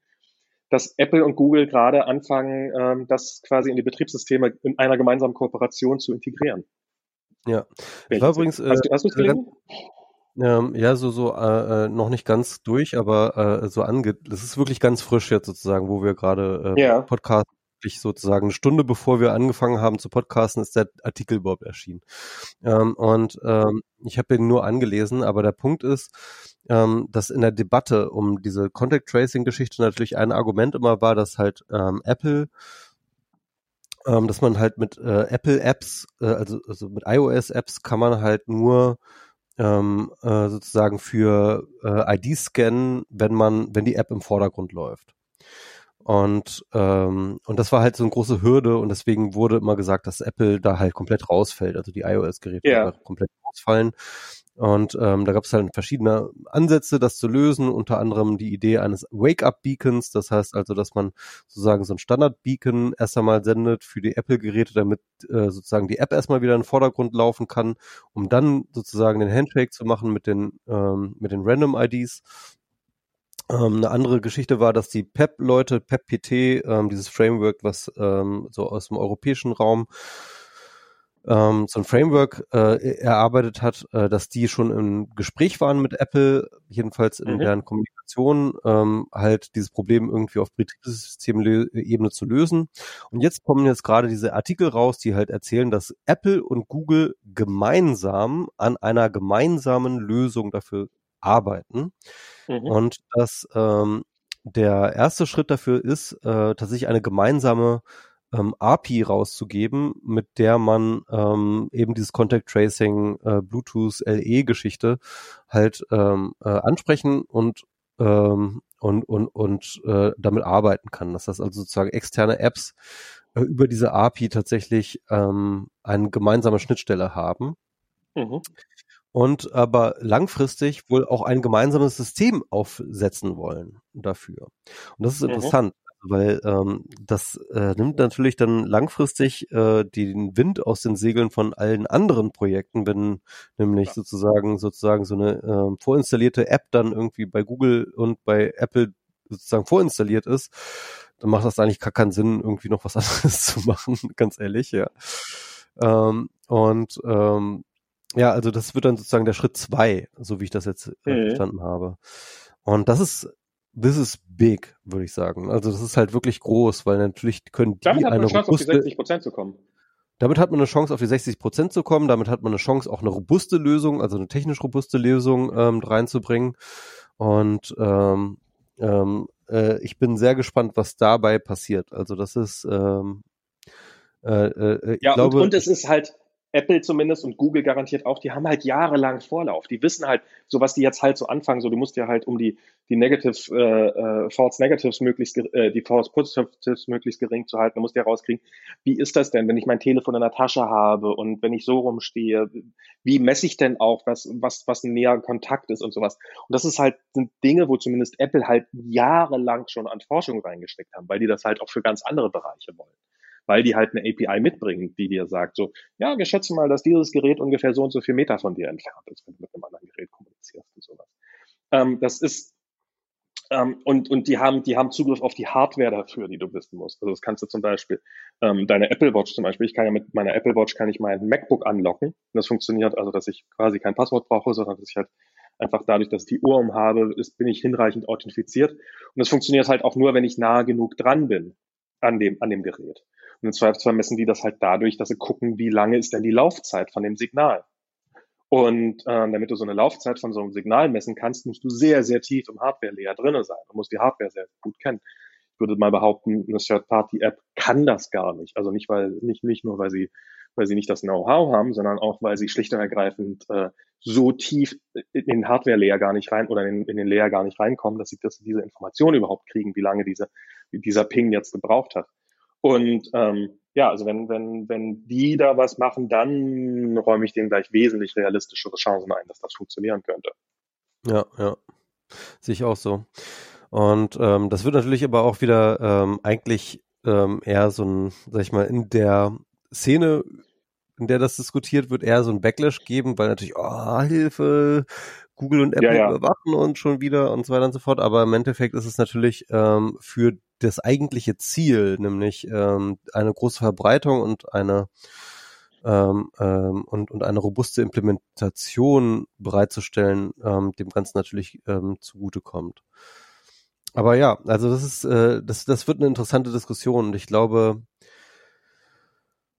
Dass Apple und Google gerade anfangen, ähm, das quasi in die Betriebssysteme in einer gemeinsamen Kooperation zu integrieren. Ja. Das war übrigens, äh, hast du, hast gelesen? Ähm, ja, so, so, äh, äh, noch nicht ganz durch, aber äh, so ange, das ist wirklich ganz frisch jetzt sozusagen, wo wir gerade äh, ja. Podcast sozusagen eine Stunde bevor wir angefangen haben zu podcasten, ist der Artikel überhaupt erschienen. Ähm, und ähm, ich habe ihn nur angelesen, aber der Punkt ist, ähm, dass in der Debatte um diese Contact Tracing Geschichte natürlich ein Argument immer war, dass halt ähm, Apple ähm, dass man halt mit äh, Apple Apps, äh, also, also mit iOS Apps kann man halt nur ähm, äh, sozusagen für äh, ID scannen, wenn man, wenn die App im Vordergrund läuft. Und, ähm, und das war halt so eine große Hürde und deswegen wurde immer gesagt, dass Apple da halt komplett rausfällt, also die iOS-Geräte ja. komplett rausfallen. Und ähm, da gab es halt verschiedene Ansätze, das zu lösen, unter anderem die Idee eines Wake-up-Beacons, das heißt also, dass man sozusagen so ein Standard-Beacon erst einmal sendet für die Apple-Geräte, damit äh, sozusagen die App erstmal wieder in den Vordergrund laufen kann, um dann sozusagen den Handshake zu machen mit den, ähm, mit den Random-IDs. Ähm, eine andere Geschichte war, dass die PEP-Leute, PEP-PT, ähm, dieses Framework, was ähm, so aus dem europäischen Raum ähm, so ein Framework äh, erarbeitet hat, äh, dass die schon im Gespräch waren mit Apple, jedenfalls in mhm. deren Kommunikation, ähm, halt dieses Problem irgendwie auf Betriebssystemebene zu lösen. Und jetzt kommen jetzt gerade diese Artikel raus, die halt erzählen, dass Apple und Google gemeinsam an einer gemeinsamen Lösung dafür arbeiten. Mhm. Und dass ähm, der erste Schritt dafür ist, äh, tatsächlich eine gemeinsame ähm, API rauszugeben, mit der man ähm, eben dieses Contact Tracing äh, Bluetooth LE Geschichte halt ähm, äh, ansprechen und ähm, und und und äh, damit arbeiten kann. Dass das also sozusagen externe Apps äh, über diese API tatsächlich ähm, eine gemeinsame Schnittstelle haben. Mhm. Und aber langfristig wohl auch ein gemeinsames System aufsetzen wollen dafür. Und das ist mhm. Weil ähm, das äh, nimmt natürlich dann langfristig äh, den Wind aus den Segeln von allen anderen Projekten, wenn nämlich ja. sozusagen sozusagen so eine äh, vorinstallierte App dann irgendwie bei Google und bei Apple sozusagen vorinstalliert ist, dann macht das eigentlich gar keinen Sinn, irgendwie noch was anderes zu machen, ganz ehrlich, ja. Ähm, und ähm, ja, also das wird dann sozusagen der Schritt zwei, so wie ich das jetzt äh, mhm. verstanden habe. Und das ist this is big, würde ich sagen. Also das ist halt wirklich groß, weil natürlich können die damit hat man eine Chance, robuste, auf die 60 Prozent zu kommen. Damit hat man eine Chance, auf die 60 Prozent zu kommen. Damit hat man eine Chance, auch eine robuste Lösung, also eine technisch robuste Lösung ähm, reinzubringen. Und ähm, ähm, äh, ich bin sehr gespannt, was dabei passiert. Also das ist ähm, äh, äh, ich ja, glaube, und, und es ist halt, Apple zumindest und Google garantiert auch, die haben halt jahrelang Vorlauf. Die wissen halt, so was die jetzt halt so anfangen, so du musst ja halt um die, die Negative, äh, äh, False Negatives möglichst, äh, die False Positives möglichst gering zu halten, du musst ja rauskriegen, wie ist das denn, wenn ich mein Telefon in der Tasche habe und wenn ich so rumstehe, wie messe ich denn auch, was, was, was ein näherer Kontakt ist und sowas. Und das ist halt, sind Dinge, wo zumindest Apple halt jahrelang schon an Forschung reingesteckt haben, weil die das halt auch für ganz andere Bereiche wollen weil die halt eine API mitbringen, die dir sagt, so, ja, wir schätzen mal, dass dieses Gerät ungefähr so und so viel Meter von dir entfernt ist, wenn du mit einem anderen Gerät kommunizierst und sowas. Ähm, das ist, ähm, und, und die haben, die haben Zugriff auf die Hardware dafür, die du wissen musst. Also das kannst du zum Beispiel, ähm, deine Apple Watch zum Beispiel, ich kann ja mit meiner Apple Watch kann ich mein MacBook anlocken. Und das funktioniert also, dass ich quasi kein Passwort brauche, sondern dass ich halt einfach dadurch, dass ich die Uhr um habe, ist, bin ich hinreichend authentifiziert. Und das funktioniert halt auch nur, wenn ich nah genug dran bin an dem, an dem Gerät. Und im Zweifelsfall messen die das halt dadurch, dass sie gucken, wie lange ist denn die Laufzeit von dem Signal. Und äh, damit du so eine Laufzeit von so einem Signal messen kannst, musst du sehr, sehr tief im Hardware-Layer drinne sein. Du musst die Hardware sehr gut kennen. Ich würde mal behaupten, eine Third-Party-App kann das gar nicht. Also nicht, weil, nicht, nicht nur, weil sie, weil sie nicht das Know-how haben, sondern auch, weil sie schlicht und ergreifend äh, so tief in den Hardware-Layer gar nicht rein oder in, in den Layer gar nicht reinkommen, dass sie, dass sie diese Information überhaupt kriegen, wie lange diese, dieser Ping jetzt gebraucht hat. Und ähm, ja, also wenn, wenn, wenn die da was machen, dann räume ich denen gleich wesentlich realistischere Chancen ein, dass das funktionieren könnte. Ja, ja. Sehe ich auch so. Und ähm, das wird natürlich aber auch wieder ähm, eigentlich ähm, eher so ein, sag ich mal, in der Szene, in der das diskutiert wird, eher so ein Backlash geben, weil natürlich, oh, Hilfe, Google und Apple ja, ja. überwachen uns schon wieder und so weiter und so fort. Aber im Endeffekt ist es natürlich ähm, für das eigentliche Ziel, nämlich ähm, eine große Verbreitung und eine ähm, ähm, und, und eine robuste Implementation bereitzustellen, ähm, dem Ganzen natürlich ähm, zugutekommt. Aber ja, also das ist, äh, das, das wird eine interessante Diskussion und ich glaube,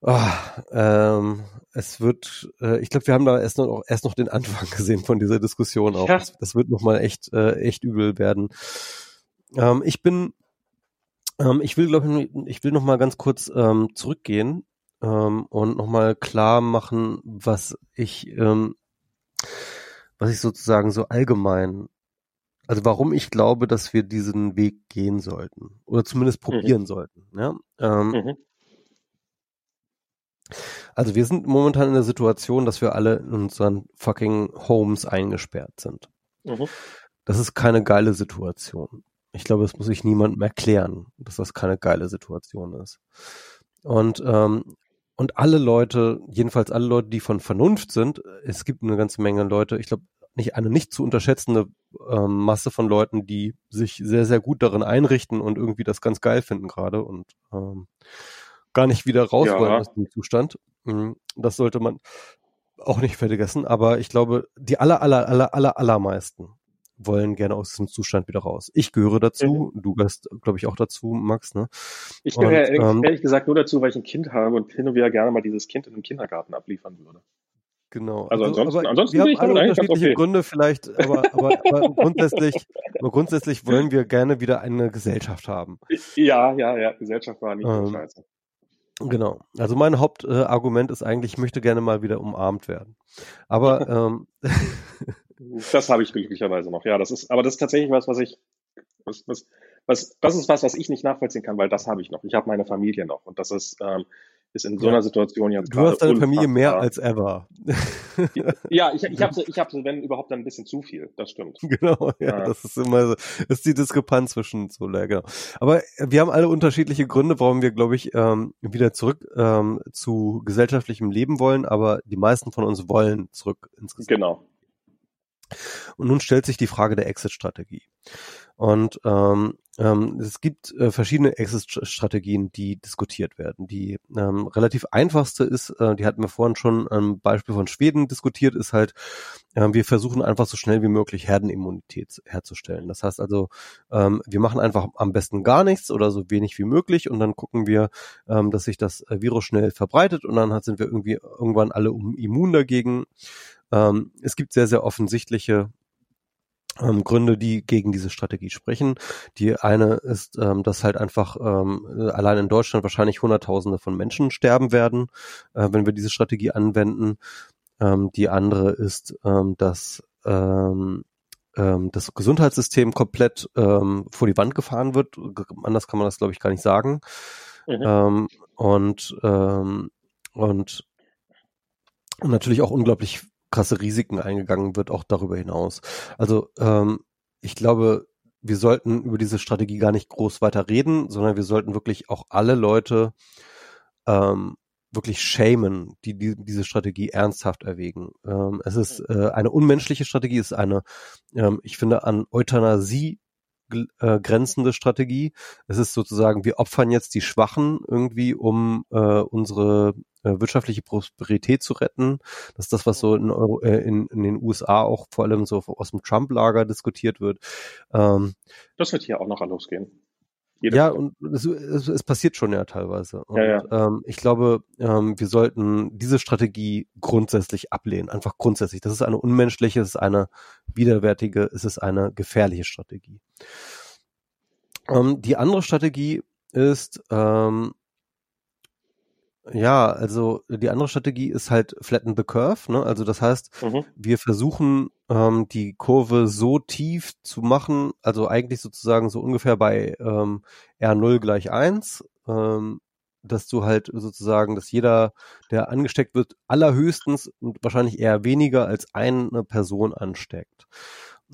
oh, ähm, es wird, äh, ich glaube, wir haben da erst noch, erst noch den Anfang gesehen von dieser Diskussion auch. Ja. Das, das wird nochmal echt, äh, echt übel werden. Ähm, ich bin ähm, ich will, glaube ich, ich will noch mal ganz kurz ähm, zurückgehen ähm, und noch mal klar machen, was ich, ähm, was ich sozusagen so allgemein, also warum ich glaube, dass wir diesen Weg gehen sollten oder zumindest mhm. probieren mhm. sollten. Ja. Ähm, mhm. Also wir sind momentan in der Situation, dass wir alle in unseren fucking Homes eingesperrt sind. Mhm. Das ist keine geile Situation. Ich glaube, das muss ich niemandem erklären, dass das keine geile Situation ist. Und, ähm, und alle Leute, jedenfalls alle Leute, die von Vernunft sind, es gibt eine ganze Menge Leute, ich glaube, nicht eine nicht zu unterschätzende ähm, Masse von Leuten, die sich sehr, sehr gut darin einrichten und irgendwie das ganz geil finden gerade und ähm, gar nicht wieder raus ja. wollen aus dem Zustand. Mhm. Das sollte man auch nicht vergessen, aber ich glaube, die aller, aller, aller, aller, allermeisten wollen gerne aus diesem Zustand wieder raus. Ich gehöre dazu, mhm. du gehörst, glaube ich, auch dazu, Max, ne? Ich gehöre ehrlich, ähm, ehrlich gesagt nur dazu, weil ich ein Kind habe und hin und wieder gerne mal dieses Kind in einem Kindergarten abliefern würde. Genau. Also, also ansonsten, ansonsten wir haben alle unterschiedliche okay. Gründe vielleicht, aber, aber, aber grundsätzlich, aber grundsätzlich wollen wir gerne wieder eine Gesellschaft haben. Ja, ja, ja, Gesellschaft war nicht ähm, so scheiße. Genau. Also mein Hauptargument äh, ist eigentlich, ich möchte gerne mal wieder umarmt werden. Aber ähm, Das habe ich glücklicherweise noch. Ja, das ist, aber das ist tatsächlich was, was ich, was, was, was, das ist was, was ich nicht nachvollziehen kann, weil das habe ich noch. Ich habe meine Familie noch und das ist, ähm, ist in so einer Situation jetzt. Du hast deine Familie mehr als ever. ja, ich, ich habe sie, ich habe sie, wenn überhaupt, dann ein bisschen zu viel. Das stimmt. Genau, ja, ja. das ist immer so, das ist die Diskrepanz zwischen so, genau. Aber wir haben alle unterschiedliche Gründe, warum wir, glaube ich, ähm, wieder zurück ähm, zu gesellschaftlichem Leben wollen, aber die meisten von uns wollen zurück ins Genau. Und nun stellt sich die Frage der Exit-Strategie. Und ähm, ähm, es gibt äh, verschiedene Exit-Strategien, die diskutiert werden. Die ähm, relativ einfachste ist, äh, die hatten wir vorhin schon am Beispiel von Schweden diskutiert, ist halt, äh, wir versuchen einfach so schnell wie möglich Herdenimmunität herzustellen. Das heißt also, ähm, wir machen einfach am besten gar nichts oder so wenig wie möglich und dann gucken wir, ähm, dass sich das Virus schnell verbreitet und dann sind wir irgendwie irgendwann alle immun dagegen. Ähm, es gibt sehr, sehr offensichtliche ähm, Gründe, die gegen diese Strategie sprechen. Die eine ist, ähm, dass halt einfach ähm, allein in Deutschland wahrscheinlich Hunderttausende von Menschen sterben werden, äh, wenn wir diese Strategie anwenden. Ähm, die andere ist, ähm, dass ähm, ähm, das Gesundheitssystem komplett ähm, vor die Wand gefahren wird. Anders kann man das, glaube ich, gar nicht sagen. Mhm. Ähm, und, ähm, und und natürlich auch unglaublich krasse Risiken eingegangen wird, auch darüber hinaus. Also ähm, ich glaube, wir sollten über diese Strategie gar nicht groß weiter reden, sondern wir sollten wirklich auch alle Leute ähm, wirklich schämen, die, die diese Strategie ernsthaft erwägen. Ähm, es ist äh, eine unmenschliche Strategie, es ist eine, ähm, ich finde, an Euthanasie äh, grenzende Strategie. Es ist sozusagen, wir opfern jetzt die Schwachen irgendwie, um äh, unsere äh, wirtschaftliche Prosperität zu retten. Das ist das, was so in, Euro, äh, in, in den USA auch vor allem so aus dem Trump-Lager diskutiert wird. Ähm, das wird hier auch noch losgehen. Jede ja, und es, es, es, passiert schon ja teilweise. Und, ja, ja. Ähm, ich glaube, ähm, wir sollten diese Strategie grundsätzlich ablehnen. Einfach grundsätzlich. Das ist eine unmenschliche, es ist eine widerwärtige, es ist eine gefährliche Strategie. Ähm, die andere Strategie ist, ähm, ja, also die andere Strategie ist halt flatten the curve. Ne? Also das heißt, mhm. wir versuchen ähm, die Kurve so tief zu machen, also eigentlich sozusagen so ungefähr bei ähm, R0 gleich 1, ähm, dass du halt sozusagen, dass jeder, der angesteckt wird, allerhöchstens und wahrscheinlich eher weniger als eine Person ansteckt.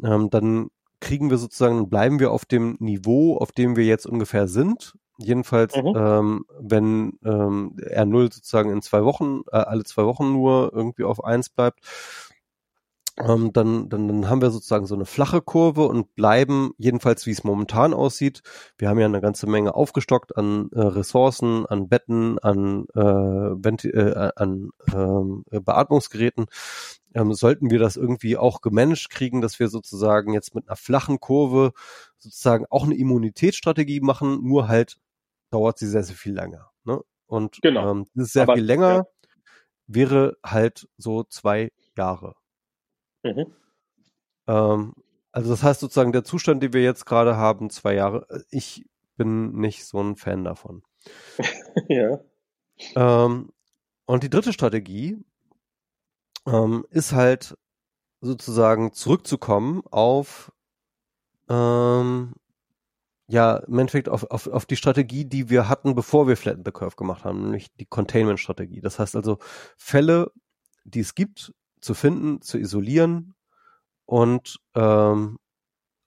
Ähm, dann kriegen wir sozusagen, bleiben wir auf dem Niveau, auf dem wir jetzt ungefähr sind, Jedenfalls, mhm. ähm, wenn ähm, R0 sozusagen in zwei Wochen, äh, alle zwei Wochen nur irgendwie auf eins bleibt, ähm, dann, dann, dann haben wir sozusagen so eine flache Kurve und bleiben, jedenfalls wie es momentan aussieht, wir haben ja eine ganze Menge aufgestockt an äh, Ressourcen, an Betten, an, äh, Venti äh, an äh, Beatmungsgeräten, ähm, sollten wir das irgendwie auch gemanagt kriegen, dass wir sozusagen jetzt mit einer flachen Kurve sozusagen auch eine Immunitätsstrategie machen, nur halt dauert sie sehr, sehr viel länger. Ne? Und genau. ähm, das ist sehr Aber, viel länger, ja. wäre halt so zwei Jahre. Mhm. Ähm, also das heißt sozusagen, der Zustand, den wir jetzt gerade haben, zwei Jahre, äh, ich bin nicht so ein Fan davon. ja. Ähm, und die dritte Strategie ähm, ist halt sozusagen zurückzukommen auf ähm, ja, im Endeffekt auf, auf, auf die Strategie, die wir hatten, bevor wir Flatten the Curve gemacht haben, nämlich die Containment-Strategie. Das heißt also, Fälle, die es gibt, zu finden, zu isolieren und ähm,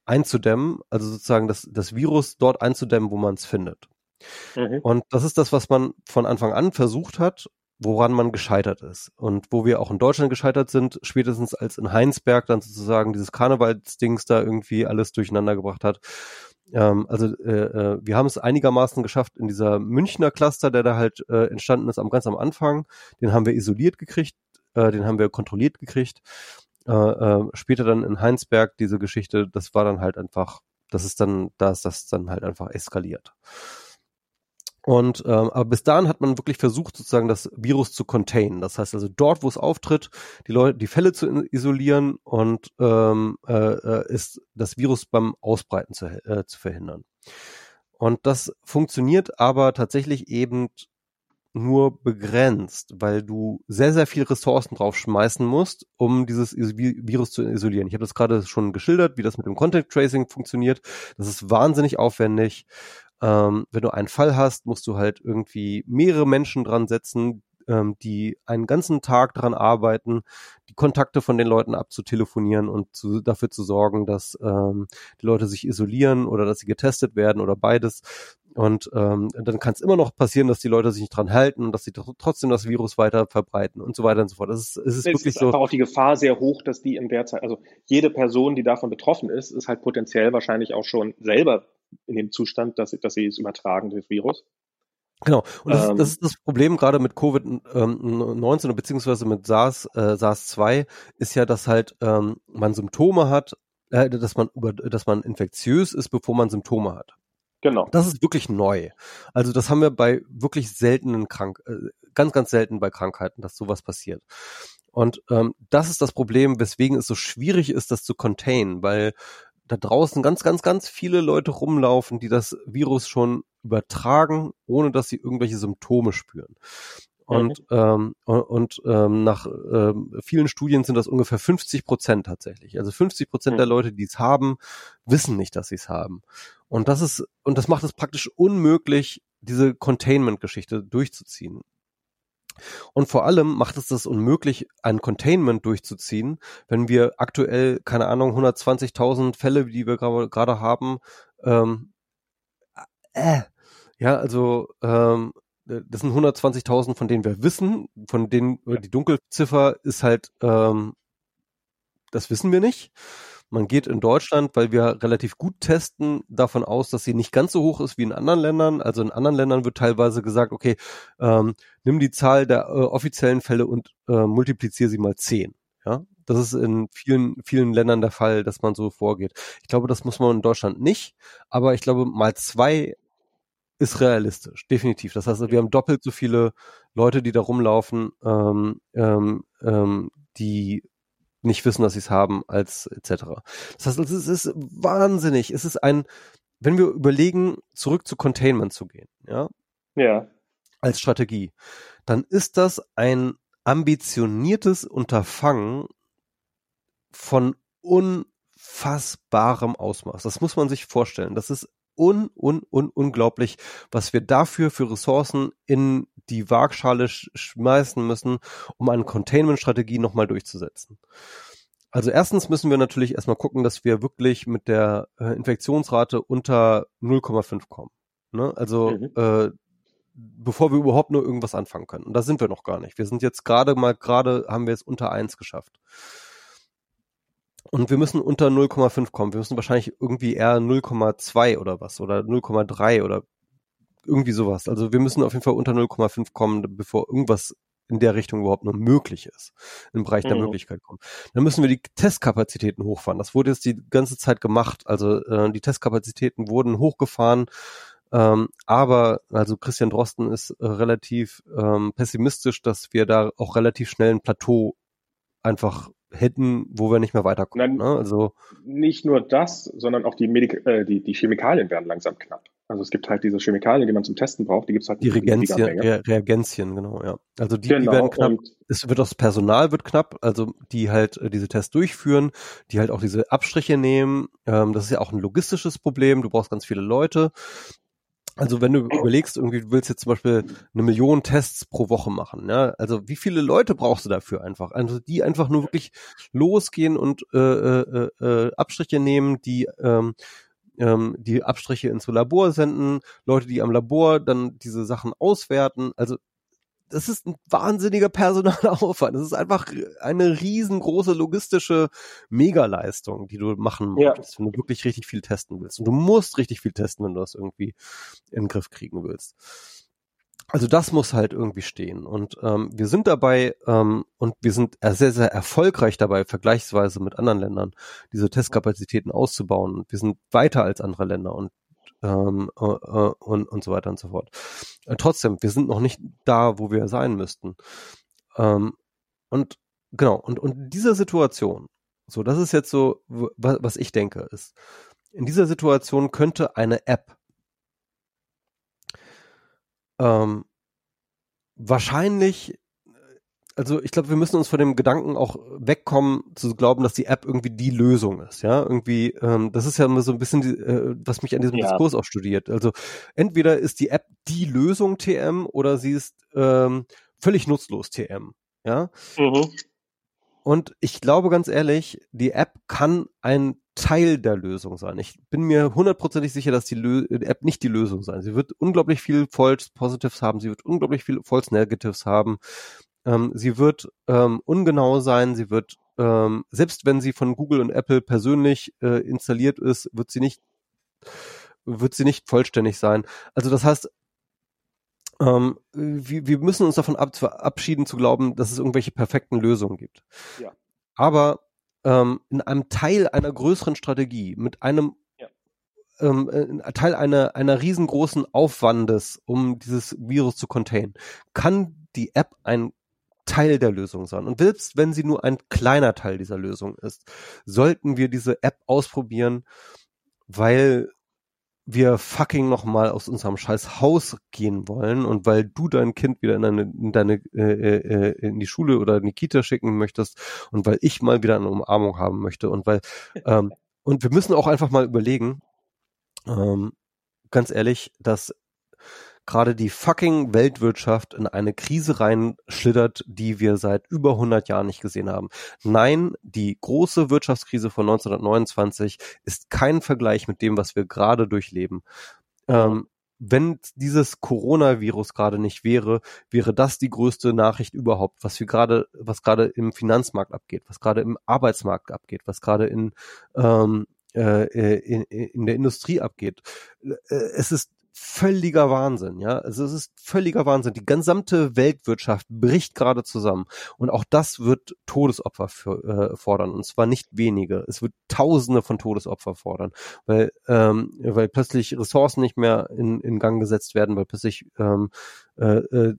einzudämmen, also sozusagen das, das Virus dort einzudämmen, wo man es findet. Mhm. Und das ist das, was man von Anfang an versucht hat, woran man gescheitert ist. Und wo wir auch in Deutschland gescheitert sind, spätestens als in Heinsberg dann sozusagen dieses Karnevalsdings da irgendwie alles durcheinander gebracht hat, ähm, also äh, äh, wir haben es einigermaßen geschafft in dieser Münchner Cluster, der da halt äh, entstanden ist, am ganz am Anfang. Den haben wir isoliert gekriegt, äh, den haben wir kontrolliert gekriegt. Äh, äh, später dann in Heinsberg diese Geschichte, das war dann halt einfach, das ist dann, da ist das dann halt einfach eskaliert. Und ähm, aber bis dahin hat man wirklich versucht, sozusagen das Virus zu containen. Das heißt also dort, wo es auftritt, die Leute, die Fälle zu isolieren und ähm, äh, äh, ist das Virus beim Ausbreiten zu, äh, zu verhindern. Und das funktioniert aber tatsächlich eben nur begrenzt, weil du sehr, sehr viel Ressourcen drauf schmeißen musst, um dieses Virus zu isolieren. Ich habe das gerade schon geschildert, wie das mit dem Contact Tracing funktioniert. Das ist wahnsinnig aufwendig. Ähm, wenn du einen Fall hast, musst du halt irgendwie mehrere Menschen dran setzen, ähm, die einen ganzen Tag dran arbeiten, die Kontakte von den Leuten abzutelefonieren und zu, dafür zu sorgen, dass ähm, die Leute sich isolieren oder dass sie getestet werden oder beides. Und ähm, dann kann es immer noch passieren, dass die Leute sich nicht dran halten und dass sie trotzdem das Virus weiter verbreiten und so weiter und so fort. Das ist, es ist es wirklich ist so. einfach auch die Gefahr sehr hoch, dass die in der Zeit, also jede Person, die davon betroffen ist, ist halt potenziell wahrscheinlich auch schon selber in dem Zustand, dass, dass sie es übertragen, das Virus. Genau. Und das, ähm, ist, das ist das Problem gerade mit Covid-19 ähm, beziehungsweise mit SARS, äh, SARS-2 ist ja, dass halt ähm, man Symptome hat, äh, dass man über, dass man infektiös ist, bevor man Symptome hat. Genau. Das ist wirklich neu. Also das haben wir bei wirklich seltenen Krank, äh, ganz, ganz selten bei Krankheiten, dass sowas passiert. Und ähm, das ist das Problem, weswegen es so schwierig ist, das zu containen, weil da draußen ganz, ganz, ganz viele Leute rumlaufen, die das Virus schon übertragen, ohne dass sie irgendwelche Symptome spüren. Und, mhm. ähm, und, ähm, nach ähm, vielen Studien sind das ungefähr 50 Prozent tatsächlich. Also 50 Prozent mhm. der Leute, die es haben, wissen nicht, dass sie es haben. Und das ist, und das macht es praktisch unmöglich, diese Containment-Geschichte durchzuziehen. Und vor allem macht es das unmöglich, ein Containment durchzuziehen, wenn wir aktuell, keine Ahnung, 120.000 Fälle, die wir gerade haben, ähm, äh, ja, also ähm, das sind 120.000, von denen wir wissen, von denen die Dunkelziffer ist halt, ähm, das wissen wir nicht. Man geht in Deutschland, weil wir relativ gut testen, davon aus, dass sie nicht ganz so hoch ist wie in anderen Ländern. Also in anderen Ländern wird teilweise gesagt, okay, ähm, nimm die Zahl der äh, offiziellen Fälle und äh, multipliziere sie mal zehn. Ja, das ist in vielen, vielen Ländern der Fall, dass man so vorgeht. Ich glaube, das muss man in Deutschland nicht, aber ich glaube, mal zwei ist realistisch, definitiv. Das heißt, wir haben doppelt so viele Leute, die da rumlaufen, ähm, ähm, ähm, die nicht wissen, dass sie es haben, als etc. Das heißt, es ist wahnsinnig. Es ist ein, wenn wir überlegen, zurück zu Containment zu gehen, ja, ja. als Strategie, dann ist das ein ambitioniertes Unterfangen von unfassbarem Ausmaß. Das muss man sich vorstellen. Das ist un, un, un, unglaublich, was wir dafür für Ressourcen in die Waagschale sch schmeißen müssen, um eine Containment-Strategie nochmal durchzusetzen. Also erstens müssen wir natürlich erstmal gucken, dass wir wirklich mit der äh, Infektionsrate unter 0,5 kommen. Ne? Also mhm. äh, bevor wir überhaupt nur irgendwas anfangen können. Und da sind wir noch gar nicht. Wir sind jetzt gerade mal, gerade haben wir es unter eins geschafft. Und wir müssen unter 0,5 kommen. Wir müssen wahrscheinlich irgendwie eher 0,2 oder was oder 0,3 oder irgendwie sowas. Also wir müssen auf jeden Fall unter 0,5 kommen, bevor irgendwas in der Richtung überhaupt nur möglich ist, im Bereich der mhm. Möglichkeit kommen. Dann müssen wir die Testkapazitäten hochfahren. Das wurde jetzt die ganze Zeit gemacht. Also äh, die Testkapazitäten wurden hochgefahren. Ähm, aber also Christian Drosten ist äh, relativ ähm, pessimistisch, dass wir da auch relativ schnell ein Plateau einfach hätten, wo wir nicht mehr weiterkommen. Nein, ne? Also nicht nur das, sondern auch die, Medik äh, die, die Chemikalien werden langsam knapp. Also es gibt halt diese Chemikalien, die man zum Testen braucht, die gibt es halt die Reagenzien, Re Reagenzien, genau, ja. Also die, genau, die werden knapp. Es wird das Personal wird knapp, also die halt äh, diese Tests durchführen, die halt auch diese Abstriche nehmen. Ähm, das ist ja auch ein logistisches Problem. Du brauchst ganz viele Leute. Also wenn du überlegst, irgendwie du willst jetzt zum Beispiel eine Million Tests pro Woche machen, ja, also wie viele Leute brauchst du dafür einfach? Also die einfach nur wirklich losgehen und äh, äh, äh, Abstriche nehmen, die ähm, ähm, die Abstriche ins Labor senden, Leute, die am Labor dann diese Sachen auswerten. Also das ist ein wahnsinniger Personalaufwand. Das ist einfach eine riesengroße logistische Megaleistung, die du machen musst, ja. wenn du wirklich richtig viel testen willst. Und du musst richtig viel testen, wenn du das irgendwie in den Griff kriegen willst. Also das muss halt irgendwie stehen. Und ähm, wir sind dabei ähm, und wir sind sehr, sehr erfolgreich dabei, vergleichsweise mit anderen Ländern, diese Testkapazitäten auszubauen. Wir sind weiter als andere Länder. Und ähm, äh, äh, und, und so weiter und so fort. Äh, trotzdem, wir sind noch nicht da, wo wir sein müssten. Ähm, und genau, und, und in dieser Situation, so, das ist jetzt so, was ich denke, ist, in dieser Situation könnte eine App ähm, wahrscheinlich also ich glaube, wir müssen uns von dem Gedanken auch wegkommen, zu glauben, dass die App irgendwie die Lösung ist. Ja, irgendwie, ähm, das ist ja immer so ein bisschen, die, äh, was mich an diesem ja. Diskurs auch studiert. Also entweder ist die App die Lösung TM oder sie ist ähm, völlig nutzlos TM. Ja. Mhm. Und ich glaube ganz ehrlich, die App kann ein Teil der Lösung sein. Ich bin mir hundertprozentig sicher, dass die, die App nicht die Lösung sein. Sie wird unglaublich viel False Positives haben, sie wird unglaublich viel False Negatives haben. Ähm, sie wird ähm, ungenau sein, sie wird, ähm, selbst wenn sie von Google und Apple persönlich äh, installiert ist, wird sie nicht, wird sie nicht vollständig sein. Also das heißt, ähm, wir, wir müssen uns davon ab, verabschieden zu glauben, dass es irgendwelche perfekten Lösungen gibt. Ja. Aber ähm, in einem Teil einer größeren Strategie, mit einem ja. ähm, äh, Teil einer, einer riesengroßen Aufwandes, um dieses Virus zu containen, kann die App ein Teil der Lösung sein. Und selbst wenn sie nur ein kleiner Teil dieser Lösung ist, sollten wir diese App ausprobieren, weil wir fucking noch mal aus unserem scheiß Haus gehen wollen. Und weil du dein Kind wieder in deine, in deine äh, äh, in die Schule oder in die Kita schicken möchtest und weil ich mal wieder eine Umarmung haben möchte und weil ähm, und wir müssen auch einfach mal überlegen, ähm, ganz ehrlich, dass gerade die fucking Weltwirtschaft in eine Krise reinschlittert, die wir seit über 100 Jahren nicht gesehen haben. Nein, die große Wirtschaftskrise von 1929 ist kein Vergleich mit dem, was wir gerade durchleben. Ähm, wenn dieses Coronavirus gerade nicht wäre, wäre das die größte Nachricht überhaupt, was wir gerade, was gerade im Finanzmarkt abgeht, was gerade im Arbeitsmarkt abgeht, was gerade in, ähm, äh, in, in der Industrie abgeht. Äh, es ist völliger Wahnsinn, ja. Also es ist völliger Wahnsinn. Die gesamte Weltwirtschaft bricht gerade zusammen. Und auch das wird Todesopfer für, äh, fordern. Und zwar nicht wenige. Es wird Tausende von Todesopfer fordern, weil, ähm, weil plötzlich Ressourcen nicht mehr in, in Gang gesetzt werden, weil plötzlich ähm, äh, äh,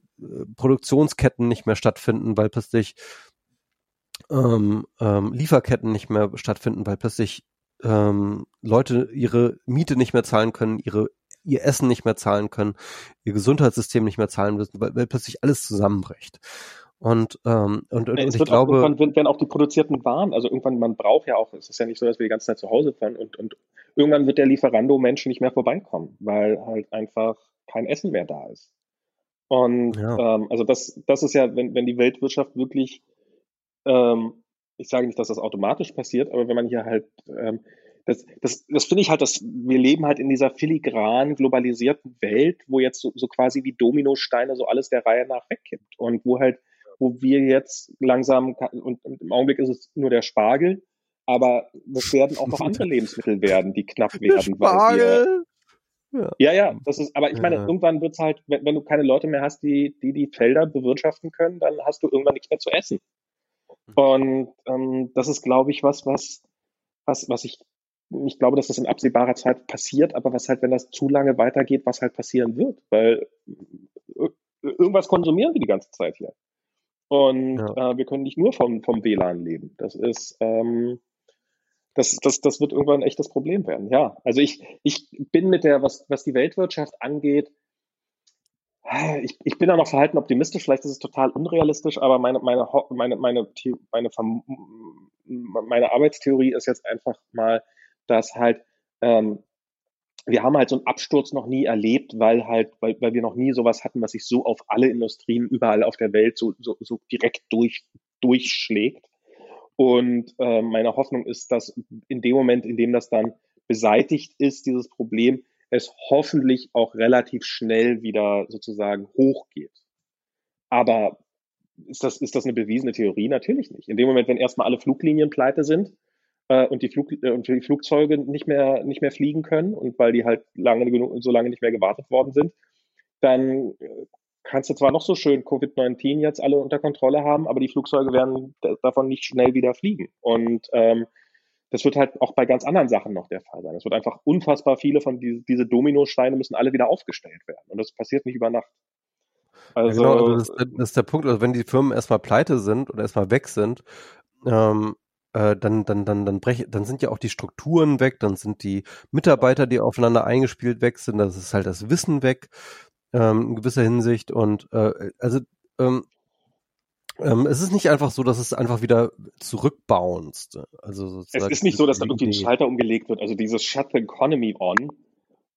Produktionsketten nicht mehr stattfinden, weil plötzlich ähm, ähm, Lieferketten nicht mehr stattfinden, weil plötzlich ähm, Leute ihre Miete nicht mehr zahlen können, ihre ihr Essen nicht mehr zahlen können, ihr Gesundheitssystem nicht mehr zahlen müssen, weil, weil plötzlich alles zusammenbricht. Und, ähm, und, und, es ich glaube. Auch, werden auch die produzierten Waren, also irgendwann, man braucht ja auch, es ist ja nicht so, dass wir die ganze Zeit zu Hause fahren und, und irgendwann wird der Lieferando-Mensch nicht mehr vorbeikommen, weil halt einfach kein Essen mehr da ist. Und ja. ähm, also das, das ist ja, wenn, wenn die Weltwirtschaft wirklich, ähm, ich sage nicht, dass das automatisch passiert, aber wenn man hier halt ähm, das, das, das finde ich halt, dass wir leben halt in dieser filigran globalisierten Welt, wo jetzt so, so quasi wie Dominosteine so alles der Reihe nach wegkippt und wo halt, wo wir jetzt langsam und, und im Augenblick ist es nur der Spargel, aber das werden auch noch andere Lebensmittel werden, die knapp werden, weil wir ja. ja, ja, das ist, aber ich meine, ja. irgendwann wird's halt, wenn, wenn, du keine Leute mehr hast, die, die die Felder bewirtschaften können, dann hast du irgendwann nichts mehr zu essen. Mhm. Und ähm, das ist, glaube ich, was, was, was, was ich ich glaube, dass das in absehbarer Zeit passiert, aber was halt, wenn das zu lange weitergeht, was halt passieren wird, weil irgendwas konsumieren wir die ganze Zeit hier. Und ja. äh, wir können nicht nur vom, vom WLAN leben. Das ist, ähm, das, das, das wird irgendwann ein echtes Problem werden. Ja, also ich, ich bin mit der, was, was die Weltwirtschaft angeht, ich, ich bin da noch verhalten optimistisch, vielleicht ist es total unrealistisch, aber meine, meine, meine, meine, meine, meine, meine Arbeitstheorie ist jetzt einfach mal, dass halt ähm, wir haben halt so einen Absturz noch nie erlebt, weil halt, weil, weil wir noch nie sowas hatten, was sich so auf alle Industrien überall auf der Welt so, so, so direkt durch, durchschlägt. Und äh, meine Hoffnung ist, dass in dem Moment, in dem das dann beseitigt ist, dieses Problem, es hoffentlich auch relativ schnell wieder sozusagen hochgeht. Aber ist das, ist das eine bewiesene Theorie? Natürlich nicht. In dem Moment, wenn erstmal alle Fluglinien pleite sind, äh, und, die Flug, äh, und die Flugzeuge nicht mehr, nicht mehr fliegen können und weil die halt lange genug, so lange nicht mehr gewartet worden sind, dann äh, kannst du zwar noch so schön Covid-19 jetzt alle unter Kontrolle haben, aber die Flugzeuge werden davon nicht schnell wieder fliegen. Und ähm, das wird halt auch bei ganz anderen Sachen noch der Fall sein. Es wird einfach unfassbar viele von die, diese Dominosteine müssen alle wieder aufgestellt werden. Und das passiert nicht über Nacht. Also, ja, genau, das, ist, das ist der Punkt, also wenn die Firmen erstmal pleite sind oder erstmal weg sind, ähm, äh, dann, dann, dann, dann, brech, dann sind ja auch die Strukturen weg, dann sind die Mitarbeiter, die aufeinander eingespielt weg sind, das ist halt das Wissen weg, ähm, in gewisser Hinsicht. Und äh, also ähm, ähm, es ist nicht einfach so, dass es einfach wieder zurückbounced. Also es ist nicht so, dass da irgendwie ein Schalter umgelegt wird. Also dieses Shut the Economy on,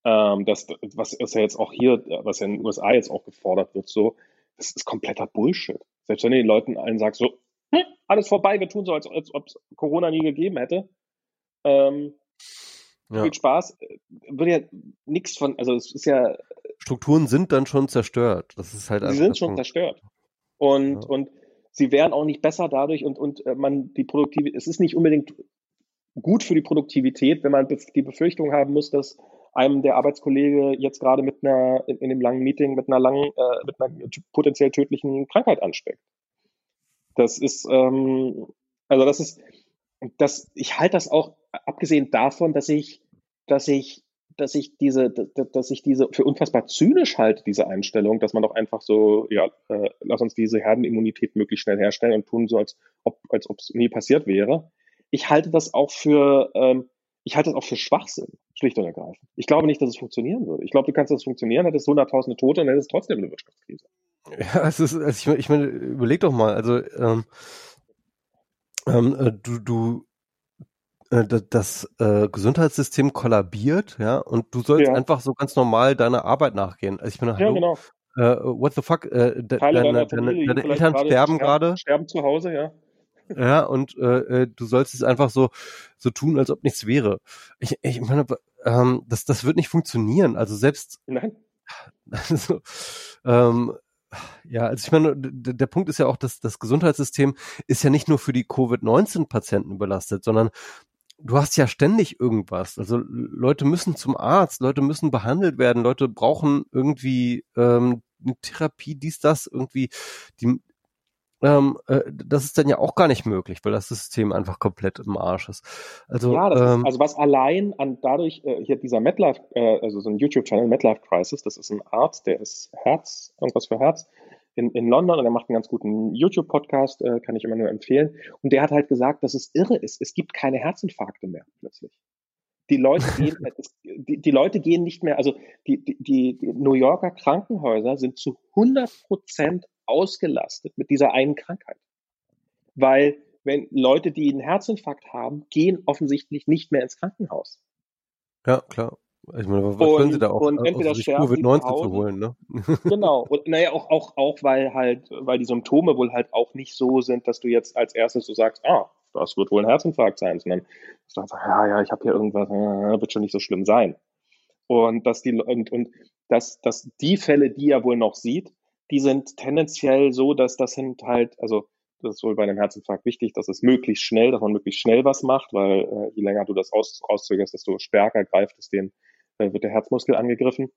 ähm, das, was ist ja jetzt auch hier, was ja in den USA jetzt auch gefordert wird, so, das ist kompletter Bullshit. Selbst wenn du den Leuten allen sagst, so, hm, alles vorbei, wir tun so, als, als ob es Corona nie gegeben hätte. Ähm, ja. Viel Spaß. Würde ja nichts von, also es ist ja. Strukturen sind dann schon zerstört. Das ist halt Sie sind schon zerstört. Und, ja. und sie wären auch nicht besser dadurch und, und äh, man die Produktivität, es ist nicht unbedingt gut für die Produktivität, wenn man die Befürchtung haben muss, dass einem der Arbeitskollege jetzt gerade mit einer, in, in einem langen Meeting mit einer langen, äh, mit einer potenziell tödlichen Krankheit ansteckt. Das ist, ähm, also das ist, das, ich halte das auch, abgesehen davon, dass ich, dass ich dass ich diese, dass ich diese für unfassbar zynisch halte, diese Einstellung, dass man doch einfach so, ja, äh, lass uns diese Herdenimmunität möglichst schnell herstellen und tun so, als ob als ob es nie passiert wäre. Ich halte das auch für, ähm, ich halte das auch für Schwachsinn, schlicht und ergreifend. Ich glaube nicht, dass es funktionieren würde. Ich glaube, du kannst das funktionieren, hättest hunderttausende Tote und hättest trotzdem eine Wirtschaftskrise. Ja, es ist, also ich, ich meine, überleg doch mal, also ähm, ähm, äh, du, du äh, das äh, Gesundheitssystem kollabiert, ja, und du sollst ja. einfach so ganz normal deiner Arbeit nachgehen. Also ich meine, hallo, ja, genau. Äh, what the fuck, äh, de, deine, deine, deine, Eltern sterben gerade. Sterben zu Hause, ja. Ja, und äh, äh, du sollst es einfach so so tun, als ob nichts wäre. Ich, ich meine, ähm, das das wird nicht funktionieren. Also selbst Nein. Also, ähm, ja, also ich meine, der Punkt ist ja auch, dass das Gesundheitssystem ist ja nicht nur für die Covid-19-Patienten überlastet, sondern du hast ja ständig irgendwas. Also Leute müssen zum Arzt, Leute müssen behandelt werden, Leute brauchen irgendwie ähm, eine Therapie, dies, das, irgendwie, die, ähm, äh, das ist dann ja auch gar nicht möglich, weil das System einfach komplett im Arsch ist. Also, ja, ähm, ist, also was allein an dadurch, äh, hier dieser MetLife, äh, also so ein YouTube-Channel, MetLife Crisis, das ist ein Arzt, der ist Herz, irgendwas für Herz, in, in London und er macht einen ganz guten YouTube-Podcast, äh, kann ich immer nur empfehlen. Und der hat halt gesagt, dass es irre ist. Es gibt keine Herzinfarkte mehr plötzlich. Die Leute gehen, die, die Leute gehen nicht mehr, also die, die, die New Yorker Krankenhäuser sind zu 100 Prozent ausgelastet mit dieser einen Krankheit. Weil wenn Leute, die einen Herzinfarkt haben, gehen offensichtlich nicht mehr ins Krankenhaus. Ja, klar. Ich meine, was und, können sie da auch und entweder sich Covid-19 zu holen, ne? genau. Und naja, auch, auch, auch weil halt, weil die Symptome wohl halt auch nicht so sind, dass du jetzt als erstes so sagst, ah, das wird wohl ein Herzinfarkt sein, sondern du sagst, ja, ja, ich habe hier irgendwas, äh, wird schon nicht so schlimm sein. Und dass die und, und dass, dass die Fälle, die er wohl noch sieht, die sind tendenziell so, dass das sind halt, also das ist wohl bei einem Herzinfarkt wichtig, dass es möglichst schnell, dass man möglichst schnell was macht, weil äh, je länger du das aus, rauszögerst, desto stärker greift es den äh, wird der Herzmuskel angegriffen.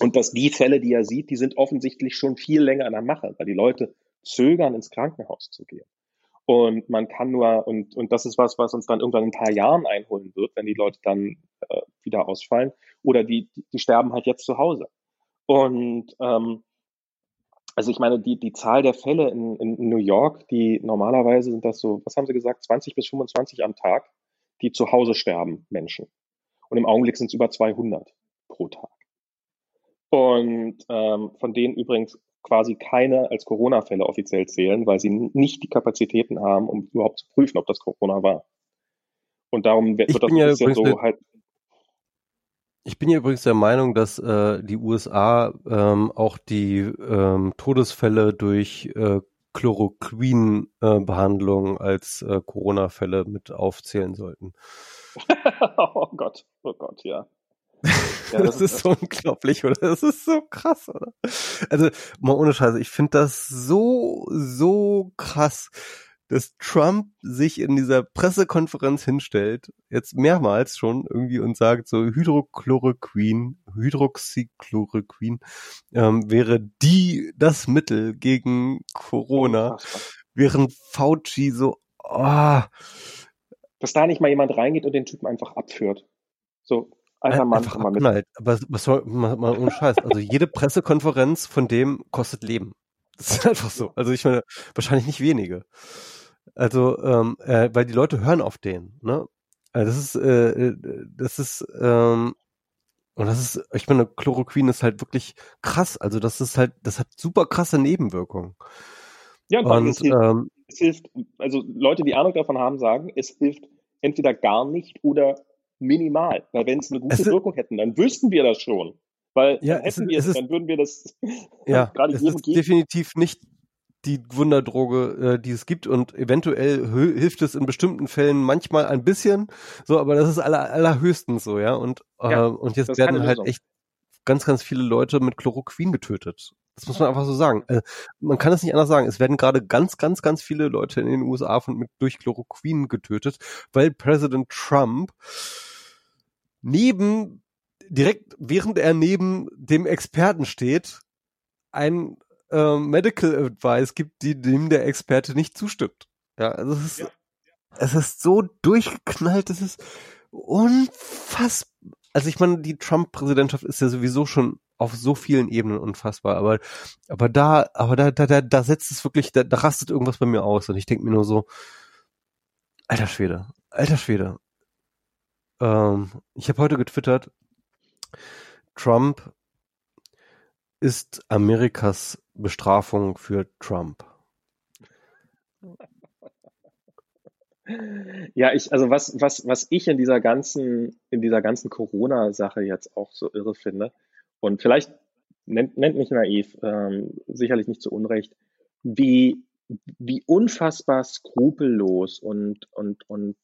Und dass die Fälle, die er sieht, die sind offensichtlich schon viel länger in der Mache, weil die Leute zögern, ins Krankenhaus zu gehen. Und man kann nur, und, und das ist was, was uns dann irgendwann in ein paar Jahren einholen wird, wenn die Leute dann äh, wieder ausfallen. Oder die, die sterben halt jetzt zu Hause. Und ähm, also ich meine, die, die Zahl der Fälle in, in New York, die normalerweise sind das so, was haben Sie gesagt, 20 bis 25 am Tag, die zu Hause sterben, Menschen. Und im Augenblick sind es über 200 pro Tag. Und ähm, von denen übrigens quasi keine als Corona-Fälle offiziell zählen, weil sie nicht die Kapazitäten haben, um überhaupt zu prüfen, ob das Corona war. Und darum wird, das ja bisschen so halt. Ich bin ja übrigens der Meinung, dass äh, die USA ähm, auch die ähm, Todesfälle durch äh, Chloroquin-Behandlung äh, als äh, Corona-Fälle mit aufzählen sollten. oh Gott, oh Gott, ja. Ja, das, das, ist so unglaublich, oder? Das ist so krass, oder? Also, mal ohne Scheiße, ich finde das so, so krass, dass Trump sich in dieser Pressekonferenz hinstellt, jetzt mehrmals schon irgendwie und sagt, so Hydrochloroquin, Hydroxychloroquin ähm, wäre die, das Mittel gegen Corona, während Fauci so, oh, dass da nicht mal jemand reingeht und den Typen einfach abführt. So, alter Mann, einfach mal mit. Aber was soll, mal, mal ohne Scheiß. Also jede Pressekonferenz von dem kostet Leben. Das ist einfach so. Also ich meine, wahrscheinlich nicht wenige. Also, ähm, äh, weil die Leute hören auf den, ne? Also das ist, äh, äh, das ist, ähm, und das ist, ich meine, Chloroquin ist halt wirklich krass. Also das ist halt, das hat super krasse Nebenwirkungen. Ja, und, und ähm, es hilft, also Leute, die Ahnung davon haben, sagen, es hilft entweder gar nicht oder minimal. Weil wenn es eine gute es Wirkung hätten, dann wüssten wir das schon. Weil ja, hätten wir es, ist, dann würden wir das ja, gerade es ist geben. definitiv nicht die Wunderdroge, äh, die es gibt und eventuell hilft es in bestimmten Fällen manchmal ein bisschen, so, aber das ist aller, allerhöchstens so, ja. Und, äh, ja, und jetzt werden halt echt ganz, ganz viele Leute mit Chloroquin getötet. Das muss man einfach so sagen. Äh, man kann es nicht anders sagen. Es werden gerade ganz, ganz, ganz viele Leute in den USA von, mit, durch Chloroquin getötet, weil Präsident Trump neben, direkt während er neben dem Experten steht, ein äh, Medical Advice gibt, die dem der Experte nicht zustimmt. Ja, also es ist, ja. es ist so durchgeknallt, es ist unfassbar also ich meine, die Trump-Präsidentschaft ist ja sowieso schon auf so vielen Ebenen unfassbar, aber, aber da, aber da, da, da, da setzt es wirklich, da, da rastet irgendwas bei mir aus und ich denke mir nur so, alter Schwede, alter Schwede. Ähm, ich habe heute getwittert, Trump ist Amerikas Bestrafung für Trump. Ja, ich, also was, was, was ich in dieser ganzen, in dieser ganzen Corona-Sache jetzt auch so irre finde, und vielleicht nennt, nennt mich naiv, ähm, sicherlich nicht zu Unrecht, wie, wie unfassbar skrupellos und, und, und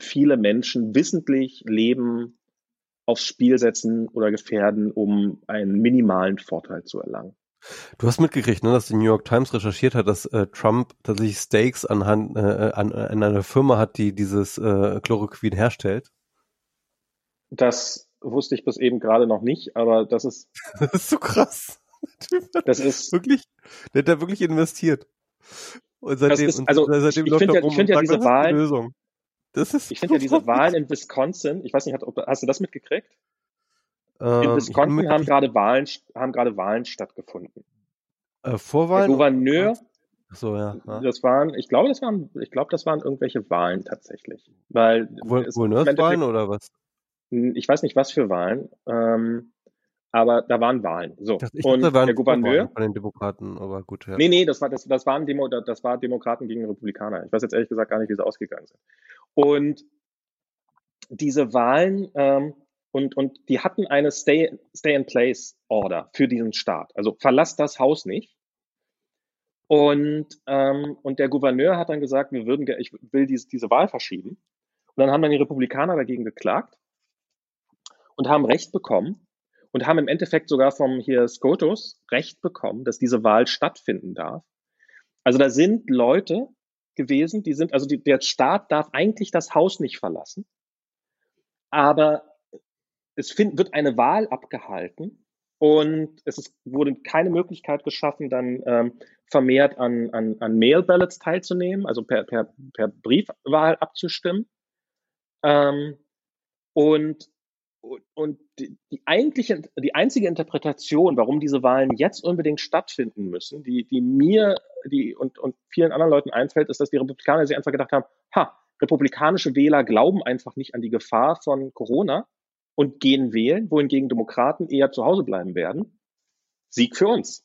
viele Menschen wissentlich Leben aufs Spiel setzen oder gefährden, um einen minimalen Vorteil zu erlangen. Du hast mitgekriegt, ne, dass die New York Times recherchiert hat, dass äh, Trump tatsächlich Stakes anhand, äh, an, an einer Firma hat, die dieses äh, Chloroquin herstellt. Das wusste ich bis eben gerade noch nicht, aber das ist. das ist so krass. Das ist wirklich, der hat da wirklich investiert. Und seitdem, ist, also seitdem ich, ich finde ja, ich find ja diese Wahlen, Lösung. Das ist ich finde ja diese Wahlen in Wisconsin, ich weiß nicht, hast du das mitgekriegt? Ähm, in Wisconsin haben gerade Wahlen, haben gerade Wahlen stattgefunden. Äh, Vorwahlen? Der Gouverneur. Ach so, ja, ja. Das waren, ich glaube, das waren, ich glaube, das waren irgendwelche Wahlen tatsächlich. Weil Gouverneurswahlen oder was? Ich weiß nicht, was für Wahlen. Ähm, aber da waren Wahlen. So. Ich und dachte, der Gouverneur von den Demokraten, aber gut. Ja. Nee, nee, das war das, das waren Demo, das war Demokraten gegen Republikaner. Ich weiß jetzt ehrlich gesagt gar nicht, wie sie ausgegangen sind. Und diese Wahlen ähm, und und die hatten eine Stay Stay in Place Order für diesen Staat. Also verlass das Haus nicht. Und ähm, und der Gouverneur hat dann gesagt, wir würden, ich will diese diese Wahl verschieben. Und dann haben dann die Republikaner dagegen geklagt und haben Recht bekommen und haben im Endeffekt sogar vom hier Scotus Recht bekommen, dass diese Wahl stattfinden darf. Also da sind Leute gewesen, die sind, also die, der Staat darf eigentlich das Haus nicht verlassen, aber es find, wird eine Wahl abgehalten und es ist, wurde keine Möglichkeit geschaffen, dann ähm, vermehrt an, an, an Mail-Ballots teilzunehmen, also per, per, per Briefwahl abzustimmen. Ähm, und und die, die eigentliche, die einzige Interpretation, warum diese Wahlen jetzt unbedingt stattfinden müssen, die, die mir die, und, und vielen anderen Leuten einfällt, ist, dass die Republikaner sich einfach gedacht haben, ha, republikanische Wähler glauben einfach nicht an die Gefahr von Corona und gehen wählen, wohingegen Demokraten eher zu Hause bleiben werden. Sieg für uns.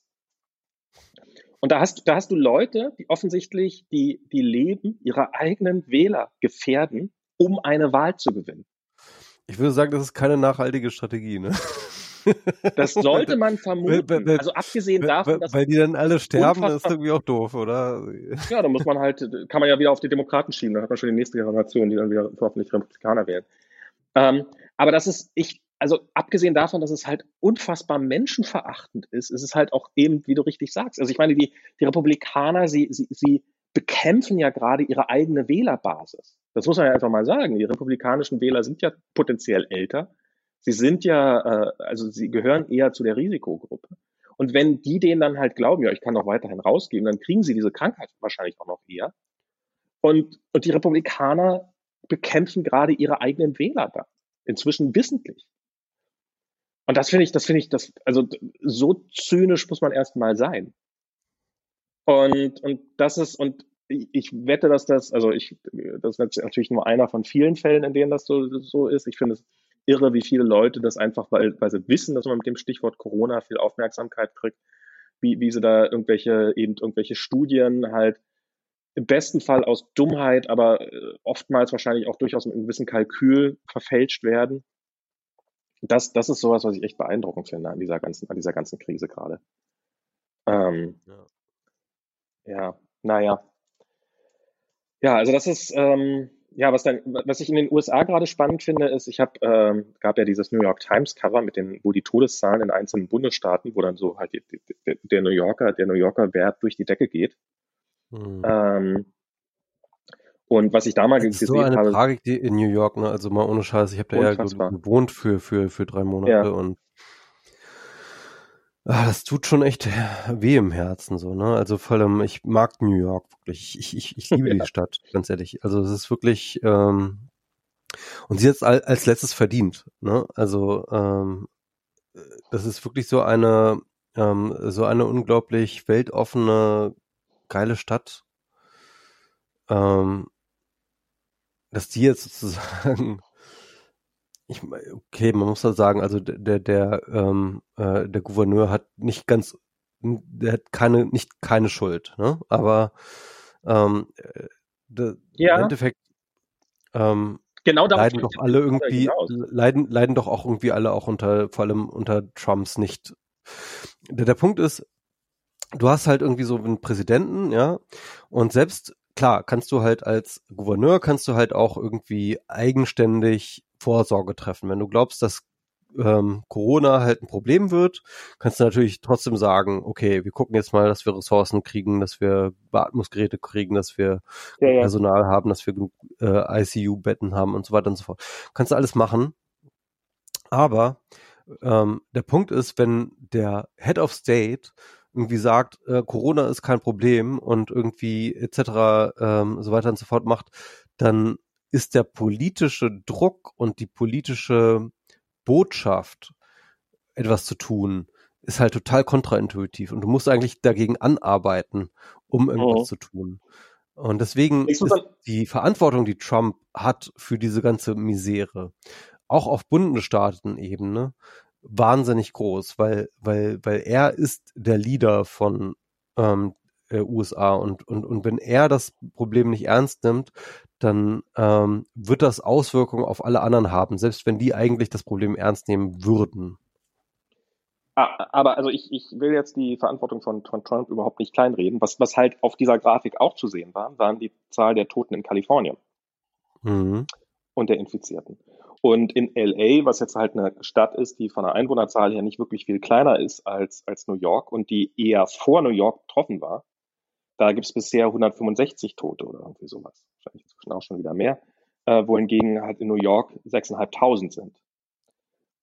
Und da hast, da hast du Leute, die offensichtlich die, die Leben ihrer eigenen Wähler gefährden, um eine Wahl zu gewinnen. Ich würde sagen, das ist keine nachhaltige Strategie, ne? Das sollte man vermuten. also abgesehen davon, dass weil die dann alle sterben, das ist irgendwie auch doof, oder? Ja, da muss man halt, kann man ja wieder auf die Demokraten schieben. Dann hat man schon die nächste Generation, die dann wieder hoffentlich Republikaner wählen. Ähm, aber das ist, ich, also abgesehen davon, dass es halt unfassbar menschenverachtend ist, ist es halt auch eben, wie du richtig sagst. Also ich meine, die, die Republikaner, sie, sie, sie bekämpfen ja gerade ihre eigene Wählerbasis. Das muss man ja einfach mal sagen. Die republikanischen Wähler sind ja potenziell älter. Sie sind ja, äh, also sie gehören eher zu der Risikogruppe. Und wenn die denen dann halt glauben, ja, ich kann doch weiterhin rausgehen, dann kriegen sie diese Krankheit wahrscheinlich auch noch eher. Und, und die Republikaner bekämpfen gerade ihre eigenen Wähler da. Inzwischen wissentlich. Und das finde ich, das finde ich, das, also so zynisch muss man erstmal sein. Und, und das ist, und ich wette, dass das, also ich, das ist natürlich nur einer von vielen Fällen, in denen das so, so ist. Ich finde es irre, wie viele Leute das einfach, weil, weil sie wissen, dass man mit dem Stichwort Corona viel Aufmerksamkeit kriegt, wie, wie sie da irgendwelche, eben irgendwelche Studien halt im besten Fall aus Dummheit, aber äh, oftmals wahrscheinlich auch durchaus mit einem gewissen Kalkül verfälscht werden. Das, das ist sowas, was ich echt beeindruckend finde an dieser ganzen, an dieser ganzen Krise gerade. Ähm, ja. Ja, naja. Ja, also das ist, ähm, ja, was dann, was ich in den USA gerade spannend finde, ist, ich habe, ähm, gab ja dieses New York Times Cover mit den, wo die Todeszahlen in einzelnen Bundesstaaten, wo dann so halt die, die, der New Yorker, der New Yorker Wert durch die Decke geht. Hm. Ähm, und was ich da mal das gesehen habe. So eine habe, Tragik in New York, ne? Also mal ohne Scheiß, ich habe da ja gewohnt für, für, für drei Monate ja. und Ah, das tut schon echt weh im Herzen so, ne? Also vor allem, ich mag New York wirklich. Ich, ich, ich liebe ja. die Stadt, ganz ehrlich. Also es ist wirklich, ähm, Und sie hat es als letztes verdient. Ne? Also ähm, das ist wirklich so eine ähm, so eine unglaublich weltoffene, geile Stadt. Ähm, dass die jetzt sozusagen ich okay, man muss da sagen, also der der ähm, äh, der Gouverneur hat nicht ganz der hat keine nicht keine Schuld, ne? Aber ähm, äh, de, ja. im Endeffekt ähm, genau leiden doch alle irgendwie leiden leiden doch auch irgendwie alle auch unter vor allem unter Trumps nicht. Der, der Punkt ist, du hast halt irgendwie so einen Präsidenten, ja, und selbst klar kannst du halt als Gouverneur kannst du halt auch irgendwie eigenständig Vorsorge treffen. Wenn du glaubst, dass ähm, Corona halt ein Problem wird, kannst du natürlich trotzdem sagen, okay, wir gucken jetzt mal, dass wir Ressourcen kriegen, dass wir Beatmungsgeräte kriegen, dass wir ja, ja. Personal haben, dass wir genug äh, ICU-Betten haben und so weiter und so fort. Kannst du alles machen. Aber ähm, der Punkt ist, wenn der Head of State irgendwie sagt, äh, Corona ist kein Problem und irgendwie etc. Ähm, so weiter und so fort macht, dann ist der politische Druck und die politische Botschaft, etwas zu tun, ist halt total kontraintuitiv und du musst eigentlich dagegen anarbeiten, um irgendwas oh. zu tun. Und deswegen ist die Verantwortung, die Trump hat für diese ganze Misere, auch auf Bundesstaatenebene, wahnsinnig groß, weil, weil, weil er ist der Leader von ähm, USA und, und, und wenn er das Problem nicht ernst nimmt, dann ähm, wird das Auswirkungen auf alle anderen haben, selbst wenn die eigentlich das Problem ernst nehmen würden. Ah, aber also ich, ich will jetzt die Verantwortung von, von Trump überhaupt nicht kleinreden. Was, was halt auf dieser Grafik auch zu sehen war, waren die Zahl der Toten in Kalifornien mhm. und der Infizierten. Und in LA, was jetzt halt eine Stadt ist, die von der Einwohnerzahl her nicht wirklich viel kleiner ist als, als New York und die eher vor New York betroffen war, da gibt es bisher 165 Tote oder irgendwie sowas. Wahrscheinlich inzwischen auch schon wieder mehr. Äh, wohingegen halt in New York 6.500 sind.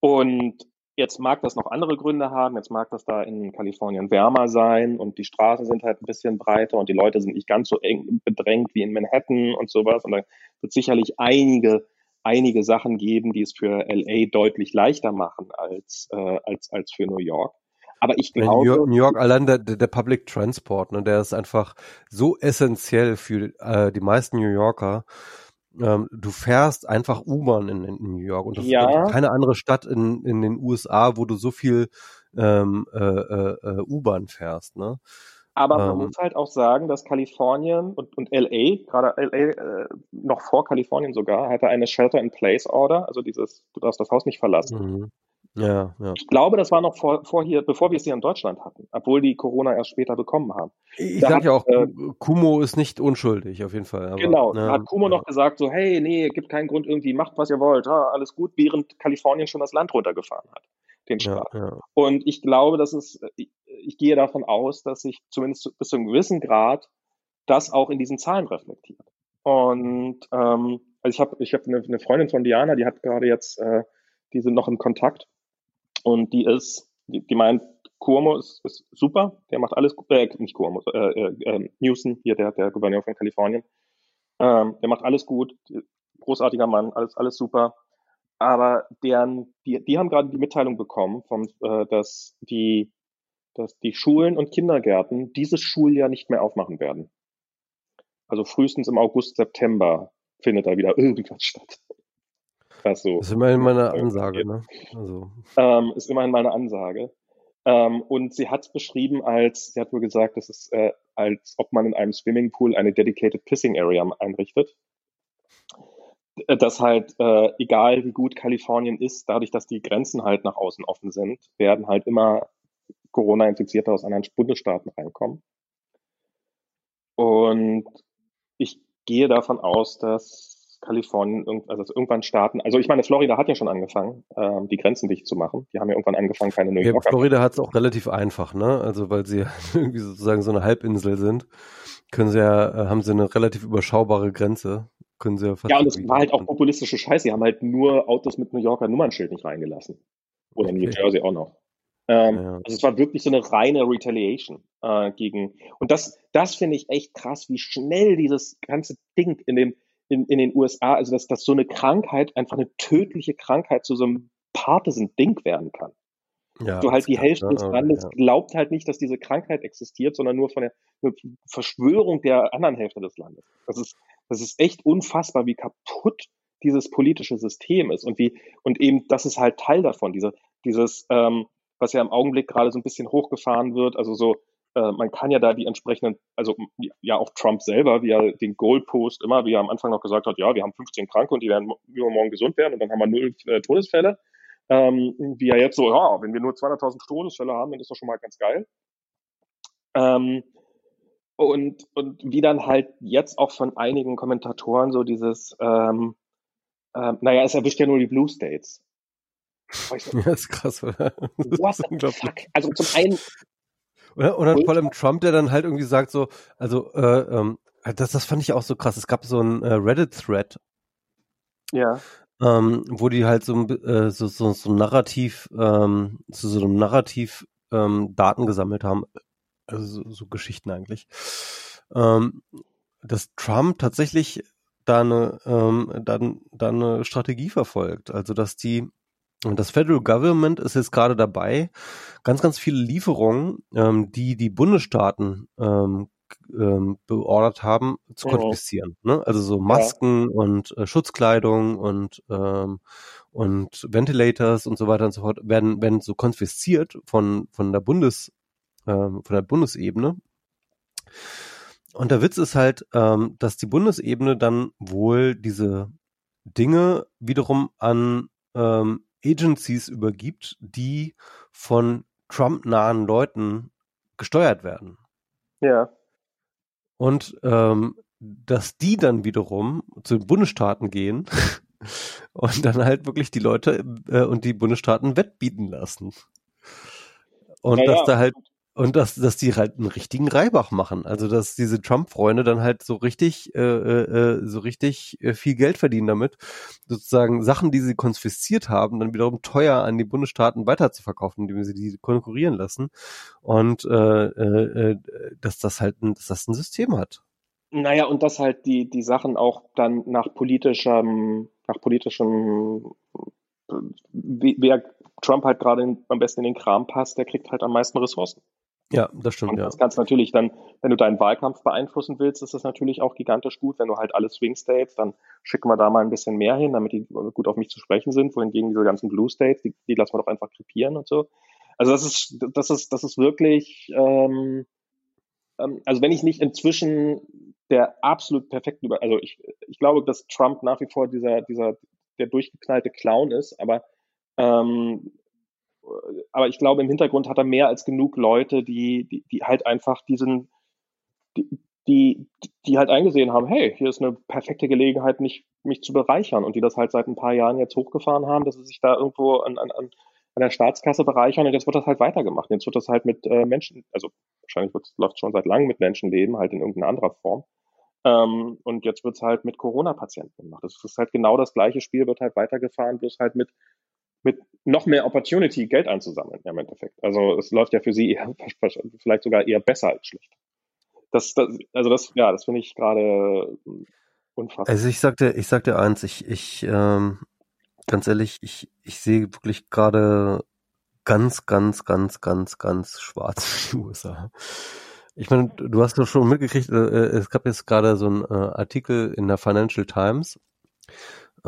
Und jetzt mag das noch andere Gründe haben. Jetzt mag das da in Kalifornien wärmer sein und die Straßen sind halt ein bisschen breiter und die Leute sind nicht ganz so eng bedrängt wie in Manhattan und sowas. Und da wird sicherlich einige, einige Sachen geben, die es für LA deutlich leichter machen als, äh, als, als für New York. Aber ich glaube. New York, New York allein der, der Public Transport, ne, der ist einfach so essentiell für äh, die meisten New Yorker. Ähm, du fährst einfach U-Bahn in, in, New York und das ja. ist keine andere Stadt in, in den USA, wo du so viel ähm, äh, äh, äh U-Bahn fährst. Ne? Aber man ähm, muss halt auch sagen, dass Kalifornien und, und LA, gerade LA äh, noch vor Kalifornien sogar, hatte eine Shelter-in-Place-Order, also dieses, du darfst das Haus nicht verlassen. Mhm. Ja, ja. Ich glaube, das war noch vor, vor hier, bevor wir es hier in Deutschland hatten, obwohl die Corona erst später bekommen haben. Ich sage ja auch, äh, Kumo ist nicht unschuldig, auf jeden Fall. Aber, genau, da hat Kumo ja. noch gesagt, so, hey, nee, gibt keinen Grund irgendwie, macht was ihr wollt, ha, alles gut, während Kalifornien schon das Land runtergefahren hat, den Staat. Ja, ja. Und ich glaube, dass es, ich, ich gehe davon aus, dass sich zumindest bis zu einem gewissen Grad das auch in diesen Zahlen reflektiert. Und ähm, also ich habe ich hab eine, eine Freundin von Diana, die hat gerade jetzt, äh, die sind noch in Kontakt und die ist, die, die meint, Cuomo ist, ist super, der macht alles, äh, nicht Cuomo, äh, äh, äh, Newsom, hier der, der Gouverneur von Kalifornien, ähm, der macht alles gut, großartiger Mann, alles, alles super. Aber deren, die, die haben gerade die Mitteilung bekommen, vom, äh, dass die, dass die Schulen und Kindergärten dieses Schuljahr nicht mehr aufmachen werden. Also frühestens im August, September findet da wieder irgendwas statt. Was so das ist immerhin mal eine Ansage, ne? Also. Ähm, ist immerhin mal eine Ansage. Ähm, und sie hat es beschrieben als, sie hat wohl gesagt, das ist, äh, als ob man in einem Swimmingpool eine dedicated Pissing Area einrichtet. Dass halt, äh, egal wie gut Kalifornien ist, dadurch, dass die Grenzen halt nach außen offen sind, werden halt immer Corona-Infizierte aus anderen Bundesstaaten reinkommen. Und ich gehe davon aus, dass Kalifornien, also irgendwann starten. Also ich meine, Florida hat ja schon angefangen, ähm, die Grenzen dicht zu machen. Die haben ja irgendwann angefangen, keine New Yorker. Ja, Florida hat es auch relativ einfach, ne? Also weil sie irgendwie sozusagen so eine Halbinsel sind, können sie ja, äh, haben sie eine relativ überschaubare Grenze. Können sie ja, fast ja, und es war halt auch populistische Scheiße. Sie haben halt nur Autos mit New Yorker Nummernschild nicht reingelassen. Oder okay. New Jersey auch noch. Ähm, ja. Also es war wirklich so eine reine Retaliation äh, gegen. Und das, das finde ich echt krass, wie schnell dieses ganze Ding in dem in, in den USA, also dass, dass so eine Krankheit einfach eine tödliche Krankheit zu so einem Partisan-Ding werden kann. Ja, du halt die Hälfte des Landes ja. glaubt halt nicht, dass diese Krankheit existiert, sondern nur von der Verschwörung der anderen Hälfte des Landes. Das ist, das ist echt unfassbar, wie kaputt dieses politische System ist und wie, und eben, das ist halt Teil davon, diese, dieses, ähm, was ja im Augenblick gerade so ein bisschen hochgefahren wird, also so, äh, man kann ja da die entsprechenden, also ja auch Trump selber, wie er den Goalpost immer, wie er am Anfang noch gesagt hat, ja, wir haben 15 Kranke und die werden übermorgen gesund werden und dann haben wir null äh, Todesfälle. Ähm, wie er jetzt so, ja, wenn wir nur 200.000 Todesfälle haben, dann ist das schon mal ganz geil. Ähm, und, und wie dann halt jetzt auch von einigen Kommentatoren so dieses, ähm, ähm, naja, es erwischt ja nur die Blue States. So, ja, das ist krass, oder? Das ist fuck? Also zum einen. Oder, oder vor allem Trump, der dann halt irgendwie sagt so, also äh, ähm, das, das fand ich auch so krass. Es gab so ein äh, Reddit-Thread. Ja. Ähm, wo die halt so, äh, so, so, so ein Narrativ, ähm, zu so einem Narrativ ähm, Daten gesammelt haben, also so, so Geschichten eigentlich, ähm, dass Trump tatsächlich da eine, ähm, dann, da eine Strategie verfolgt, also dass die das Federal Government ist jetzt gerade dabei, ganz, ganz viele Lieferungen, ähm, die die Bundesstaaten ähm, ähm, beordert haben, zu oh. konfiszieren. Ne? Also so Masken ja. und äh, Schutzkleidung und ähm, und Ventilators und so weiter und so fort werden werden so konfisziert von von der Bundes ähm, von der Bundesebene. Und der Witz ist halt, ähm, dass die Bundesebene dann wohl diese Dinge wiederum an ähm, Agencies übergibt, die von Trump-nahen Leuten gesteuert werden. Ja. Und ähm, dass die dann wiederum zu den Bundesstaaten gehen und dann halt wirklich die Leute äh, und die Bundesstaaten wettbieten lassen. Und naja, dass da halt und dass, dass die halt einen richtigen Reibach machen. Also dass diese Trump-Freunde dann halt so richtig, äh, äh, so richtig äh, viel Geld verdienen damit, sozusagen Sachen, die sie konfisziert haben, dann wiederum teuer an die Bundesstaaten weiterzuverkaufen, indem sie die konkurrieren lassen. Und äh, äh, äh, dass das halt ein, dass das ein System hat. Naja, und dass halt die, die Sachen auch dann nach politischem, nach politischem, wer Trump halt gerade am besten in den Kram passt, der kriegt halt am meisten Ressourcen. Ja, das stimmt. Und das ja. kannst natürlich dann, wenn du deinen Wahlkampf beeinflussen willst, ist das natürlich auch gigantisch gut. Wenn du halt alle Swing States, dann schicken wir da mal ein bisschen mehr hin, damit die gut auf mich zu sprechen sind. Wohingegen diese ganzen Blue States, die, die lassen wir doch einfach krepieren und so. Also das ist, das ist, das ist wirklich, ähm, ähm, also wenn ich nicht inzwischen der absolut perfekte über, also ich, ich glaube, dass Trump nach wie vor dieser, dieser, der durchgeknallte Clown ist, aber ähm, aber ich glaube, im Hintergrund hat er mehr als genug Leute, die, die, die halt einfach diesen, die, die, die halt eingesehen haben, hey, hier ist eine perfekte Gelegenheit, mich, mich zu bereichern und die das halt seit ein paar Jahren jetzt hochgefahren haben, dass sie sich da irgendwo an, an, an der Staatskasse bereichern und jetzt wird das halt weitergemacht. Jetzt wird das halt mit äh, Menschen, also wahrscheinlich läuft es schon seit langem mit Menschenleben, halt in irgendeiner anderer Form. Ähm, und jetzt wird es halt mit Corona-Patienten gemacht. Das ist halt genau das gleiche Spiel, wird halt weitergefahren, bloß halt mit mit noch mehr Opportunity Geld einzusammeln ja, im Endeffekt. Also es läuft ja für sie eher, vielleicht sogar eher besser als schlecht. Das, das also das, ja, das finde ich gerade unfassbar. Also ich sagte, ich sagte eins, ich, ich, ähm, ganz ehrlich, ich, ich sehe wirklich gerade ganz, ganz, ganz, ganz, ganz schwarz für die USA. Ich meine, du hast doch schon mitgekriegt, äh, äh, es gab jetzt gerade so einen äh, Artikel in der Financial Times,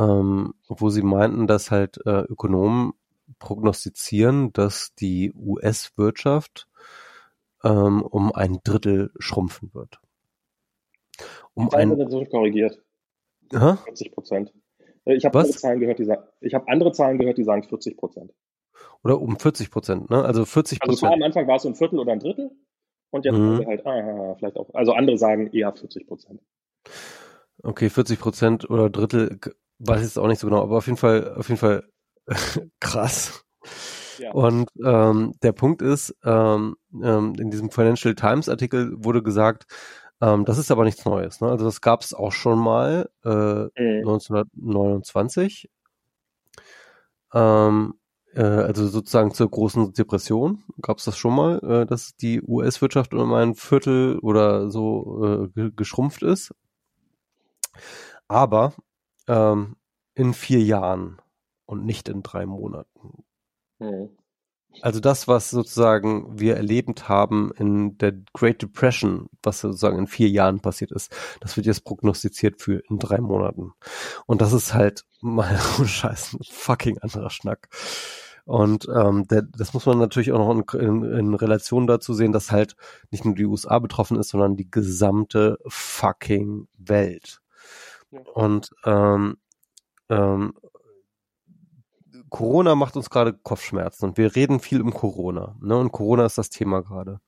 ähm, wo sie meinten, dass halt äh, Ökonomen prognostizieren, dass die US-Wirtschaft ähm, um ein Drittel schrumpfen wird. Um ein korrigiert. Aha? 40 Prozent. Äh, ich habe andere Zahlen gehört, die sagen, ich habe andere Zahlen gehört, die sagen 40 Prozent. Oder um 40 Prozent, ne? Also 40 Prozent. Also am Anfang war es so ein Viertel oder ein Drittel und jetzt mhm. halt, ah, vielleicht auch. Also andere sagen eher 40 Prozent. Okay, 40 Prozent oder Drittel weiß ich jetzt auch nicht so genau, aber auf jeden Fall, auf jeden Fall krass. Ja. Und ähm, der Punkt ist, ähm, ähm, in diesem Financial Times Artikel wurde gesagt, ähm, das ist aber nichts Neues. Ne? Also das gab es auch schon mal äh, mhm. 1929. Ähm, äh, also sozusagen zur großen Depression gab es das schon mal, äh, dass die US-Wirtschaft um ein Viertel oder so äh, geschrumpft ist. aber ähm, in vier Jahren und nicht in drei Monaten. Mhm. Also das, was sozusagen wir erlebt haben in der Great Depression, was sozusagen in vier Jahren passiert ist, das wird jetzt prognostiziert für in drei Monaten. Und das ist halt mal scheiß ein fucking anderer Schnack. Und ähm, der, das muss man natürlich auch noch in, in, in Relation dazu sehen, dass halt nicht nur die USA betroffen ist, sondern die gesamte fucking Welt. Und ähm, ähm, Corona macht uns gerade Kopfschmerzen und wir reden viel um Corona. Ne? Und Corona ist das Thema gerade.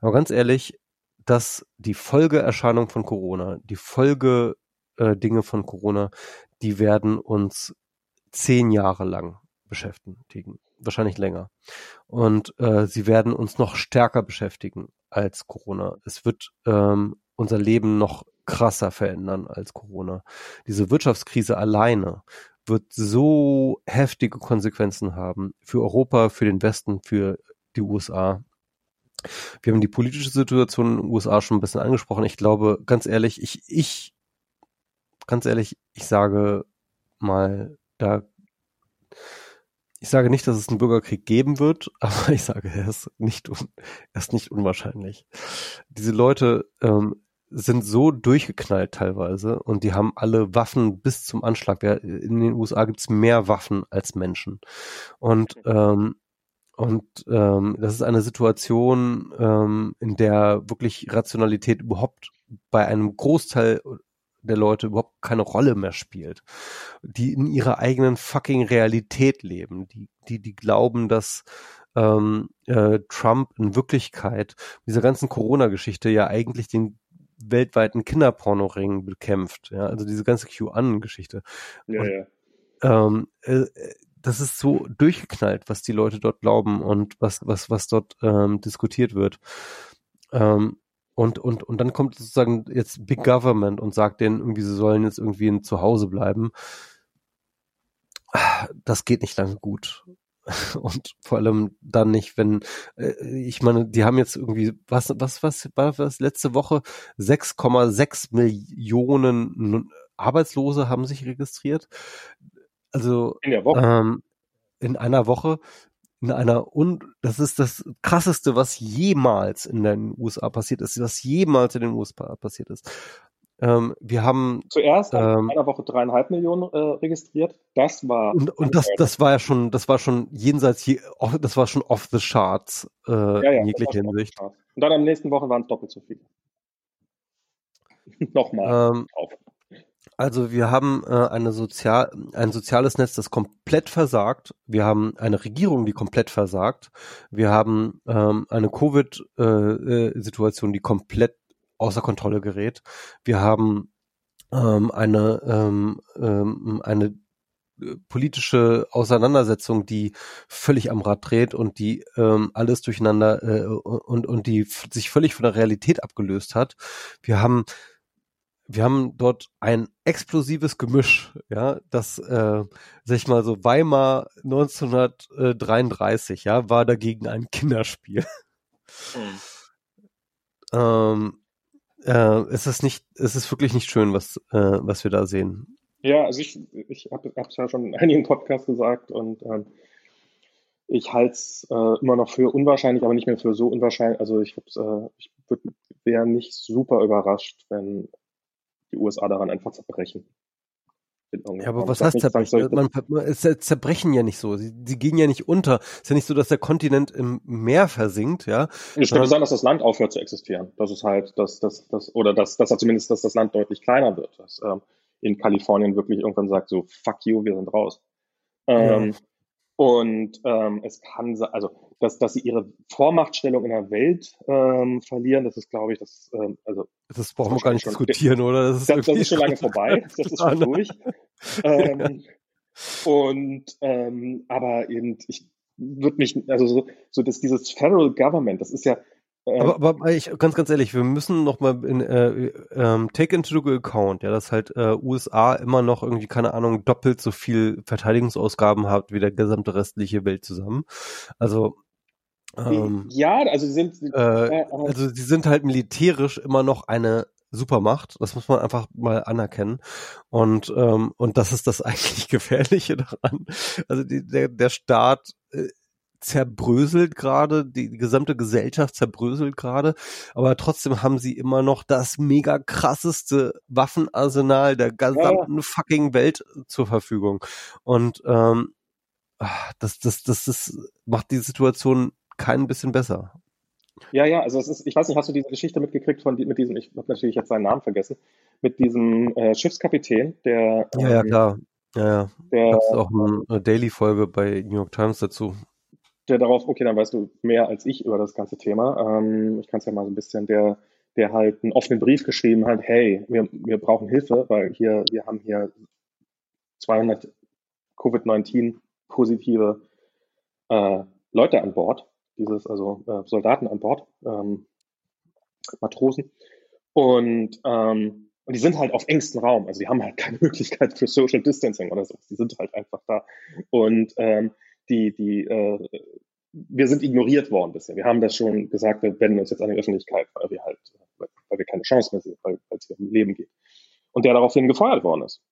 Aber ganz ehrlich, dass die Folgeerscheinung von Corona, die Folge äh, Dinge von Corona, die werden uns zehn Jahre lang beschäftigen, wahrscheinlich länger. Und äh, sie werden uns noch stärker beschäftigen als Corona. Es wird ähm, unser Leben noch krasser verändern als Corona. Diese Wirtschaftskrise alleine wird so heftige Konsequenzen haben für Europa, für den Westen, für die USA. Wir haben die politische Situation in den USA schon ein bisschen angesprochen. Ich glaube, ganz ehrlich, ich, ich, ganz ehrlich, ich sage mal, da, ich sage nicht, dass es einen Bürgerkrieg geben wird, aber ich sage, er ist nicht, er ist nicht unwahrscheinlich. Diese Leute ähm, sind so durchgeknallt teilweise und die haben alle Waffen bis zum Anschlag. In den USA gibt's mehr Waffen als Menschen. Und ähm, und ähm, das ist eine Situation, ähm, in der wirklich Rationalität überhaupt bei einem Großteil der Leute überhaupt keine Rolle mehr spielt, die in ihrer eigenen fucking Realität leben, die die die glauben, dass ähm, äh, Trump in Wirklichkeit dieser ganzen Corona-Geschichte ja eigentlich den weltweiten Kinderpornoring bekämpft. Ja, also diese ganze QAnon-Geschichte. Ja, und, ja. Ähm, äh, das ist so durchgeknallt, was die Leute dort glauben und was, was, was dort ähm, diskutiert wird. Ähm, und, und, und dann kommt sozusagen jetzt Big Government und sagt denen irgendwie, sie sollen jetzt irgendwie zu Hause bleiben. Das geht nicht lange gut. und vor allem dann nicht, wenn äh, ich meine, die haben jetzt irgendwie was was was war das letzte Woche 6,6 Millionen Arbeitslose haben sich registriert. Also in, ähm, in einer Woche in einer und das ist das krasseste, was jemals in den USA passiert ist, was jemals in den USA passiert ist. Ähm, wir haben zuerst ähm, in einer Woche dreieinhalb Millionen äh, registriert. Das war und, und das, das war ja schon, das war schon jenseits, je, das war schon off the charts äh, ja, ja, in jeglicher Hinsicht. Und dann am nächsten Woche waren es doppelt so viele. Nochmal ähm, auf. Also wir haben äh, eine Sozial ein soziales Netz, das komplett versagt. Wir haben eine Regierung, die komplett versagt. Wir haben ähm, eine Covid-Situation, äh, äh die komplett außer Kontrolle gerät. Wir haben ähm, eine, ähm, ähm, eine äh, politische Auseinandersetzung, die völlig am Rad dreht und die ähm, alles durcheinander äh, und, und die sich völlig von der Realität abgelöst hat. Wir haben wir haben dort ein explosives Gemisch, ja, das, äh, sag ich mal so, Weimar 1933, ja, war dagegen ein Kinderspiel. Mhm. ähm, äh, es ist nicht, es ist wirklich nicht schön, was, äh, was wir da sehen. Ja, also ich, ich habe es ja schon in einigen Podcasts gesagt und ähm, ich halte es äh, immer noch für unwahrscheinlich, aber nicht mehr für so unwahrscheinlich. Also ich, äh, ich wäre nicht super überrascht, wenn die USA daran einfach zerbrechen. Ja, aber was heißt zerbrechen? Man, es zerbrechen ja nicht so. Sie, sie gehen ja nicht unter. Es ist ja nicht so, dass der Kontinent im Meer versinkt, ja. Es könnte sein, dass das Land aufhört zu existieren. Das ist halt, dass, dass, dass, oder dass, dass zumindest, dass das Land deutlich kleiner wird. Dass ähm, in Kalifornien wirklich irgendwann sagt, so, fuck you, wir sind raus. Ähm, ja. Und ähm, es kann sein, also dass, dass sie ihre Vormachtstellung in der Welt ähm, verlieren, das ist, glaube ich, das, ähm, also das brauchen wir gar nicht schon, diskutieren, oder? Das ist, das, das ist schon lange vorbei, das ist schon durch. ähm, und ähm, aber eben, ich würde mich, also so, so dass dieses Federal Government, das ist ja aber, aber ich, ganz, ganz ehrlich, wir müssen noch mal in, äh, ähm, take into account, ja, dass halt äh, USA immer noch irgendwie, keine Ahnung, doppelt so viel Verteidigungsausgaben hat wie der gesamte restliche Welt zusammen. Also ähm, ja, also sie sind äh, also sie sind halt militärisch immer noch eine super macht. Das muss man einfach mal anerkennen. Und, ähm, und das ist das eigentlich Gefährliche daran. Also die, der, der Staat äh, zerbröselt gerade, die gesamte Gesellschaft zerbröselt gerade, aber trotzdem haben sie immer noch das mega krasseste Waffenarsenal der gesamten ja. fucking Welt zur Verfügung. Und ähm, ah, das, das, das, das macht die Situation kein bisschen besser. Ja, ja, also es ist, ich weiß nicht, hast du diese Geschichte mitgekriegt von mit diesem, ich habe natürlich jetzt seinen Namen vergessen, mit diesem äh, Schiffskapitän, der Ja, ja, ähm, klar. Ja, ja. Der, Gab's auch eine Daily-Folge bei New York Times dazu der darauf, okay, dann weißt du mehr als ich über das ganze Thema. Ähm, ich kann es ja mal so ein bisschen, der, der halt einen offenen Brief geschrieben hat, hey, wir, wir brauchen Hilfe, weil hier, wir haben hier 200 Covid-19 positive äh, Leute an Bord, dieses, also äh, Soldaten an Bord, ähm, Matrosen. Und, ähm, und die sind halt auf engstem Raum, also die haben halt keine Möglichkeit für Social Distancing oder so. Die sind halt einfach da. Und ähm, die, die, äh, wir sind ignoriert worden bisher. Wir haben das schon gesagt, wir wenden uns jetzt an die Öffentlichkeit, weil wir halt, weil wir keine Chance mehr sehen, weil, es hier um Leben geht. Und der daraufhin gefeuert worden ist.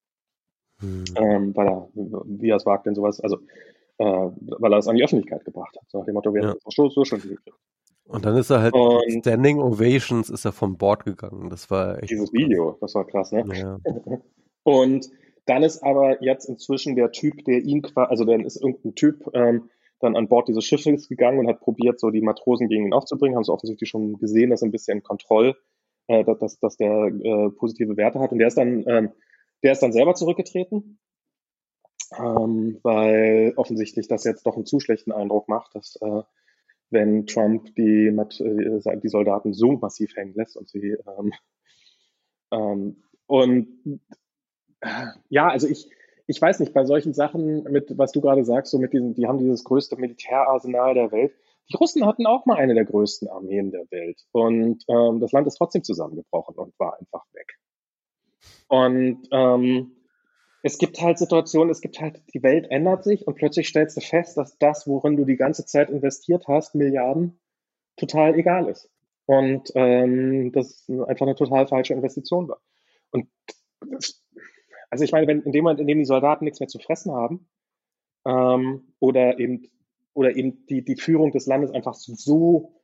Hm. Ähm, weil er, wie er es wagt, denn sowas, also äh, weil er es an die Öffentlichkeit gebracht hat. So nach dem Motto, wir ja. haben es so, so schon gekriegt. Und dann ist er halt und Standing Ovations ist er vom Bord gegangen. Das war echt. Dieses Video, das war krass, ne? Ja. Und dann ist aber jetzt inzwischen der Typ, der ihn quasi, also dann ist irgendein Typ ähm, dann an Bord dieses Schiffes gegangen und hat probiert, so die Matrosen gegen ihn aufzubringen, haben sie offensichtlich schon gesehen, dass er ein bisschen Kontroll, äh, dass, dass der äh, positive Werte hat. Und der ist dann, ähm, der ist dann selber zurückgetreten, ähm, weil offensichtlich das jetzt doch einen zu schlechten Eindruck macht, dass äh, wenn Trump die, äh, die Soldaten so massiv hängen lässt und sie ähm, ähm, und ja, also ich, ich weiß nicht, bei solchen Sachen, mit was du gerade sagst, so mit diesen, die haben dieses größte Militärarsenal der Welt. Die Russen hatten auch mal eine der größten Armeen der Welt. Und ähm, das Land ist trotzdem zusammengebrochen und war einfach weg. Und ähm, es gibt halt Situationen, es gibt halt, die Welt ändert sich und plötzlich stellst du fest, dass das, worin du die ganze Zeit investiert hast, Milliarden, total egal ist. Und ähm, das einfach eine total falsche Investition war. Und also ich meine, wenn in dem Moment, in dem die Soldaten nichts mehr zu fressen haben, ähm, oder eben, oder eben die, die Führung des Landes einfach so,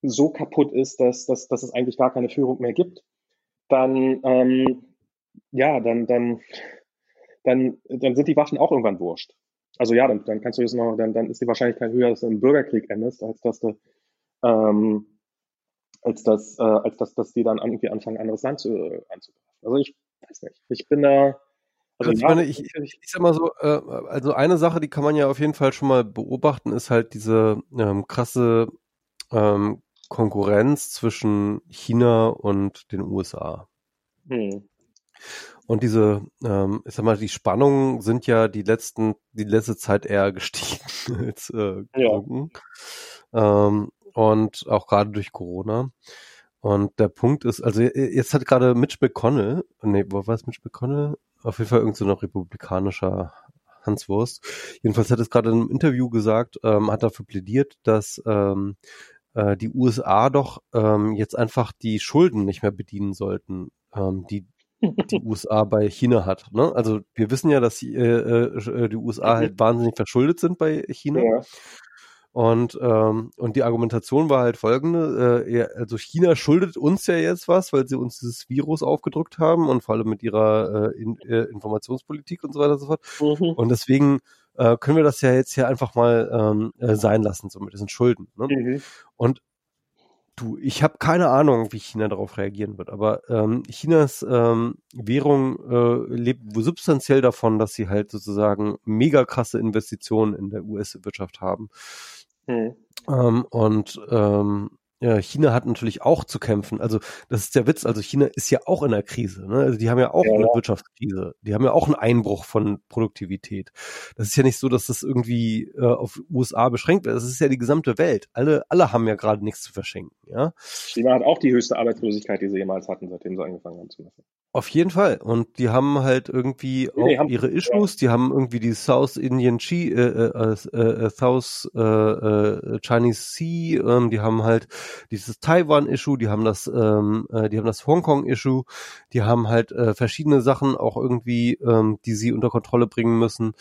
so kaputt ist, dass, dass, dass es eigentlich gar keine Führung mehr gibt, dann, ähm, ja, dann, dann, dann, dann sind die Waffen auch irgendwann wurscht. Also ja, dann, dann kannst du jetzt noch, dann, dann ist die Wahrscheinlichkeit höher, dass du im Bürgerkrieg endest, als dass du, ähm, als dass, äh, als dass, dass die dann irgendwie anfangen, ein anderes Land zu, äh, anzugreifen. Also ich weiß nicht. Ich bin da, also ich meine, ich, ich, ich sag mal so, äh, also eine Sache, die kann man ja auf jeden Fall schon mal beobachten, ist halt diese ähm, krasse ähm, Konkurrenz zwischen China und den USA. Hm. Und diese, ähm, ich sag mal, die Spannungen sind ja die letzten, die letzte Zeit eher gestiegen als äh, gesunken. Ja. Ähm, und auch gerade durch Corona. Und der Punkt ist, also jetzt hat gerade Mitch McConnell, nee, wo war es Mitch McConnell? Auf jeden Fall irgendein so republikanischer Hanswurst. Jedenfalls hat es gerade in einem Interview gesagt, ähm, hat dafür plädiert, dass ähm, äh, die USA doch ähm, jetzt einfach die Schulden nicht mehr bedienen sollten, ähm, die die USA bei China hat. Ne? Also wir wissen ja, dass die, äh, äh, die USA halt wahnsinnig verschuldet sind bei China. Ja. Und, ähm, und die Argumentation war halt folgende, äh, also China schuldet uns ja jetzt was, weil sie uns dieses Virus aufgedrückt haben und vor allem mit ihrer äh, in, äh, Informationspolitik und so weiter und so fort. Mhm. Und deswegen äh, können wir das ja jetzt hier einfach mal ähm, äh, sein lassen, so mit diesen Schulden. Ne? Mhm. Und du, ich habe keine Ahnung, wie China darauf reagieren wird, aber ähm, Chinas ähm, Währung äh, lebt substanziell davon, dass sie halt sozusagen mega krasse Investitionen in der US-Wirtschaft haben. Mhm. Ähm, und ähm, ja, China hat natürlich auch zu kämpfen. Also das ist der Witz. Also China ist ja auch in einer Krise. Ne? Also die haben ja auch ja, eine. Wirtschaftskrise. Die haben ja auch einen Einbruch von Produktivität. Das ist ja nicht so, dass das irgendwie äh, auf USA beschränkt wird. Das ist ja die gesamte Welt. Alle, alle haben ja gerade nichts zu verschenken. Ja. China hat auch die höchste Arbeitslosigkeit, die sie jemals hatten, seitdem sie angefangen haben zu messen. Auf jeden Fall. Und die haben halt irgendwie nee, auch ihre Issues. Die haben irgendwie die South Indian Chi, äh, äh, äh, äh South äh, äh, Chinese Sea. Ähm, die haben halt dieses Taiwan-Issue, die haben das, ähm, äh, die haben das Hongkong-Issue, die haben halt äh, verschiedene Sachen auch irgendwie, ähm, die sie unter Kontrolle bringen müssen.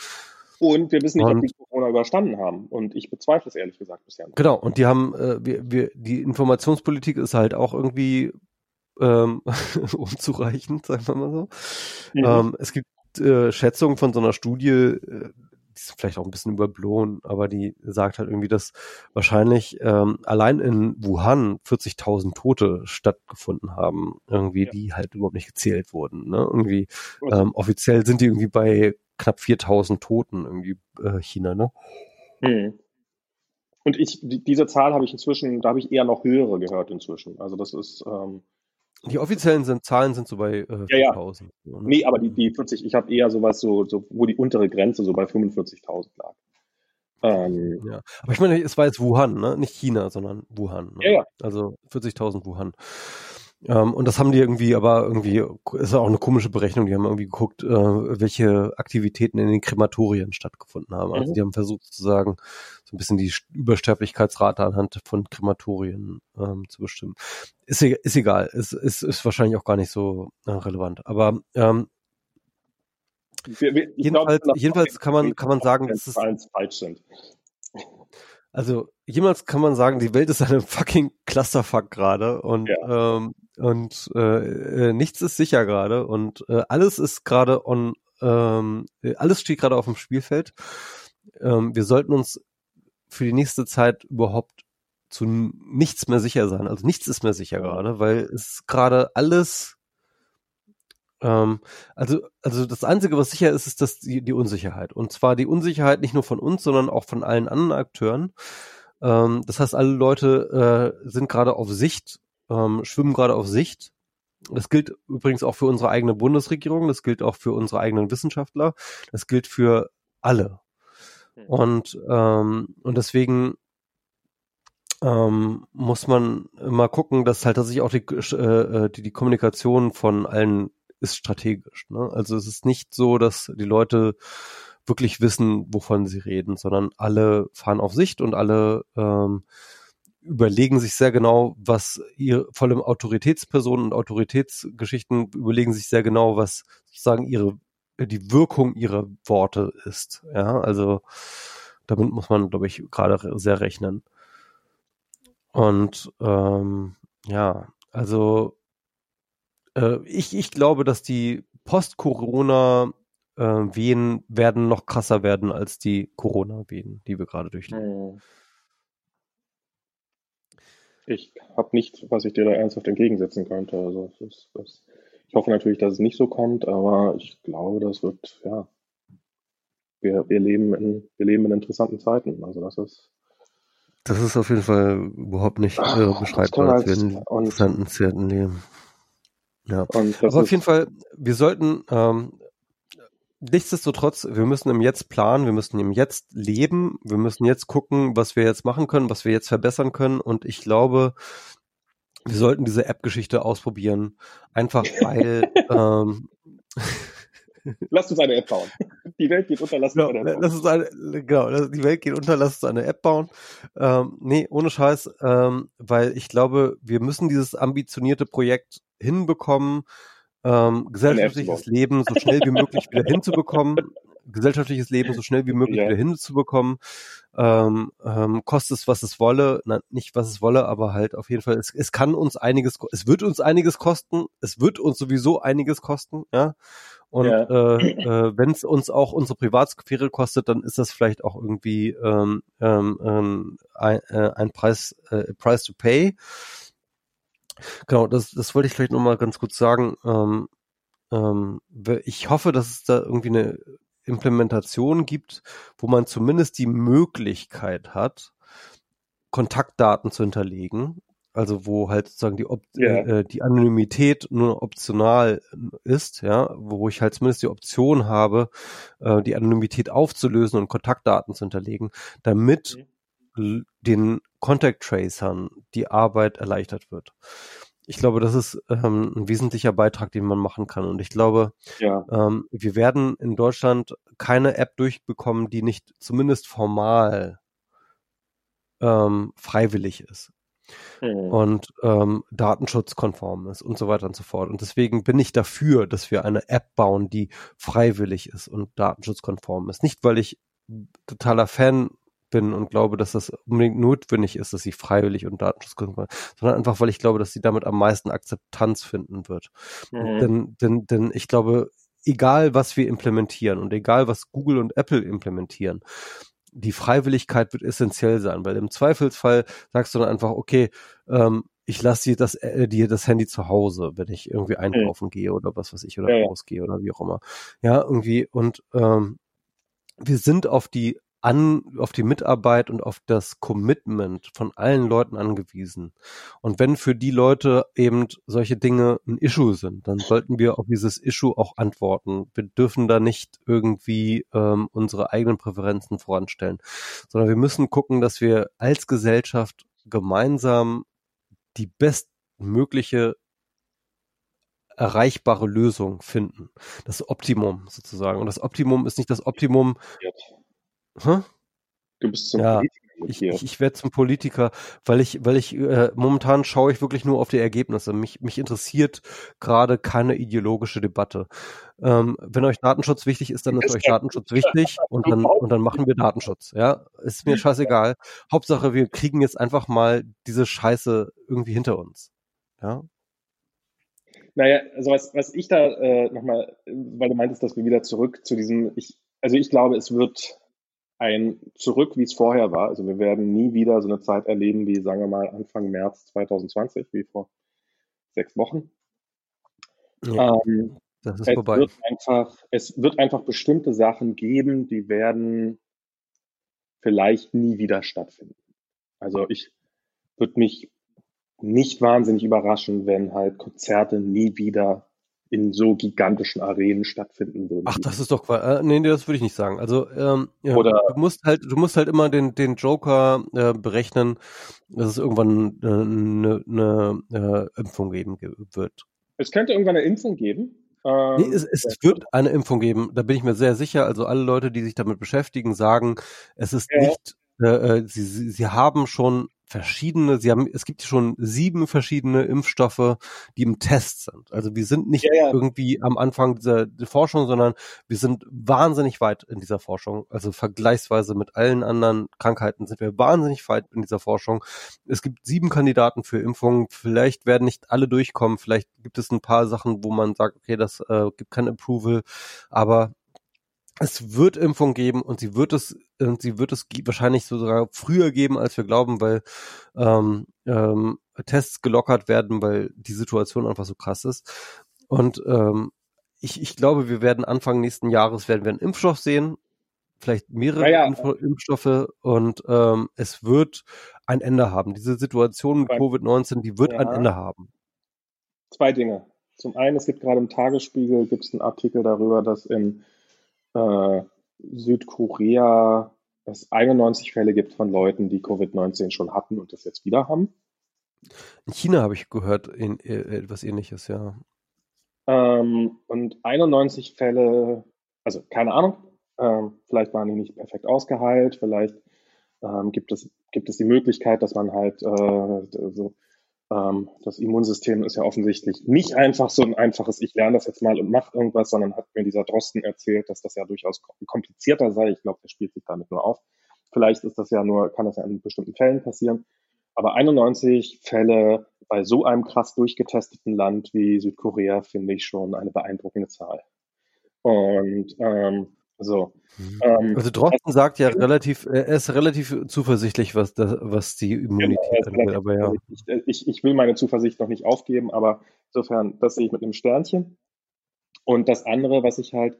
Und wir wissen nicht, und, ob die Corona überstanden haben. Und ich bezweifle es ehrlich gesagt bisher. Noch. Genau. Und die haben, äh, wir, wir, die Informationspolitik ist halt auch irgendwie ähm, unzureichend, sagen wir mal so. Mhm. Ähm, es gibt äh, Schätzungen von so einer Studie, äh, ist vielleicht auch ein bisschen überblown, aber die sagt halt irgendwie, dass wahrscheinlich ähm, allein in Wuhan 40.000 Tote stattgefunden haben, irgendwie, ja. die halt überhaupt nicht gezählt wurden. Ne? Irgendwie ähm, offiziell sind die irgendwie bei knapp 4.000 Toten irgendwie äh, China, ne? Hm. Und ich, diese Zahl habe ich inzwischen, da habe ich eher noch höhere gehört inzwischen. Also das ist ähm, die offiziellen sind, Zahlen sind so bei äh, ja, 4.000. Ja. Nee, aber die, die 40, ich habe eher sowas so, so, wo die untere Grenze so bei 45.000 lag. Ähm, ja, aber ich meine, es war jetzt Wuhan, ne? Nicht China, sondern Wuhan. Ne? Ja, ja. Also 40.000 Wuhan. Ähm, und das haben die irgendwie, aber irgendwie, ist auch eine komische Berechnung, die haben irgendwie geguckt, äh, welche Aktivitäten in den Krematorien stattgefunden haben. Also mhm. die haben versucht sozusagen so ein bisschen die Übersterblichkeitsrate anhand von Krematorien ähm, zu bestimmen. Ist, e-, ist egal, ist, ist, ist wahrscheinlich auch gar nicht so äh, relevant. Aber ähm, wir, wir, jedenfalls, glaube, jedenfalls kann man, kann man sagen, dass es falsch sind. Also jemals kann man sagen, die Welt ist eine fucking Clusterfuck gerade und ja. ähm, und äh, äh, nichts ist sicher gerade und äh, alles ist gerade on, ähm, alles steht gerade auf dem Spielfeld. Ähm, wir sollten uns für die nächste Zeit überhaupt zu nichts mehr sicher sein. Also nichts ist mehr sicher gerade, weil es gerade alles ähm, also, also das Einzige, was sicher ist, ist dass die, die Unsicherheit. Und zwar die Unsicherheit nicht nur von uns, sondern auch von allen anderen Akteuren. Ähm, das heißt, alle Leute äh, sind gerade auf Sicht ähm, schwimmen gerade auf Sicht. Das gilt übrigens auch für unsere eigene Bundesregierung, das gilt auch für unsere eigenen Wissenschaftler, das gilt für alle. Hm. Und, ähm, und deswegen ähm, muss man mal gucken, dass halt tatsächlich auch die, äh, die, die Kommunikation von allen ist strategisch. Ne? Also es ist nicht so, dass die Leute wirklich wissen, wovon sie reden, sondern alle fahren auf Sicht und alle ähm, überlegen sich sehr genau, was ihr, vor allem Autoritätspersonen und Autoritätsgeschichten überlegen sich sehr genau, was sozusagen ihre, die Wirkung ihrer Worte ist. Ja, also damit muss man, glaube ich, gerade sehr rechnen. Und ähm, ja, also äh, ich, ich glaube, dass die Post-Corona äh, Wehen werden noch krasser werden als die Corona-Wehen, die wir gerade durchleben. Mhm. Ich habe nichts, was ich dir da ernsthaft entgegensetzen könnte. Also das, das, ich hoffe natürlich, dass es nicht so kommt, aber ich glaube, das wird, ja, wir, wir, leben, in, wir leben in interessanten Zeiten. Also das ist. Das ist auf jeden Fall überhaupt nicht äh, beschreibbar, als wir in interessanten Zeiten leben. Ja. Aber auf jeden Fall, wir sollten ähm, nichtsdestotrotz, wir müssen im Jetzt planen, wir müssen im Jetzt leben, wir müssen jetzt gucken, was wir jetzt machen können, was wir jetzt verbessern können. Und ich glaube, wir sollten diese App-Geschichte ausprobieren. Einfach weil ähm, Lasst uns eine App bauen. Die Welt geht unter, lasst uns genau, eine App bauen. Lass uns eine, genau, die Welt geht unter, lasst uns eine App bauen. Ähm, nee, ohne Scheiß, ähm, weil ich glaube, wir müssen dieses ambitionierte Projekt hinbekommen, ähm, gesellschaftliches Leben so schnell wie möglich wieder hinzubekommen, gesellschaftliches Leben so schnell wie möglich ja. wieder hinzubekommen, ähm, ähm, kostet es, was es wolle, na, nicht was es wolle, aber halt auf jeden Fall, es, es kann uns einiges, es wird uns einiges kosten, es wird uns sowieso einiges kosten, ja. Und ja. äh, äh, wenn es uns auch unsere Privatsphäre kostet, dann ist das vielleicht auch irgendwie ähm, ähm, ähm ein, äh, ein Preis, äh, Price to pay. Genau, das, das wollte ich vielleicht nochmal ganz kurz sagen. Ähm, ähm, ich hoffe, dass es da irgendwie eine Implementation gibt, wo man zumindest die Möglichkeit hat, Kontaktdaten zu hinterlegen. Also wo halt sozusagen die, Op ja. äh, die Anonymität nur optional ist, ja, wo ich halt zumindest die Option habe, äh, die Anonymität aufzulösen und Kontaktdaten zu hinterlegen, damit mhm den Contact Tracern die Arbeit erleichtert wird. Ich glaube, das ist ähm, ein wesentlicher Beitrag, den man machen kann. Und ich glaube, ja. ähm, wir werden in Deutschland keine App durchbekommen, die nicht zumindest formal ähm, freiwillig ist. mhm. und ähm, datenschutzkonform ist und so weiter und so fort. Und deswegen bin ich dafür, dass wir eine App bauen, die freiwillig ist und datenschutzkonform ist. Nicht, weil ich totaler Fan bin und glaube, dass das unbedingt notwendig ist, dass sie freiwillig und datenschutzkonform sondern einfach, weil ich glaube, dass sie damit am meisten Akzeptanz finden wird. Mhm. Denn, denn, denn ich glaube, egal was wir implementieren und egal was Google und Apple implementieren, die Freiwilligkeit wird essentiell sein, weil im Zweifelsfall sagst du dann einfach, okay, ähm, ich lasse dir das, äh, dir das Handy zu Hause, wenn ich irgendwie einkaufen mhm. gehe oder was weiß ich oder ja, rausgehe oder wie auch immer. Ja, irgendwie und ähm, wir sind auf die an, auf die Mitarbeit und auf das Commitment von allen Leuten angewiesen. Und wenn für die Leute eben solche Dinge ein Issue sind, dann sollten wir auf dieses Issue auch antworten. Wir dürfen da nicht irgendwie ähm, unsere eigenen Präferenzen voranstellen, sondern wir müssen gucken, dass wir als Gesellschaft gemeinsam die bestmögliche erreichbare Lösung finden. Das Optimum sozusagen. Und das Optimum ist nicht das Optimum. Hm? Du bist zum ja, Politiker. Ich, ich, ich werde zum Politiker, weil ich, weil ich äh, momentan schaue ich wirklich nur auf die Ergebnisse. Mich, mich interessiert gerade keine ideologische Debatte. Ähm, wenn euch Datenschutz wichtig ist, dann ist euch Datenschutz wichtig und dann und dann machen wir Datenschutz. Ja, ist mir scheißegal. Hauptsache, wir kriegen jetzt einfach mal diese Scheiße irgendwie hinter uns. Ja. Naja, also was, was ich da äh, nochmal, weil du meintest, dass wir wieder zurück zu diesem, ich, also ich glaube, es wird ein Zurück, wie es vorher war. Also wir werden nie wieder so eine Zeit erleben wie, sagen wir mal, Anfang März 2020, wie vor sechs Wochen. Ja, ähm, das ist es vorbei. Wird einfach, es wird einfach bestimmte Sachen geben, die werden vielleicht nie wieder stattfinden. Also ich würde mich nicht wahnsinnig überraschen, wenn halt Konzerte nie wieder in so gigantischen Arenen stattfinden würden. Ach, das ist doch äh, nee, das würde ich nicht sagen. Also ähm, ja, Oder, du musst halt, du musst halt immer den den Joker äh, berechnen, dass es irgendwann eine, eine, eine Impfung geben wird. Es könnte irgendwann eine Impfung geben. Ähm, nee, es, es wird eine Impfung geben. Da bin ich mir sehr sicher. Also alle Leute, die sich damit beschäftigen, sagen, es ist ja. nicht äh, äh sie, sie haben schon verschiedene, sie haben, es gibt schon sieben verschiedene Impfstoffe, die im Test sind. Also wir sind nicht ja, ja. irgendwie am Anfang dieser Forschung, sondern wir sind wahnsinnig weit in dieser Forschung. Also vergleichsweise mit allen anderen Krankheiten sind wir wahnsinnig weit in dieser Forschung. Es gibt sieben Kandidaten für Impfungen. Vielleicht werden nicht alle durchkommen. Vielleicht gibt es ein paar Sachen, wo man sagt, okay, das äh, gibt kein Approval. Aber es wird Impfung geben und sie wird es und sie wird es wahrscheinlich sogar früher geben, als wir glauben, weil ähm, ähm, Tests gelockert werden, weil die Situation einfach so krass ist. Und ähm, ich, ich glaube, wir werden Anfang nächsten Jahres werden wir einen Impfstoff sehen, vielleicht mehrere ja, ja. Impfstoffe und ähm, es wird ein Ende haben. Diese Situation mit Covid-19, die wird ja. ein Ende haben. Zwei Dinge. Zum einen, es gibt gerade im Tagesspiegel gibt es einen Artikel darüber, dass in äh, Südkorea es 91 Fälle gibt von Leuten, die Covid-19 schon hatten und das jetzt wieder haben. In China habe ich gehört in, äh, etwas ähnliches, ja. Ähm, und 91 Fälle, also keine Ahnung, ähm, vielleicht waren die nicht perfekt ausgeheilt, vielleicht ähm, gibt, es, gibt es die Möglichkeit, dass man halt äh, so das Immunsystem ist ja offensichtlich nicht einfach so ein einfaches, ich lerne das jetzt mal und mache irgendwas, sondern hat mir dieser Drosten erzählt, dass das ja durchaus komplizierter sei. Ich glaube, der spielt sich damit nur auf. Vielleicht ist das ja nur, kann das ja in bestimmten Fällen passieren. Aber 91 Fälle bei so einem krass durchgetesteten Land wie Südkorea finde ich schon eine beeindruckende Zahl. Und ähm, so. Mhm. Ähm, also Drosten sagt ja relativ, er ist relativ zuversichtlich, was, das, was die Immunität genau, angeht, aber ja. Ich, ich, will meine Zuversicht noch nicht aufgeben, aber insofern, das sehe ich mit einem Sternchen. Und das andere, was ich halt,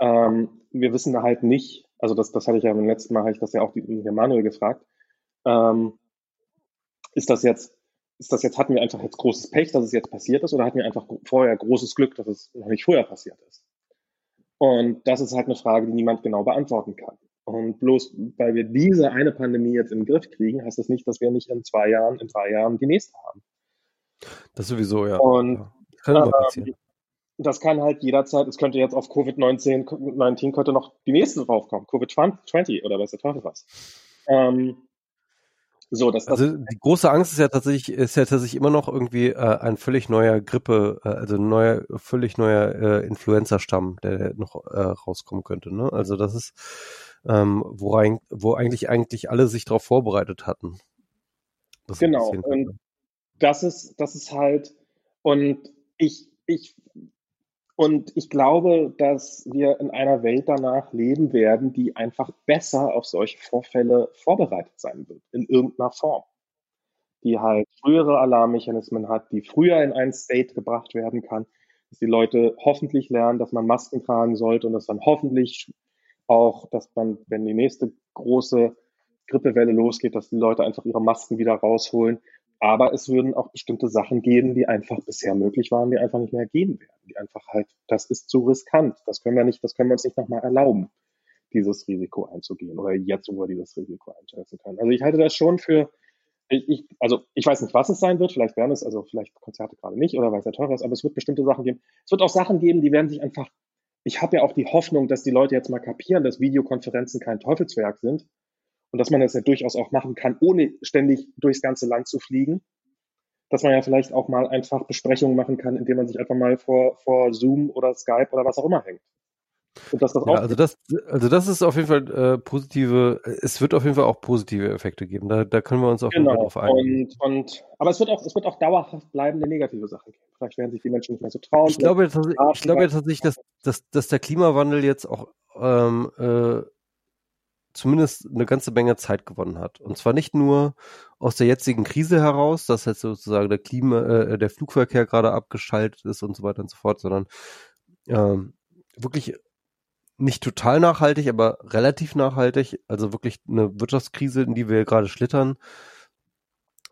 ähm, wir wissen halt nicht, also das, das hatte ich ja beim letzten Mal, habe ich das ja auch die, die Manuel gefragt, ähm, ist das jetzt, ist das jetzt, hatten wir einfach jetzt großes Pech, dass es jetzt passiert ist, oder hatten wir einfach vorher großes Glück, dass es noch nicht vorher passiert ist? Und das ist halt eine Frage, die niemand genau beantworten kann. Und bloß weil wir diese eine Pandemie jetzt in den Griff kriegen, heißt das nicht, dass wir nicht in zwei Jahren, in drei Jahren die nächste haben. Das sowieso, ja. Und kann äh, das kann halt jederzeit, es könnte jetzt auf Covid-19 19 könnte noch die nächste draufkommen, Covid-20 oder was der Teufel was. Ähm, So, das, also die große Angst ist ja tatsächlich, ist ja tatsächlich immer noch irgendwie äh, ein völlig neuer Grippe, äh, also ein neuer, völlig neuer äh, Influenza-Stamm, der noch äh, rauskommen könnte. Ne? Also das ist, ähm, wo, rein, wo eigentlich eigentlich alle sich darauf vorbereitet hatten. Genau. Und das ist, das ist halt, und ich, ich und ich glaube, dass wir in einer Welt danach leben werden, die einfach besser auf solche Vorfälle vorbereitet sein wird, in irgendeiner Form. Die halt frühere Alarmmechanismen hat, die früher in einen State gebracht werden kann, dass die Leute hoffentlich lernen, dass man Masken tragen sollte und dass dann hoffentlich auch, dass man, wenn die nächste große Grippewelle losgeht, dass die Leute einfach ihre Masken wieder rausholen aber es würden auch bestimmte Sachen gehen, die einfach bisher möglich waren, die einfach nicht mehr gehen werden. Die einfach halt, das ist zu riskant. Das können wir nicht, das können wir uns nicht nochmal erlauben, dieses Risiko einzugehen oder jetzt, wo wir dieses Risiko einschätzen können. Also ich halte das schon für, ich, ich, also ich weiß nicht, was es sein wird. Vielleicht werden es, also vielleicht Konzerte gerade nicht oder weil es ja teurer ist, aber es wird bestimmte Sachen geben. Es wird auch Sachen geben, die werden sich einfach, ich habe ja auch die Hoffnung, dass die Leute jetzt mal kapieren, dass Videokonferenzen kein Teufelswerk sind und dass man das ja durchaus auch machen kann, ohne ständig durchs ganze Land zu fliegen. Dass man ja vielleicht auch mal einfach Besprechungen machen kann, indem man sich einfach mal vor, vor Zoom oder Skype oder was auch immer hängt. Und dass das ja, also das, also das ist auf jeden Fall äh, positive, es wird auf jeden Fall auch positive Effekte geben. Da, da können wir uns auf genau. jeden Fall drauf einigen. Und, und, aber es wird auch, es wird auch dauerhaft bleibende negative Sachen geben. Vielleicht werden sich die Menschen nicht mehr so trauen. Ich glaube, ich glaube tatsächlich, dass, dass, dass der Klimawandel jetzt auch ähm, äh, zumindest eine ganze Menge Zeit gewonnen hat. Und zwar nicht nur aus der jetzigen Krise heraus, dass jetzt sozusagen der Klima, äh, der Flugverkehr gerade abgeschaltet ist und so weiter und so fort, sondern ähm, wirklich nicht total nachhaltig, aber relativ nachhaltig, also wirklich eine Wirtschaftskrise, in die wir gerade schlittern,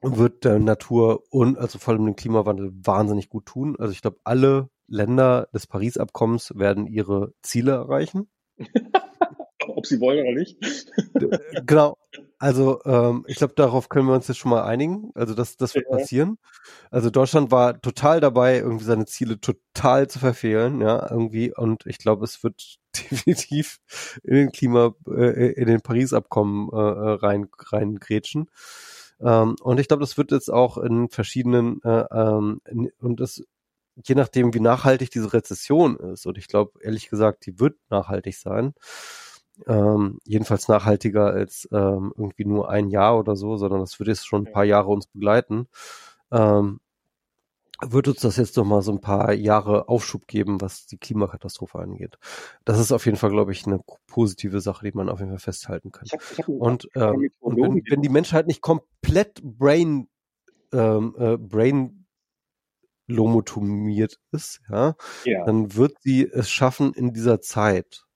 wird der Natur und also vor allem dem Klimawandel wahnsinnig gut tun. Also ich glaube, alle Länder des Paris-Abkommens werden ihre Ziele erreichen. ob sie wollen oder nicht. genau. Also ähm, ich glaube, darauf können wir uns jetzt schon mal einigen. Also das, das wird ja. passieren. Also Deutschland war total dabei, irgendwie seine Ziele total zu verfehlen, ja, irgendwie. Und ich glaube, es wird definitiv in den Klima, äh, in den Paris-Abkommen äh, äh rein, rein grätschen. Ähm, und ich glaube, das wird jetzt auch in verschiedenen äh, ähm, in, und das je nachdem, wie nachhaltig diese Rezession ist, und ich glaube, ehrlich gesagt, die wird nachhaltig sein, ähm, jedenfalls nachhaltiger als ähm, irgendwie nur ein Jahr oder so, sondern das wird jetzt schon ein paar Jahre uns begleiten. Ähm, wird uns das jetzt noch mal so ein paar Jahre Aufschub geben, was die Klimakatastrophe angeht. Das ist auf jeden Fall, glaube ich, eine positive Sache, die man auf jeden Fall festhalten kann. Ich hab, ich hab und ähm, und wenn, wenn die Menschheit nicht komplett brain ähm, äh, brain lomotomiert ist, ja, ja, dann wird sie es schaffen in dieser Zeit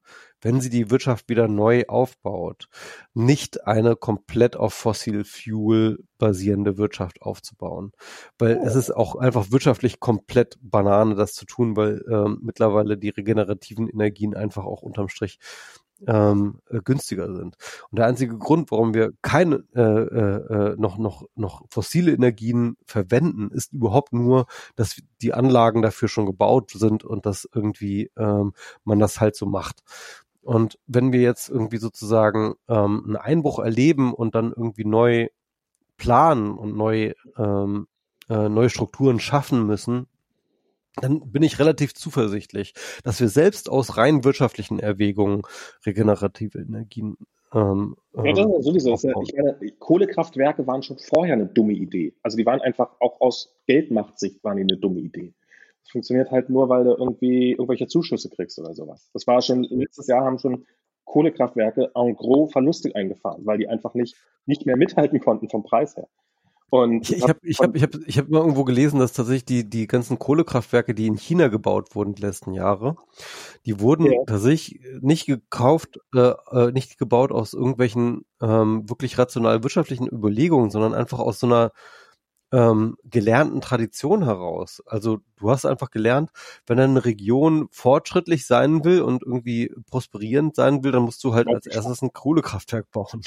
wenn sie die Wirtschaft wieder neu aufbaut, nicht eine komplett auf Fossil Fuel basierende Wirtschaft aufzubauen. Weil oh. es ist auch einfach wirtschaftlich komplett Banane, das zu tun, weil ähm, mittlerweile die regenerativen Energien einfach auch unterm Strich ähm, äh, günstiger sind. Und der einzige Grund, warum wir keine äh, äh, noch noch noch fossile Energien verwenden, ist überhaupt nur, dass die Anlagen dafür schon gebaut sind und dass irgendwie ähm, man das halt so macht. Und wenn wir jetzt irgendwie sozusagen ähm, einen Einbruch erleben und dann irgendwie neu planen und neu, ähm, äh, neue Strukturen schaffen müssen, dann bin ich relativ zuversichtlich, dass wir selbst aus rein wirtschaftlichen Erwägungen regenerative Energien ähm, ja, das ist sowieso. Ich meine, Kohlekraftwerke waren schon vorher eine dumme Idee. Also die waren einfach auch aus Geldmachtsicht waren die eine dumme Idee. Das funktioniert halt nur, weil du irgendwie irgendwelche Zuschüsse kriegst oder sowas. Das war schon, letztes Jahr haben schon Kohlekraftwerke en gros Verluste eingefahren, weil die einfach nicht, nicht mehr mithalten konnten vom Preis her. Und ich habe ich hab, ich hab, ich hab mal irgendwo gelesen, dass tatsächlich die, die ganzen Kohlekraftwerke, die in China gebaut wurden die letzten Jahre, die wurden ja. tatsächlich nicht gekauft, äh, äh, nicht gebaut aus irgendwelchen ähm, wirklich rational wirtschaftlichen Überlegungen, sondern einfach aus so einer ähm, gelernten Tradition heraus. Also du hast einfach gelernt, wenn eine Region fortschrittlich sein will und irgendwie prosperierend sein will, dann musst du halt als erstes ein Kohlekraftwerk bauen.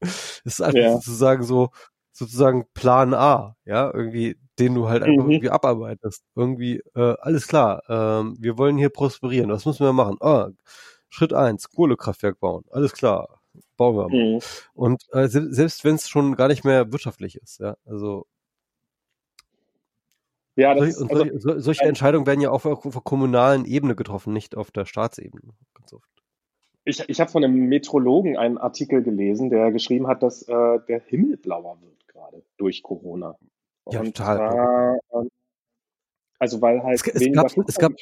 das ist einfach ja. sozusagen so, sozusagen Plan A, ja, irgendwie, den du halt einfach mhm. irgendwie abarbeitest. Irgendwie, äh, alles klar, ähm, wir wollen hier prosperieren, was müssen wir machen? Ah, Schritt eins, Kohlekraftwerk bauen, alles klar bauen wir mal. Mhm. Und äh, selbst wenn es schon gar nicht mehr wirtschaftlich ist, ja, also ja, das, und solche, also, solche Entscheidungen werden ja auch auf, auf der kommunalen Ebene getroffen, nicht auf der Staatsebene. Ganz oft. Ich, ich habe von einem Metrologen einen Artikel gelesen, der geschrieben hat, dass äh, der Himmel blauer wird gerade durch Corona. Ja, und total. Äh, also weil halt es, es gab, es gab,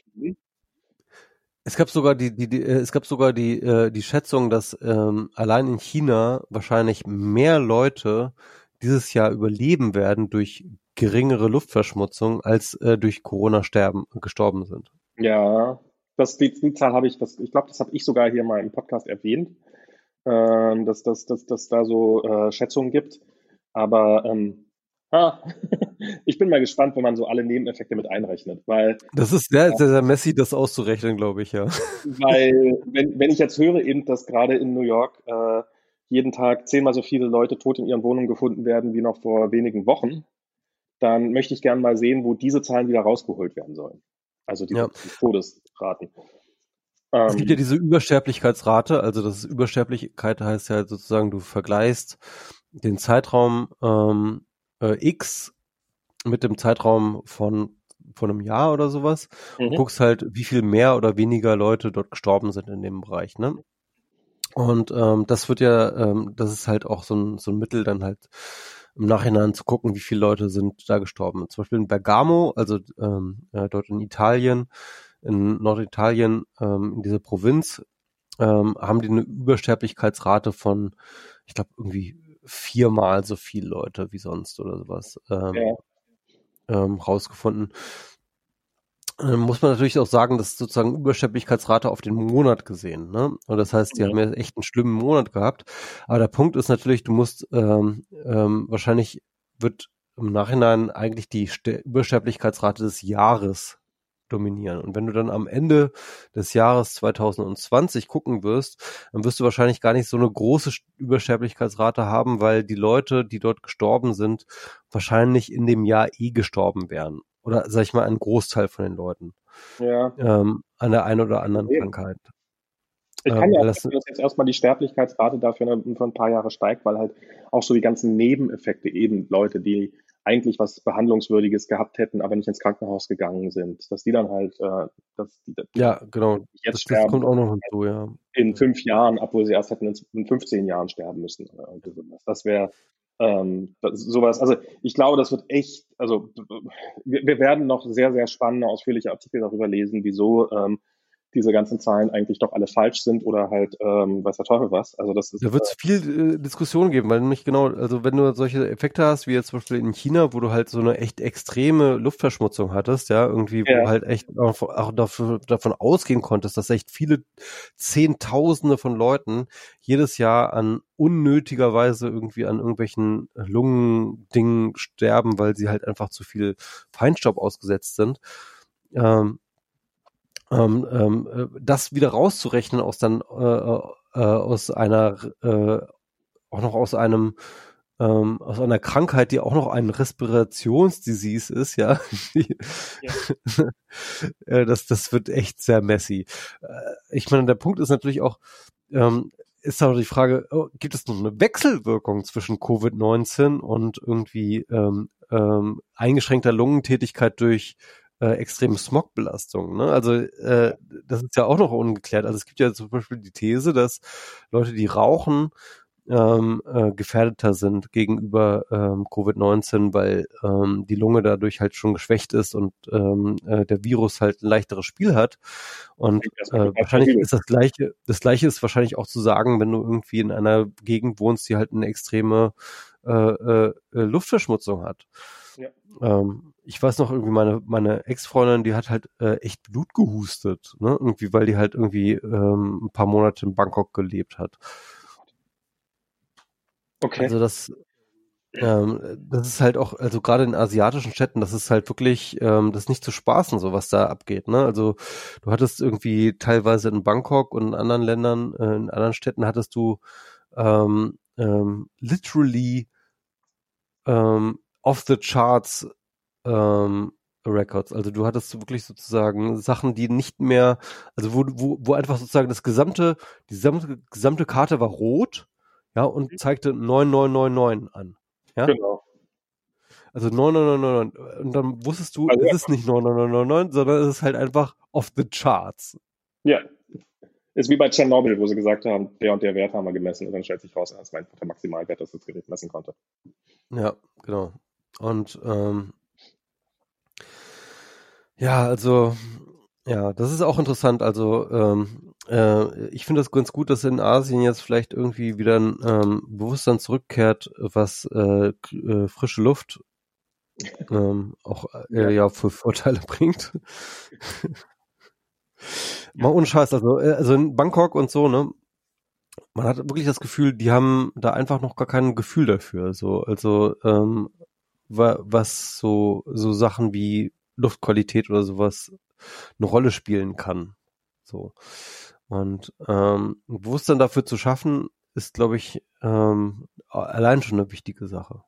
es gab sogar die, die, die äh, es gab sogar die, äh, die Schätzung, dass ähm, allein in China wahrscheinlich mehr Leute dieses Jahr überleben werden durch geringere Luftverschmutzung als äh, durch Corona sterben, gestorben sind. Ja, das, die, die Zahl habe ich, das, ich glaube, das habe ich sogar hier mal im Podcast erwähnt, ähm, dass das dass, dass da so äh, Schätzungen gibt. Aber ähm, ah, ich bin mal gespannt, wenn man so alle Nebeneffekte mit einrechnet, weil das ist sehr, sehr, sehr messy, das auszurechnen, glaube ich, ja. Weil wenn, wenn ich jetzt höre eben, dass gerade in New York äh, jeden Tag zehnmal so viele Leute tot in ihren Wohnungen gefunden werden wie noch vor wenigen Wochen, dann möchte ich gerne mal sehen, wo diese Zahlen wieder rausgeholt werden sollen. Also die ja. Todesraten. Es gibt ja ähm, diese Übersterblichkeitsrate, also das ist Übersterblichkeit heißt ja sozusagen, du vergleichst den Zeitraum ähm, äh, X mit dem Zeitraum von von einem Jahr oder sowas mhm. und guckst halt, wie viel mehr oder weniger Leute dort gestorben sind in dem Bereich, ne? Und ähm, das wird ja, ähm, das ist halt auch so ein, so ein Mittel, dann halt im Nachhinein zu gucken, wie viele Leute sind da gestorben. Zum Beispiel in Bergamo, also ähm, äh, dort in Italien, in Norditalien, ähm, in dieser Provinz, ähm, haben die eine Übersterblichkeitsrate von, ich glaube, irgendwie viermal so viele Leute wie sonst oder sowas ähm, ja. ähm, rausgefunden. Ähm, muss man natürlich auch sagen, dass sozusagen Übersterblichkeitsrate auf den Monat gesehen. Ne? Und das heißt, die ja. haben ja echt einen schlimmen Monat gehabt. Aber der Punkt ist natürlich, du musst ähm, ähm, wahrscheinlich wird im Nachhinein eigentlich die Ster Übersterblichkeitsrate des Jahres dominieren. Und wenn du dann am Ende des Jahres 2020 gucken wirst, dann wirst du wahrscheinlich gar nicht so eine große Übersterblichkeitsrate haben, weil die Leute, die dort gestorben sind, wahrscheinlich in dem Jahr eh gestorben wären oder sag ich mal ein Großteil von den Leuten ja. ähm, an der einen oder anderen okay. Krankheit. Ich kann ähm, ja auch dass jetzt erstmal die Sterblichkeitsrate dafür für ein paar Jahre steigt, weil halt auch so die ganzen Nebeneffekte eben Leute, die eigentlich was Behandlungswürdiges gehabt hätten, aber nicht ins Krankenhaus gegangen sind, dass die dann halt, äh, dass die, die ja genau, jetzt das, sterben, das kommt auch noch hinzu, ja. In fünf Jahren, obwohl sie erst hätten in 15 Jahren sterben müssen. Das wäre ähm, sowas, also ich glaube, das wird echt, also wir, wir werden noch sehr, sehr spannende, ausführliche Artikel darüber lesen, wieso ähm, diese ganzen Zahlen eigentlich doch alle falsch sind oder halt ähm, weiß der Teufel was. Also das ist. Da wird es äh, viel äh, Diskussion geben, weil nämlich genau, also wenn du solche Effekte hast, wie jetzt zum Beispiel in China, wo du halt so eine echt extreme Luftverschmutzung hattest, ja, irgendwie, wo ja. du halt echt auch, auch dafür, davon ausgehen konntest, dass echt viele Zehntausende von Leuten jedes Jahr an unnötigerweise irgendwie an irgendwelchen Lungendingen sterben, weil sie halt einfach zu viel Feinstaub ausgesetzt sind. Ähm, ähm, ähm, äh, das wieder rauszurechnen aus dann äh, äh, äh, aus einer äh, auch noch aus einem ähm, aus einer Krankheit, die auch noch ein Respirationsdisease ist, ja. ja. Äh, das, das wird echt sehr messy. Ich meine, der Punkt ist natürlich auch, ähm, ist auch die Frage, oh, gibt es noch eine Wechselwirkung zwischen Covid-19 und irgendwie ähm, ähm, eingeschränkter Lungentätigkeit durch äh, extreme Smogbelastung. Ne? Also äh, das ist ja auch noch ungeklärt. Also es gibt ja zum Beispiel die These, dass Leute, die rauchen, ähm, äh, gefährdeter sind gegenüber ähm, Covid-19, weil ähm, die Lunge dadurch halt schon geschwächt ist und ähm, äh, der Virus halt ein leichteres Spiel hat. Und äh, wahrscheinlich ist das gleiche, das gleiche ist wahrscheinlich auch zu sagen, wenn du irgendwie in einer Gegend wohnst, die halt eine extreme äh, äh, Luftverschmutzung hat. Ja. Ähm, ich weiß noch irgendwie meine meine Ex-Freundin, die hat halt äh, echt Blut gehustet, ne? Irgendwie, weil die halt irgendwie ähm, ein paar Monate in Bangkok gelebt hat. Okay. Also das ähm, das ist halt auch, also gerade in asiatischen Städten, das ist halt wirklich, ähm, das ist nicht zu spaßen, so was da abgeht. Ne? Also du hattest irgendwie teilweise in Bangkok und in anderen Ländern, äh, in anderen Städten hattest du ähm, ähm, literally ähm, off the charts ähm, Records. Also du hattest wirklich sozusagen Sachen, die nicht mehr, also wo, wo, wo einfach sozusagen das gesamte, die gesamte, gesamte Karte war rot Ja, und mhm. zeigte 9999 an. Ja? Genau. Also 9999. Und dann wusstest du, also, es ist nicht 9999, sondern es ist halt einfach off the charts. Ja. Ist wie bei Tschernobyl, wo sie gesagt haben, der und der Wert haben wir gemessen und dann stellt sich raus, das war einfach der Maximalwert, das das Gerät messen konnte. Ja, genau. Und ähm, ja, also ja, das ist auch interessant. Also ähm, äh, ich finde das ganz gut, dass in Asien jetzt vielleicht irgendwie wieder ein ähm, Bewusstsein zurückkehrt, was äh, äh, frische Luft ähm, auch äh, ja für Vorteile bringt. Mal ohne Scheiß, also, äh, also in Bangkok und so, ne? Man hat wirklich das Gefühl, die haben da einfach noch gar kein Gefühl dafür. So, also ähm, was so so Sachen wie Luftqualität oder sowas eine Rolle spielen kann. So. Und ähm, Bewusstsein dafür zu schaffen, ist, glaube ich, ähm, allein schon eine wichtige Sache.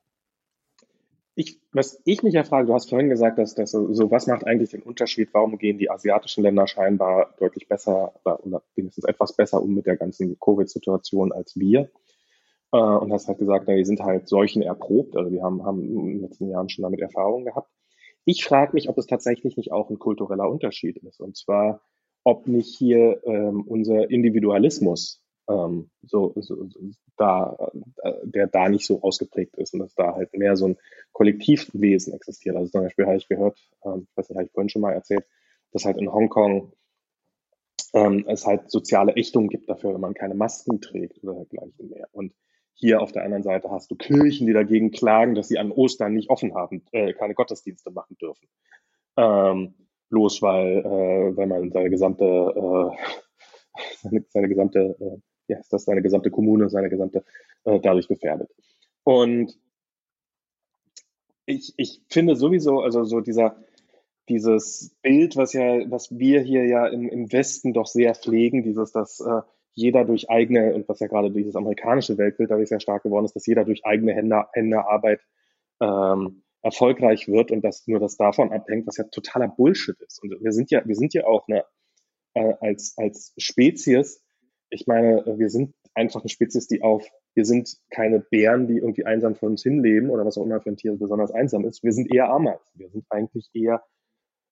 Ich, was ich mich ja frage, du hast vorhin gesagt, dass, dass so, was macht eigentlich den Unterschied? Warum gehen die asiatischen Länder scheinbar deutlich besser oder wenigstens etwas besser um mit der ganzen Covid-Situation als wir? Äh, und hast halt gesagt, na, die sind halt Seuchen erprobt, also die haben, haben in den letzten Jahren schon damit Erfahrung gehabt. Ich frage mich, ob es tatsächlich nicht auch ein kultureller Unterschied ist. Und zwar, ob nicht hier ähm, unser Individualismus ähm, so, so, so da, äh, der da nicht so ausgeprägt ist und dass da halt mehr so ein Kollektivwesen existiert. Also zum Beispiel habe ich gehört, ähm, ich weiß nicht, habe ich vorhin schon mal erzählt, dass halt in Hongkong ähm, es halt soziale Ächtung gibt dafür, wenn man keine Masken trägt oder dergleichen mehr. Und hier auf der anderen Seite hast du Kirchen, die dagegen klagen, dass sie an Ostern nicht offen haben, äh, keine Gottesdienste machen dürfen. Ähm, bloß weil, äh, weil man seine gesamte, äh, seine, seine gesamte, äh, ja, ist das seine gesamte Kommune, seine gesamte äh, dadurch gefährdet. Und ich, ich finde sowieso, also so dieser, dieses Bild, was ja, was wir hier ja im, im Westen doch sehr pflegen, dieses, dass äh, jeder durch eigene, und was ja gerade dieses amerikanische Weltbild dadurch sehr stark geworden ist, dass jeder durch eigene Hände, Hände Arbeit ähm, erfolgreich wird und dass nur das davon abhängt, was ja totaler Bullshit ist. Und wir sind ja, wir sind ja auch eine, äh, als, als Spezies, ich meine, wir sind einfach eine Spezies, die auf, wir sind keine Bären, die irgendwie einsam vor uns hinleben oder was auch immer für ein Tier besonders einsam ist. Wir sind eher Ameisen. Wir sind eigentlich eher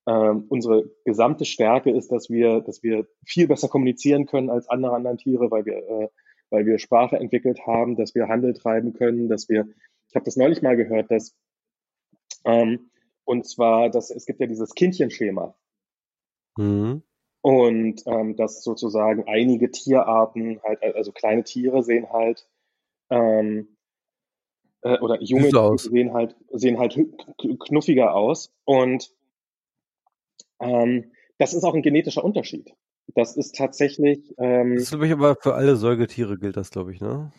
ähm, unsere gesamte Stärke ist, dass wir, dass wir viel besser kommunizieren können als andere anderen Tiere, weil wir, äh, weil wir Sprache entwickelt haben, dass wir Handel treiben können, dass wir, ich habe das neulich mal gehört, dass ähm, und zwar, dass es gibt ja dieses Kindchenschema. Mhm. Und ähm, dass sozusagen einige Tierarten halt, also kleine Tiere sehen halt ähm, äh, oder junge Tiere sehen halt sehen halt knuffiger aus und ähm, das ist auch ein genetischer Unterschied. Das ist tatsächlich. Ähm, das glaube ich aber für alle Säugetiere gilt das, glaube ich, ne?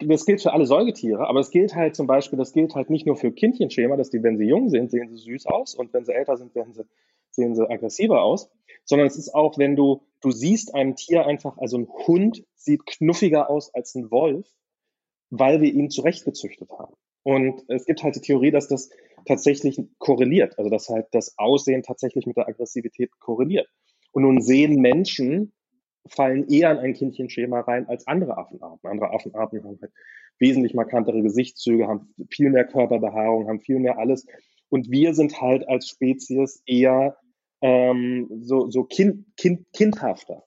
Das gilt für alle Säugetiere, aber es gilt halt zum Beispiel, das gilt halt nicht nur für Kindchenschema, dass die, wenn sie jung sind, sehen sie süß aus und wenn sie älter sind, werden sie, sehen sie aggressiver aus, sondern es ist auch, wenn du, du siehst einem Tier einfach, also ein Hund sieht knuffiger aus als ein Wolf, weil wir ihn zurechtgezüchtet haben. Und es gibt halt die Theorie, dass das tatsächlich korreliert, also dass halt das Aussehen tatsächlich mit der Aggressivität korreliert. Und nun sehen Menschen, fallen eher in ein Kindchenschema rein als andere Affenarten. Andere Affenarten haben halt wesentlich markantere Gesichtszüge, haben viel mehr Körperbehaarung, haben viel mehr alles. Und wir sind halt als Spezies eher ähm, so, so kind, kind, kindhafter.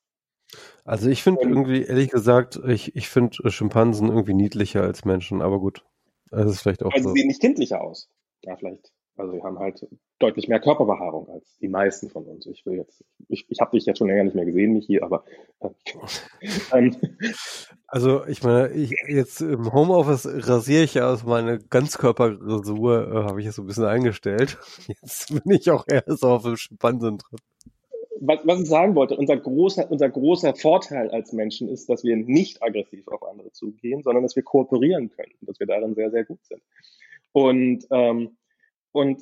Also ich finde irgendwie, ehrlich gesagt, ich, ich finde Schimpansen irgendwie niedlicher als Menschen, aber gut. Das ist vielleicht auch also so. sie sehen nicht kindlicher aus. Ja, vielleicht. Also sie haben halt deutlich mehr Körperbehaarung als die meisten von uns. Ich will jetzt, ich, ich habe dich jetzt schon länger nicht mehr gesehen, Michi, aber äh, ähm, also ich meine, ich jetzt im Homeoffice rasiere ich ja aus meine Ganzkörperrasur, äh, habe ich jetzt so ein bisschen eingestellt. Jetzt bin ich auch eher so auf dem Schimpansen drin. Was, was ich sagen wollte, unser großer, unser großer Vorteil als Menschen ist, dass wir nicht aggressiv auf andere zugehen, sondern dass wir kooperieren können, dass wir darin sehr, sehr gut sind. Und, ähm, und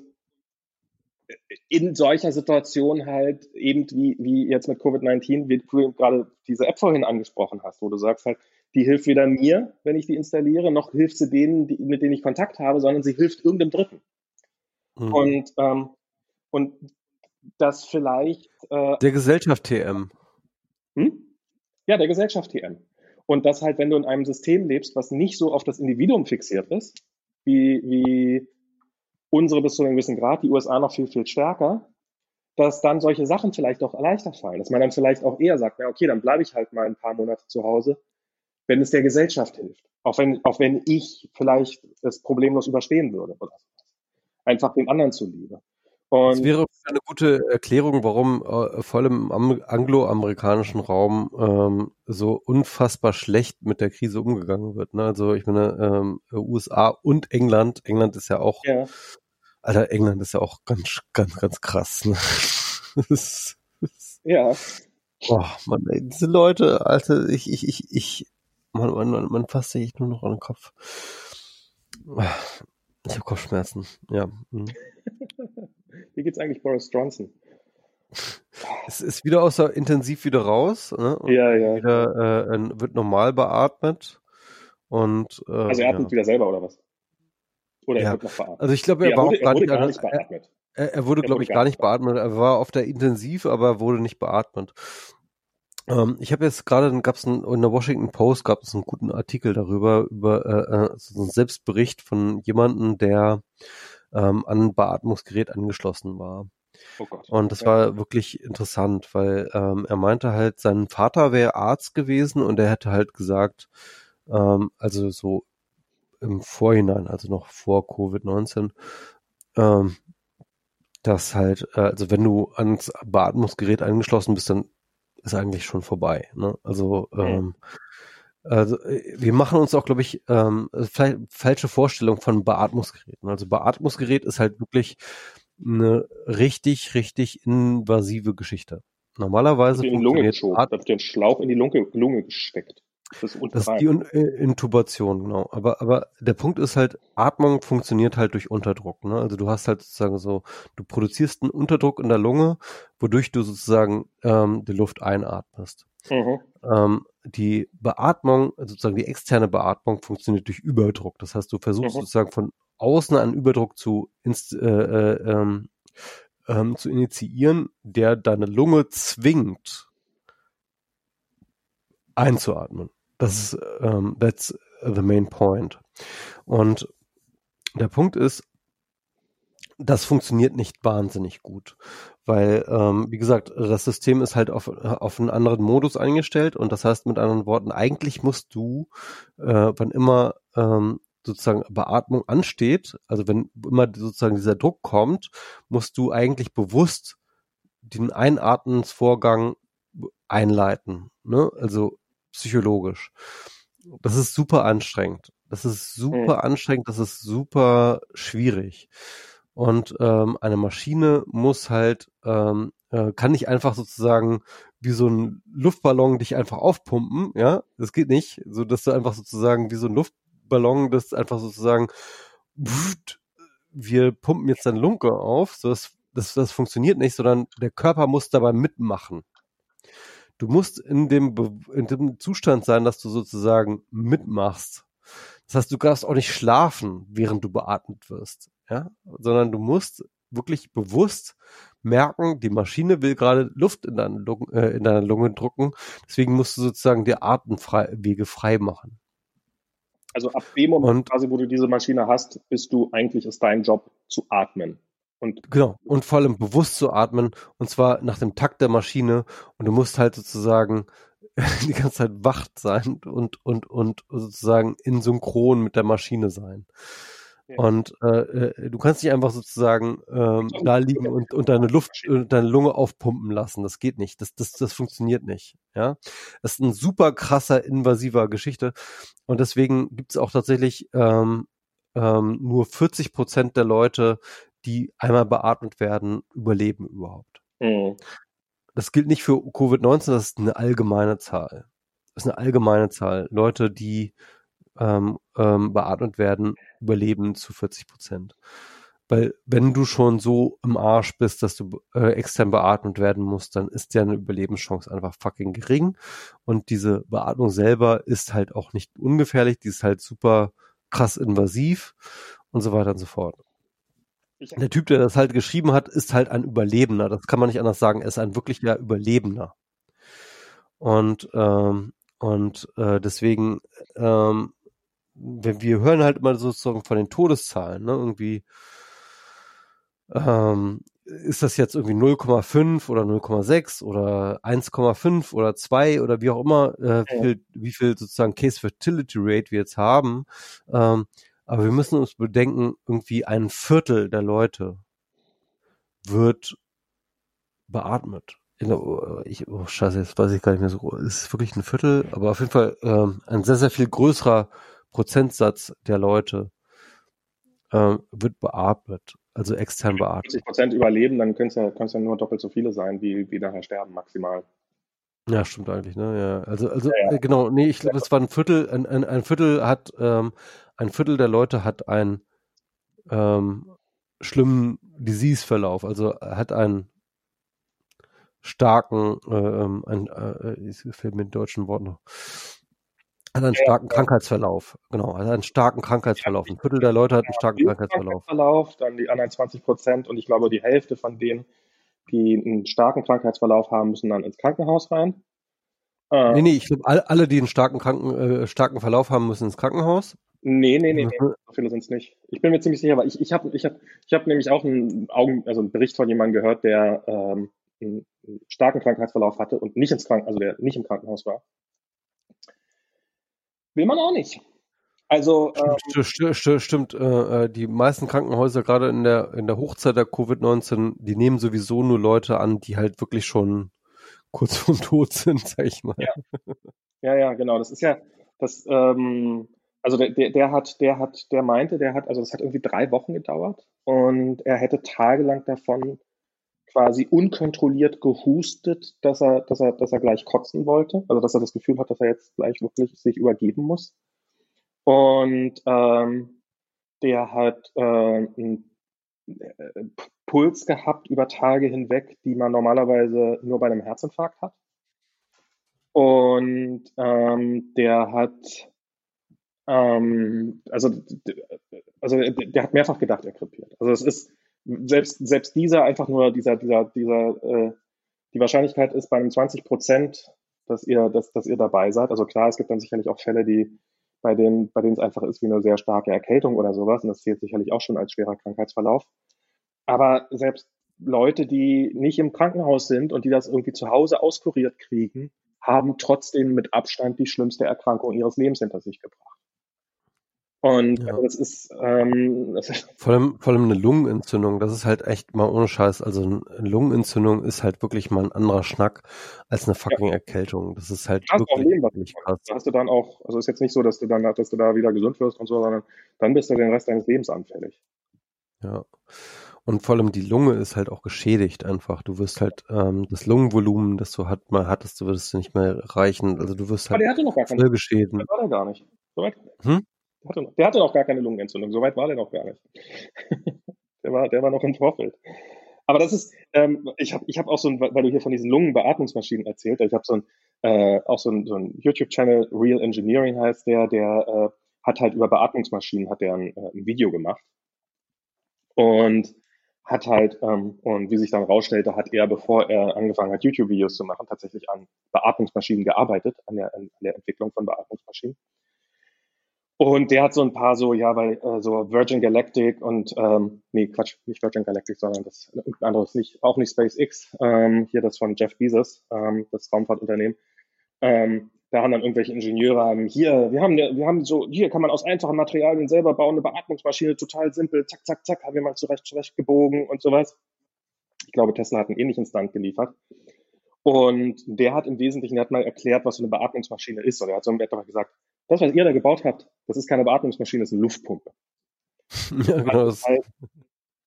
in solcher Situation halt eben wie, wie jetzt mit Covid-19, wie du gerade diese App vorhin angesprochen hast, wo du sagst halt, die hilft weder mir, wenn ich die installiere, noch hilft sie denen, die, mit denen ich Kontakt habe, sondern sie hilft irgendeinem Dritten. Mhm. Und, ähm, und das vielleicht. Äh, der Gesellschaft TM. Hm? Ja, der Gesellschaft TM. Und das halt, wenn du in einem System lebst, was nicht so auf das Individuum fixiert ist, wie, wie unsere bis zu einem gewissen Grad, die USA noch viel, viel stärker, dass dann solche Sachen vielleicht auch leichter fallen. Dass man dann vielleicht auch eher sagt, na okay, dann bleibe ich halt mal ein paar Monate zu Hause, wenn es der Gesellschaft hilft. Auch wenn, auch wenn ich vielleicht es problemlos überstehen würde oder. Einfach dem anderen zuliebe. Und das wäre eine gute Erklärung, warum äh, vor allem im angloamerikanischen Raum ähm, so unfassbar schlecht mit der Krise umgegangen wird. Ne? Also ich meine, ähm, USA und England, England ist ja auch, ja. Alter, England ist ja auch ganz, ganz, ganz krass. Ne? das, das, ja. Oh Mann, ey, diese Leute, Alter, ich, ich, ich, ich, man, man, man fasst sich nur noch an den Kopf. Ich habe Kopfschmerzen, ja. Mhm. Wie geht's eigentlich Boris Johnson? Es ist wieder außer intensiv wieder raus. Ne? ja, ja. Wieder, äh, wird normal beatmet. Und, äh, also er atmet ja. wieder selber oder was? Oder er wird noch beatmet? Also ich glaube, er, er, war wurde, auch gar, nicht, gar nicht beatmet. Er, er wurde, glaube ich, gar nicht beatmet. Er war auf der Intensiv, aber er wurde nicht beatmet. Ähm, ich habe jetzt gerade, dann gab es in der Washington Post gab es einen guten Artikel darüber, über äh, äh so einen Selbstbericht von jemandem, der ähm, an ein Beatmungsgerät angeschlossen war. Oh. Und das war wirklich interessant, weil ähm, er meinte halt, sein Vater wäre Arzt gewesen und er hätte halt gesagt, ähm, also so im Vorhinein, also noch vor Covid-19, ähm, dass halt, äh, also wenn du ans Beatmungsgerät angeschlossen bist, dann ist eigentlich schon vorbei. Ne? Also ähm, also äh, wir machen uns auch, glaube ich, ähm, vielleicht falsche Vorstellung von Beatmungsgeräten. Also Beatmungsgerät ist halt wirklich eine richtig, richtig invasive Geschichte. Normalerweise wird in die Lunge geschoben, da wird den Schlauch in die Lunge, Lunge gesteckt. Das ist, das ist die äh, Intubation, genau. Aber, aber der Punkt ist halt, Atmung funktioniert halt durch Unterdruck. Ne? Also du hast halt sozusagen so, du produzierst einen Unterdruck in der Lunge, wodurch du sozusagen ähm, die Luft einatmest. Mhm. Ähm, die Beatmung, sozusagen die externe Beatmung funktioniert durch Überdruck. Das heißt, du versuchst mhm. sozusagen von außen einen Überdruck zu, äh, äh, ähm, ähm, zu initiieren, der deine Lunge zwingt, einzuatmen. Das ist, ähm, that's the main point. Und der Punkt ist, das funktioniert nicht wahnsinnig gut, weil, ähm, wie gesagt, das System ist halt auf, auf einen anderen Modus eingestellt und das heißt mit anderen Worten, eigentlich musst du, äh, wann immer ähm, sozusagen Beatmung ansteht, also wenn immer sozusagen dieser Druck kommt, musst du eigentlich bewusst den Einatmensvorgang einleiten, ne? also psychologisch. Das ist super anstrengend. Das ist super mhm. anstrengend, das ist super schwierig. Und ähm, eine Maschine muss halt, ähm, äh, kann nicht einfach sozusagen wie so ein Luftballon dich einfach aufpumpen, ja, das geht nicht, so dass du einfach sozusagen wie so ein Luftballon, das einfach sozusagen, pft, wir pumpen jetzt deine Lunge auf, so das, das, das funktioniert nicht, sondern der Körper muss dabei mitmachen. Du musst in dem, in dem Zustand sein, dass du sozusagen mitmachst. Das heißt, du darfst auch nicht schlafen, während du beatmet wirst ja, sondern du musst wirklich bewusst merken, die Maschine will gerade Luft in deine, Lunge, äh, in deine Lunge drucken, deswegen musst du sozusagen die Atemwege frei machen. Also ab dem Moment und, quasi, wo du diese Maschine hast, bist du eigentlich ist dein Job zu atmen. Und genau, und vor allem bewusst zu atmen, und zwar nach dem Takt der Maschine, und du musst halt sozusagen die ganze Zeit wach sein und, und, und sozusagen in Synchron mit der Maschine sein. Und äh, äh, du kannst nicht einfach sozusagen ähm, da liegen und, und deine Luft, und äh, deine Lunge aufpumpen lassen. Das geht nicht. Das, das, das funktioniert nicht. Ja, das ist ein super krasser invasiver Geschichte. Und deswegen gibt es auch tatsächlich ähm, ähm, nur 40 Prozent der Leute, die einmal beatmet werden, überleben überhaupt. Mhm. Das gilt nicht für Covid-19, das ist eine allgemeine Zahl. Das ist eine allgemeine Zahl. Leute, die ähm, ähm, beatmet werden, überleben zu 40 Prozent. Weil wenn du schon so im Arsch bist, dass du äh, extern beatmet werden musst, dann ist deine Überlebenschance einfach fucking gering. Und diese Beatmung selber ist halt auch nicht ungefährlich, die ist halt super krass invasiv und so weiter und so fort. Der Typ, der das halt geschrieben hat, ist halt ein Überlebender. Das kann man nicht anders sagen. Er ist ein wirklicher Überlebender. Und ähm, Und äh, deswegen, ähm, wir, wir hören halt immer sozusagen von den Todeszahlen, ne? Irgendwie ähm, ist das jetzt irgendwie 0,5 oder 0,6 oder 1,5 oder 2 oder wie auch immer, äh, wie, viel, wie viel sozusagen Case Fertility Rate wir jetzt haben. Ähm, aber wir müssen uns bedenken, irgendwie ein Viertel der Leute wird beatmet. Ich, oh Scheiße, jetzt weiß ich gar nicht mehr so. Ist es wirklich ein Viertel? Aber auf jeden Fall ähm, ein sehr, sehr viel größerer Prozentsatz der Leute ähm, wird beatmet, also extern beatmet. 50 Prozent überleben, dann können es ja, ja nur doppelt so viele sein, wie, wie nachher sterben maximal. Ja, stimmt eigentlich, ne? Ja, also, also ja, ja. Äh, genau, nee, ich glaube, es war ein Viertel, ein, ein, ein Viertel hat, ähm, ein Viertel der Leute hat einen ähm, schlimmen Disease-Verlauf, also hat einen starken, äh, ähm, ein, äh, es fehlt mir den deutschen Wort noch, hat einen starken ja, Krankheitsverlauf. Genau, hat einen starken Krankheitsverlauf. Ein Viertel der Leute hat einen starken Krankheitsverlauf. Krankheitsverlauf. Dann die anderen 20 Prozent und ich glaube, die Hälfte von denen, die einen starken Krankheitsverlauf haben, müssen dann ins Krankenhaus rein. Äh, nee, nee, ich glaube, alle, alle, die einen starken, Kranken, äh, starken Verlauf haben, müssen ins Krankenhaus. Nee, nee, nee, nee. so viele sind es nicht. Ich bin mir ziemlich sicher, weil ich, ich habe ich hab, ich hab nämlich auch einen, Augen, also einen Bericht von jemandem gehört, der ähm, einen starken Krankheitsverlauf hatte und nicht ins Kranken, also der nicht im Krankenhaus war. Will man auch nicht. Also ähm, stimmt, stimmt, stimmt äh, äh, die meisten Krankenhäuser gerade in der in der Hochzeit der Covid-19, die nehmen sowieso nur Leute an, die halt wirklich schon kurz vorm Tod sind, sag ich mal. Ja, ja, ja genau. Das ist ja das. Ähm, also der, der, der hat, der hat, der meinte, der hat, also das hat irgendwie drei Wochen gedauert und er hätte tagelang davon quasi unkontrolliert gehustet, dass er, dass er, dass er gleich kotzen wollte, also dass er das Gefühl hat, dass er jetzt gleich wirklich sich übergeben muss. Und ähm, der hat äh, einen Puls gehabt über Tage hinweg, die man normalerweise nur bei einem Herzinfarkt hat. Und ähm, der hat ähm, also, also der hat mehrfach gedacht, er krepiert. Also es ist selbst, selbst dieser einfach nur, dieser, dieser, dieser, äh, die Wahrscheinlichkeit ist bei einem 20 Prozent, dass ihr, dass, dass ihr dabei seid. Also klar, es gibt dann sicherlich auch Fälle, die, bei denen, bei denen es einfach ist wie eine sehr starke Erkältung oder sowas. Und das zählt sicherlich auch schon als schwerer Krankheitsverlauf. Aber selbst Leute, die nicht im Krankenhaus sind und die das irgendwie zu Hause auskuriert kriegen, haben trotzdem mit Abstand die schlimmste Erkrankung ihres Lebens hinter sich gebracht. Und ja. das ist, ähm, das ist vor allem, vor allem eine Lungenentzündung, das ist halt echt mal ohne Scheiß. Also eine Lungenentzündung ist halt wirklich mal ein anderer Schnack als eine fucking ja. Erkältung. Das ist halt hast wirklich, Leben, wirklich krass. Da hast du dann auch, also ist jetzt nicht so, dass du dann, dass du da wieder gesund wirst und so, sondern dann bist du den Rest deines Lebens anfällig. Ja. Und vor allem die Lunge ist halt auch geschädigt einfach. Du wirst halt ähm, das Lungenvolumen, das du hat, mal hattest, du würdest nicht mehr reichen. Also du wirst halt Aber der hatte noch gar keine, geschäden. war der gar nicht. So weit. Hm? Der hatte, noch, der hatte noch gar keine Lungenentzündung, soweit war der noch gar nicht. der, war, der war noch im Vorfeld. Aber das ist, ähm, ich habe ich hab auch so ein, weil du hier von diesen Lungenbeatmungsmaschinen erzählt, ich habe so ein, äh, auch so ein, so ein YouTube-Channel, Real Engineering heißt der, der äh, hat halt über Beatmungsmaschinen, hat der ein, äh, ein Video gemacht. Und hat halt, ähm, und wie sich dann rausstellte, hat er, bevor er angefangen hat, YouTube-Videos zu machen, tatsächlich an Beatmungsmaschinen gearbeitet, an der, an der Entwicklung von Beatmungsmaschinen. Und der hat so ein paar so, ja, weil äh, so Virgin Galactic und ähm, nee, Quatsch, nicht Virgin Galactic, sondern das ein anderes, nicht, auch nicht SpaceX, ähm, hier das von Jeff Bezos, ähm, das Raumfahrtunternehmen. Ähm, da haben dann irgendwelche Ingenieure haben hier, wir haben, wir haben so, hier kann man aus einfachen Materialien selber bauen, eine Beatmungsmaschine, total simpel, zack, zack, zack, haben wir mal zurecht, zurecht gebogen und sowas. Ich glaube, Tesla hat einen ähnlichen Stand geliefert. Und der hat im Wesentlichen, der hat mal erklärt, was so eine Beatmungsmaschine ist. Oder er hat so etwa gesagt, das, was ihr da gebaut habt, das ist keine Beatmungsmaschine, das ist eine Luftpumpe. Ja, genau. Weil,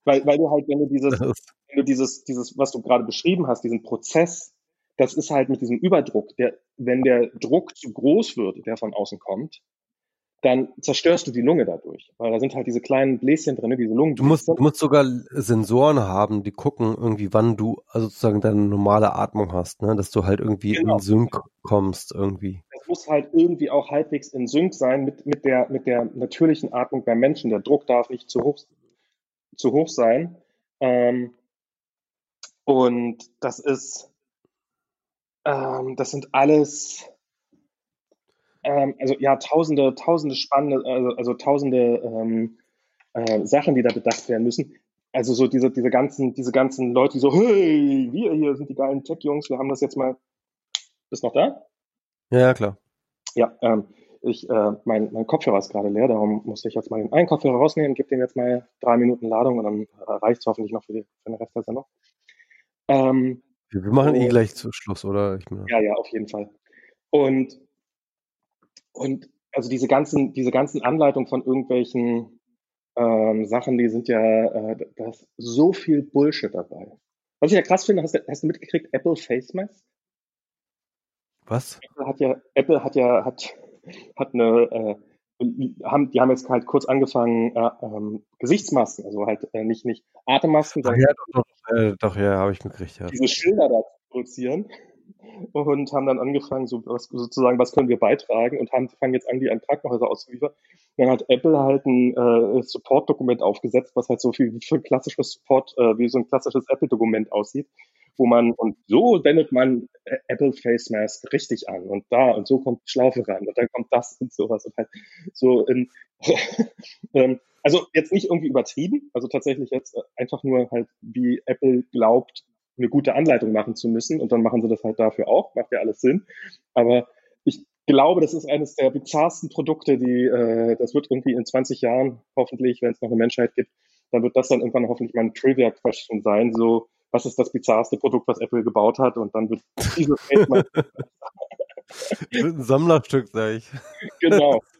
weil, weil, du halt, wenn du dieses, wenn du dieses, dieses, was du gerade beschrieben hast, diesen Prozess, das ist halt mit diesem Überdruck, der, wenn der Druck zu groß wird, der von außen kommt, dann zerstörst du die Lunge dadurch, weil da sind halt diese kleinen Bläschen drin, diese Lungen. Du musst, du musst sogar Sensoren haben, die gucken irgendwie, wann du also sozusagen deine normale Atmung hast, ne? dass du halt irgendwie genau. in Sync kommst irgendwie. Muss halt irgendwie auch halbwegs in Sync sein mit, mit, der, mit der natürlichen Atmung beim Menschen. Der Druck darf nicht zu hoch, zu hoch sein. Ähm, und das ist, ähm, das sind alles ähm, also ja, tausende, tausende spannende, also, also tausende ähm, äh, Sachen, die da bedacht werden müssen. Also so diese, diese ganzen, diese ganzen Leute, die so, hey, wir hier sind die geilen Tech-Jungs, wir haben das jetzt mal. Bist noch da? Ja, klar. Ja, ähm, ich, äh, mein, mein Kopfhörer ist gerade leer, darum musste ich jetzt mal den einen Kopfhörer rausnehmen, gebe dem jetzt mal drei Minuten Ladung und dann äh, reicht es hoffentlich noch für, die, für den Rest der Sendung. Ähm, wir machen eh gleich zu Schluss, oder? Meine, ja, ja, auf jeden Fall. Und, und also diese ganzen, diese ganzen Anleitungen von irgendwelchen ähm, Sachen, die sind ja, äh, da ist so viel Bullshit dabei. Was ich ja krass finde, hast du, hast du mitgekriegt, Apple Face Mask? Was? Apple hat ja, Apple hat ja, hat, hat eine, äh, haben, die haben jetzt halt kurz angefangen, äh, ähm, Gesichtsmasken, also halt äh, nicht, nicht Atemmasken, sondern ja, doch, doch, äh, doch, ja, habe ich mitgekriegt, ja. Diese Schilder da zu produzieren und haben dann angefangen, so, was, sozusagen, was können wir beitragen? Und haben, fangen jetzt an, die an Krankenhäuser auszuliefern. Dann hat Apple halt ein äh, Support-Dokument aufgesetzt, was halt so viel für ein klassisches Support, äh, wie so ein klassisches Apple-Dokument aussieht, wo man, und so wendet man Apple Face Mask richtig an. Und da und so kommt die Schlaufe ran. Und dann kommt das und sowas. Und halt so in, ähm, also jetzt nicht irgendwie übertrieben, also tatsächlich jetzt einfach nur halt, wie Apple glaubt, eine gute Anleitung machen zu müssen und dann machen sie das halt dafür auch, macht ja alles Sinn. Aber ich glaube, das ist eines der bizarrsten Produkte, die, äh, das wird irgendwie in 20 Jahren hoffentlich, wenn es noch eine Menschheit gibt, dann wird das dann irgendwann hoffentlich mal ein Trivia-Question sein, so, was ist das bizarrste Produkt, was Apple gebaut hat und dann wird dieses Geld mal ein Sammlerstück, sag ich. Genau.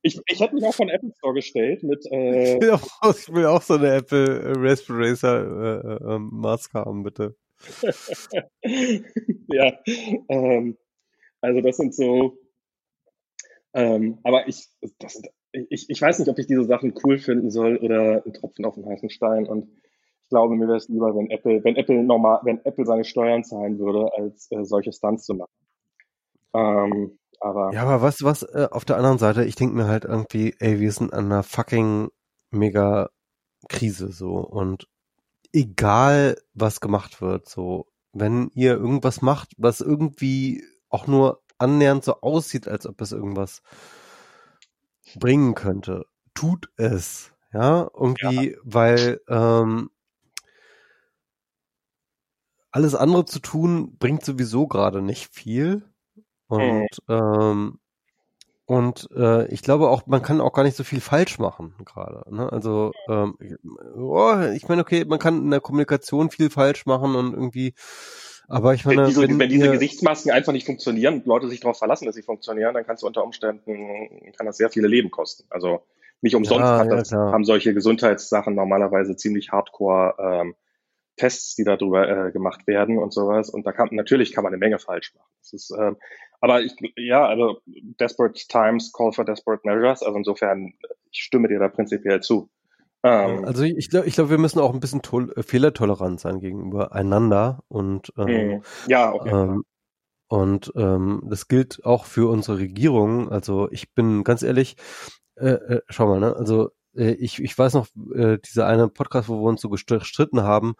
Ich, ich hätte mich auch von Apple vorgestellt mit. Äh, ich will auch so eine Apple Raspberry Racer äh, äh, ähm, Maske haben, bitte. ja, ähm, also das sind so, ähm, aber ich, das sind, ich, ich weiß nicht, ob ich diese Sachen cool finden soll oder ein Tropfen auf den heißen Stein und ich glaube, mir wäre es lieber, wenn Apple, wenn Apple normal, wenn Apple seine Steuern zahlen würde, als äh, solche Stunts zu machen. Ähm, aber ja, aber was, was äh, auf der anderen Seite, ich denke mir halt irgendwie, ey, wir sind an einer fucking mega Krise so und egal was gemacht wird, so wenn ihr irgendwas macht, was irgendwie auch nur annähernd so aussieht, als ob es irgendwas bringen könnte, tut es, ja, irgendwie, ja. weil ähm, alles andere zu tun bringt sowieso gerade nicht viel und mhm. ähm, und äh, ich glaube auch, man kann auch gar nicht so viel falsch machen gerade. Ne? Also ähm, oh, ich meine, okay, man kann in der Kommunikation viel falsch machen und irgendwie, aber ich meine, wenn diese, wenn, wenn diese Gesichtsmasken einfach nicht funktionieren und Leute sich darauf verlassen, dass sie funktionieren, dann kannst du unter Umständen kann das sehr viele Leben kosten. Also nicht umsonst ja, das, ja, haben solche Gesundheitssachen normalerweise ziemlich Hardcore ähm, Tests, die darüber äh, gemacht werden und sowas. Und da kann natürlich kann man eine Menge falsch machen. Das ist, ähm, aber ich, ja, also desperate times call for desperate measures. Also insofern, ich stimme dir da prinzipiell zu. Ähm, also ich glaube, ich glaube, wir müssen auch ein bisschen äh, fehlertolerant sein gegenüber einander und ähm, mhm. ja, okay. Ähm, und ähm, das gilt auch für unsere Regierung. Also ich bin ganz ehrlich, äh, äh, schau mal, ne? Also äh, ich, ich weiß noch, äh, dieser eine Podcast, wo wir uns so gestritten haben,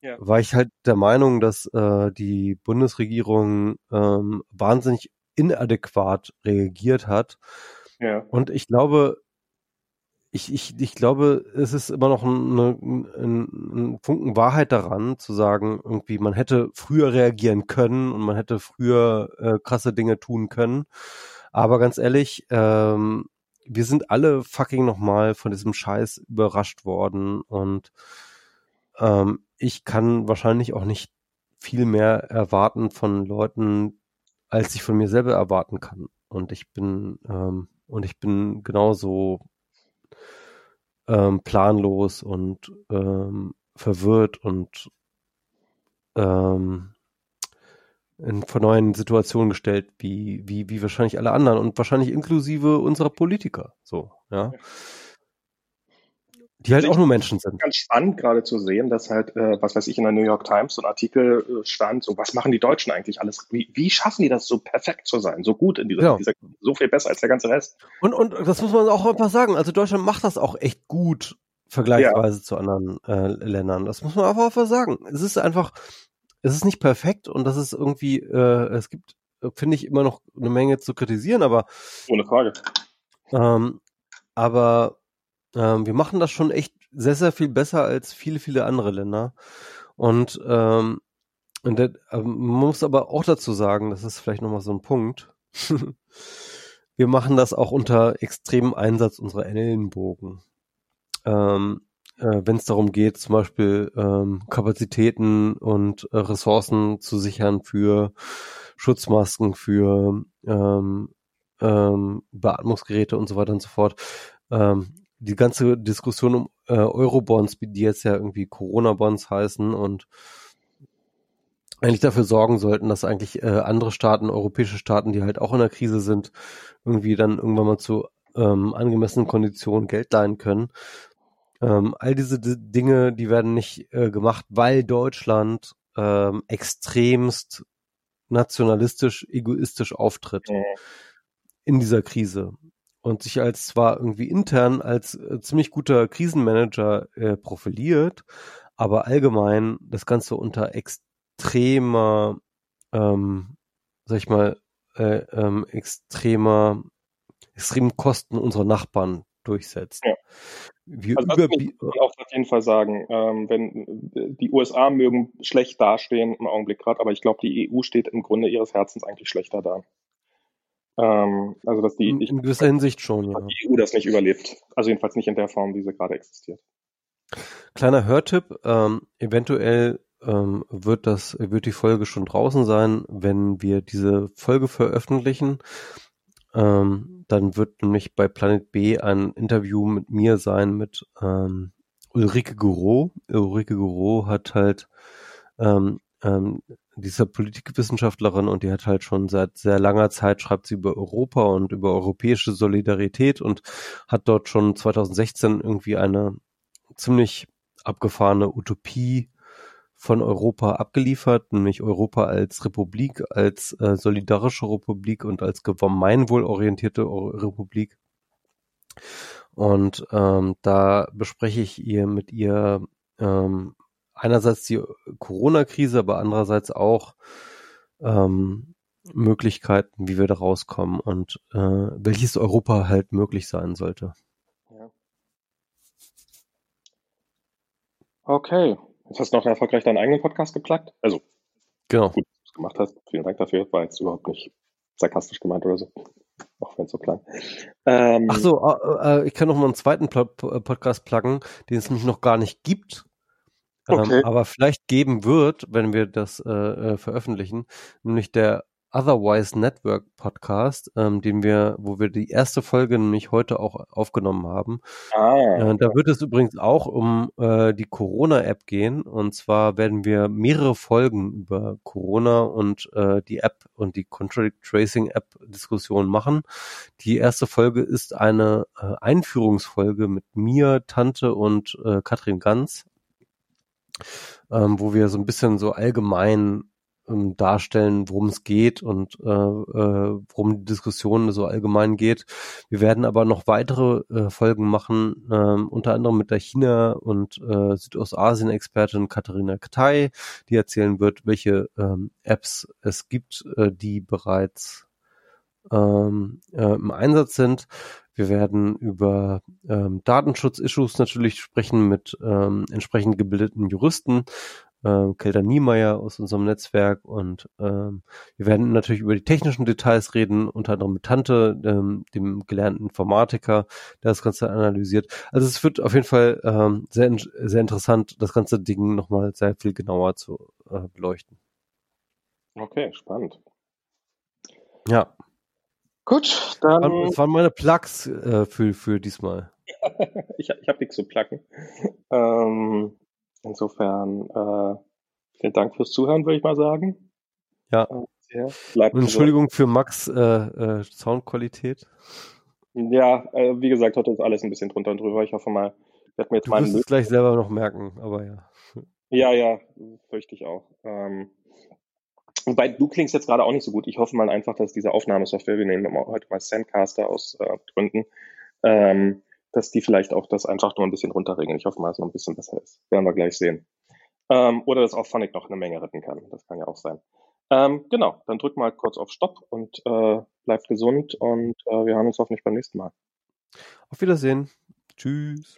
ja. war ich halt der Meinung, dass äh, die Bundesregierung ähm, wahnsinnig inadäquat reagiert hat. Ja. Und ich glaube, ich, ich, ich glaube, es ist immer noch ein, ein, ein Funken Wahrheit daran, zu sagen, irgendwie, man hätte früher reagieren können und man hätte früher äh, krasse Dinge tun können. Aber ganz ehrlich, ähm, wir sind alle fucking nochmal von diesem Scheiß überrascht worden und ähm, ich kann wahrscheinlich auch nicht viel mehr erwarten von Leuten, als ich von mir selber erwarten kann. Und ich bin ähm, und ich bin genauso ähm, planlos und ähm, verwirrt und ähm, in vor neuen Situationen gestellt, wie, wie, wie wahrscheinlich alle anderen und wahrscheinlich inklusive unserer Politiker. So, ja. Die halt also auch nur Menschen sind. Ganz spannend gerade zu sehen, dass halt, äh, was weiß ich, in der New York Times so ein Artikel äh, stand, so was machen die Deutschen eigentlich alles? Wie, wie schaffen die das so perfekt zu sein, so gut in dieser, ja. dieser so viel besser als der ganze Rest? Und, und das muss man auch einfach sagen. Also Deutschland macht das auch echt gut vergleichsweise ja. zu anderen äh, Ländern. Das muss man einfach sagen. Es ist einfach, es ist nicht perfekt und das ist irgendwie, äh, es gibt äh, finde ich, immer noch eine Menge zu kritisieren, aber. Ohne Frage. Ähm, aber ähm, wir machen das schon echt sehr, sehr viel besser als viele, viele andere Länder. Und, ähm, und das, ähm, man muss aber auch dazu sagen, das ist vielleicht nochmal so ein Punkt. wir machen das auch unter extremem Einsatz unserer Ellenbogen. Ähm, äh, Wenn es darum geht, zum Beispiel ähm, Kapazitäten und äh, Ressourcen zu sichern für Schutzmasken, für ähm, ähm, Beatmungsgeräte und so weiter und so fort. Ähm, die ganze Diskussion um äh, Eurobonds, die jetzt ja irgendwie Corona-Bonds heißen und eigentlich dafür sorgen sollten, dass eigentlich äh, andere Staaten, europäische Staaten, die halt auch in der Krise sind, irgendwie dann irgendwann mal zu ähm, angemessenen Konditionen Geld leihen können. Ähm, all diese D Dinge, die werden nicht äh, gemacht, weil Deutschland ähm, extremst nationalistisch, egoistisch auftritt mhm. in dieser Krise und sich als zwar irgendwie intern als äh, ziemlich guter Krisenmanager äh, profiliert, aber allgemein das Ganze unter extremer, ähm, sag ich mal, äh, ähm, extremer, extremen Kosten unserer Nachbarn durchsetzt. Ja. Wir also das ich auch auf jeden Fall sagen, ähm, wenn die USA mögen schlecht dastehen im Augenblick gerade, aber ich glaube, die EU steht im Grunde ihres Herzens eigentlich schlechter da. Ähm, also dass die in, in gewisser Hinsicht schon, ja. Die EU das nicht überlebt. Also jedenfalls nicht in der Form, wie sie gerade existiert. Kleiner Hörtipp, ähm, eventuell ähm, wird das, wird die Folge schon draußen sein, wenn wir diese Folge veröffentlichen. Ähm, dann wird nämlich bei Planet B ein Interview mit mir sein mit ähm, Ulrike Gouraud. Ulrike Gouraud hat halt ähm, ähm, dieser Politikwissenschaftlerin und die hat halt schon seit sehr langer Zeit schreibt sie über Europa und über europäische Solidarität und hat dort schon 2016 irgendwie eine ziemlich abgefahrene Utopie von Europa abgeliefert, nämlich Europa als Republik, als äh, solidarische Republik und als gemeinwohlorientierte Republik. Und ähm, da bespreche ich ihr mit ihr ähm, einerseits die Corona-Krise, aber andererseits auch ähm, Möglichkeiten, wie wir da rauskommen und äh, welches Europa halt möglich sein sollte. Okay. Jetzt hast du noch erfolgreich deinen eigenen Podcast geplagt. Also, genau. gut, dass du es gemacht hast. Vielen Dank dafür. War jetzt überhaupt nicht sarkastisch gemeint oder so. Auch wenn es so klang. Ähm, Ach so, äh, äh, ich kann noch mal einen zweiten Podcast pluggen, den es nämlich noch gar nicht gibt. Ähm, okay. Ähm, aber vielleicht geben wird, wenn wir das äh, äh, veröffentlichen, nämlich der Otherwise Network Podcast, ähm, den wir, wo wir die erste Folge nämlich heute auch aufgenommen haben. Ah, äh, da wird es übrigens auch um äh, die Corona-App gehen. Und zwar werden wir mehrere Folgen über Corona und äh, die App und die Contract Tracing App Diskussion machen. Die erste Folge ist eine äh, Einführungsfolge mit mir, Tante und äh, Katrin Ganz ähm, wo wir so ein bisschen so allgemein ähm, darstellen, worum es geht und äh, äh, worum die Diskussion so allgemein geht. Wir werden aber noch weitere äh, Folgen machen, äh, unter anderem mit der China- und äh, Südostasien-Expertin Katharina Ktay, die erzählen wird, welche ähm, Apps es gibt, äh, die bereits ähm, äh, im Einsatz sind. Wir werden über ähm, Datenschutz-Issues natürlich sprechen mit ähm, entsprechend gebildeten Juristen, äh, Kelder Niemeyer aus unserem Netzwerk und ähm, wir werden natürlich über die technischen Details reden, unter anderem mit Tante, ähm, dem gelernten Informatiker, der das Ganze analysiert. Also es wird auf jeden Fall ähm, sehr, sehr interessant, das ganze Ding nochmal sehr viel genauer zu äh, beleuchten. Okay, spannend. Ja. Gut, dann. Das waren meine Plugs äh, für, für diesmal. ich ich habe nichts zu pluggen. Ähm, insofern, äh, vielen Dank fürs Zuhören, würde ich mal sagen. Ja. Äh, Und Entschuldigung für Max äh, äh, Soundqualität. Ja, äh, wie gesagt, heute ist alles ein bisschen drunter und drüber. Ich hoffe mal, ich werde mir jetzt du wirst es gleich selber noch merken, aber ja. Ja, ja, fürchte ich auch. Ähm, Wobei du klingst jetzt gerade auch nicht so gut. Ich hoffe mal einfach, dass diese Aufnahmesoftware, wir nehmen heute mal Sandcaster aus äh, Gründen, ähm, dass die vielleicht auch das einfach nur ein bisschen runterregeln. Ich hoffe mal, es noch ein bisschen besser ist. Werden wir gleich sehen. Ähm, oder dass auch Phonic noch eine Menge retten kann. Das kann ja auch sein. Ähm, genau, dann drück mal kurz auf Stopp und äh, bleibt gesund und äh, wir hören uns hoffentlich beim nächsten Mal. Auf Wiedersehen. Tschüss.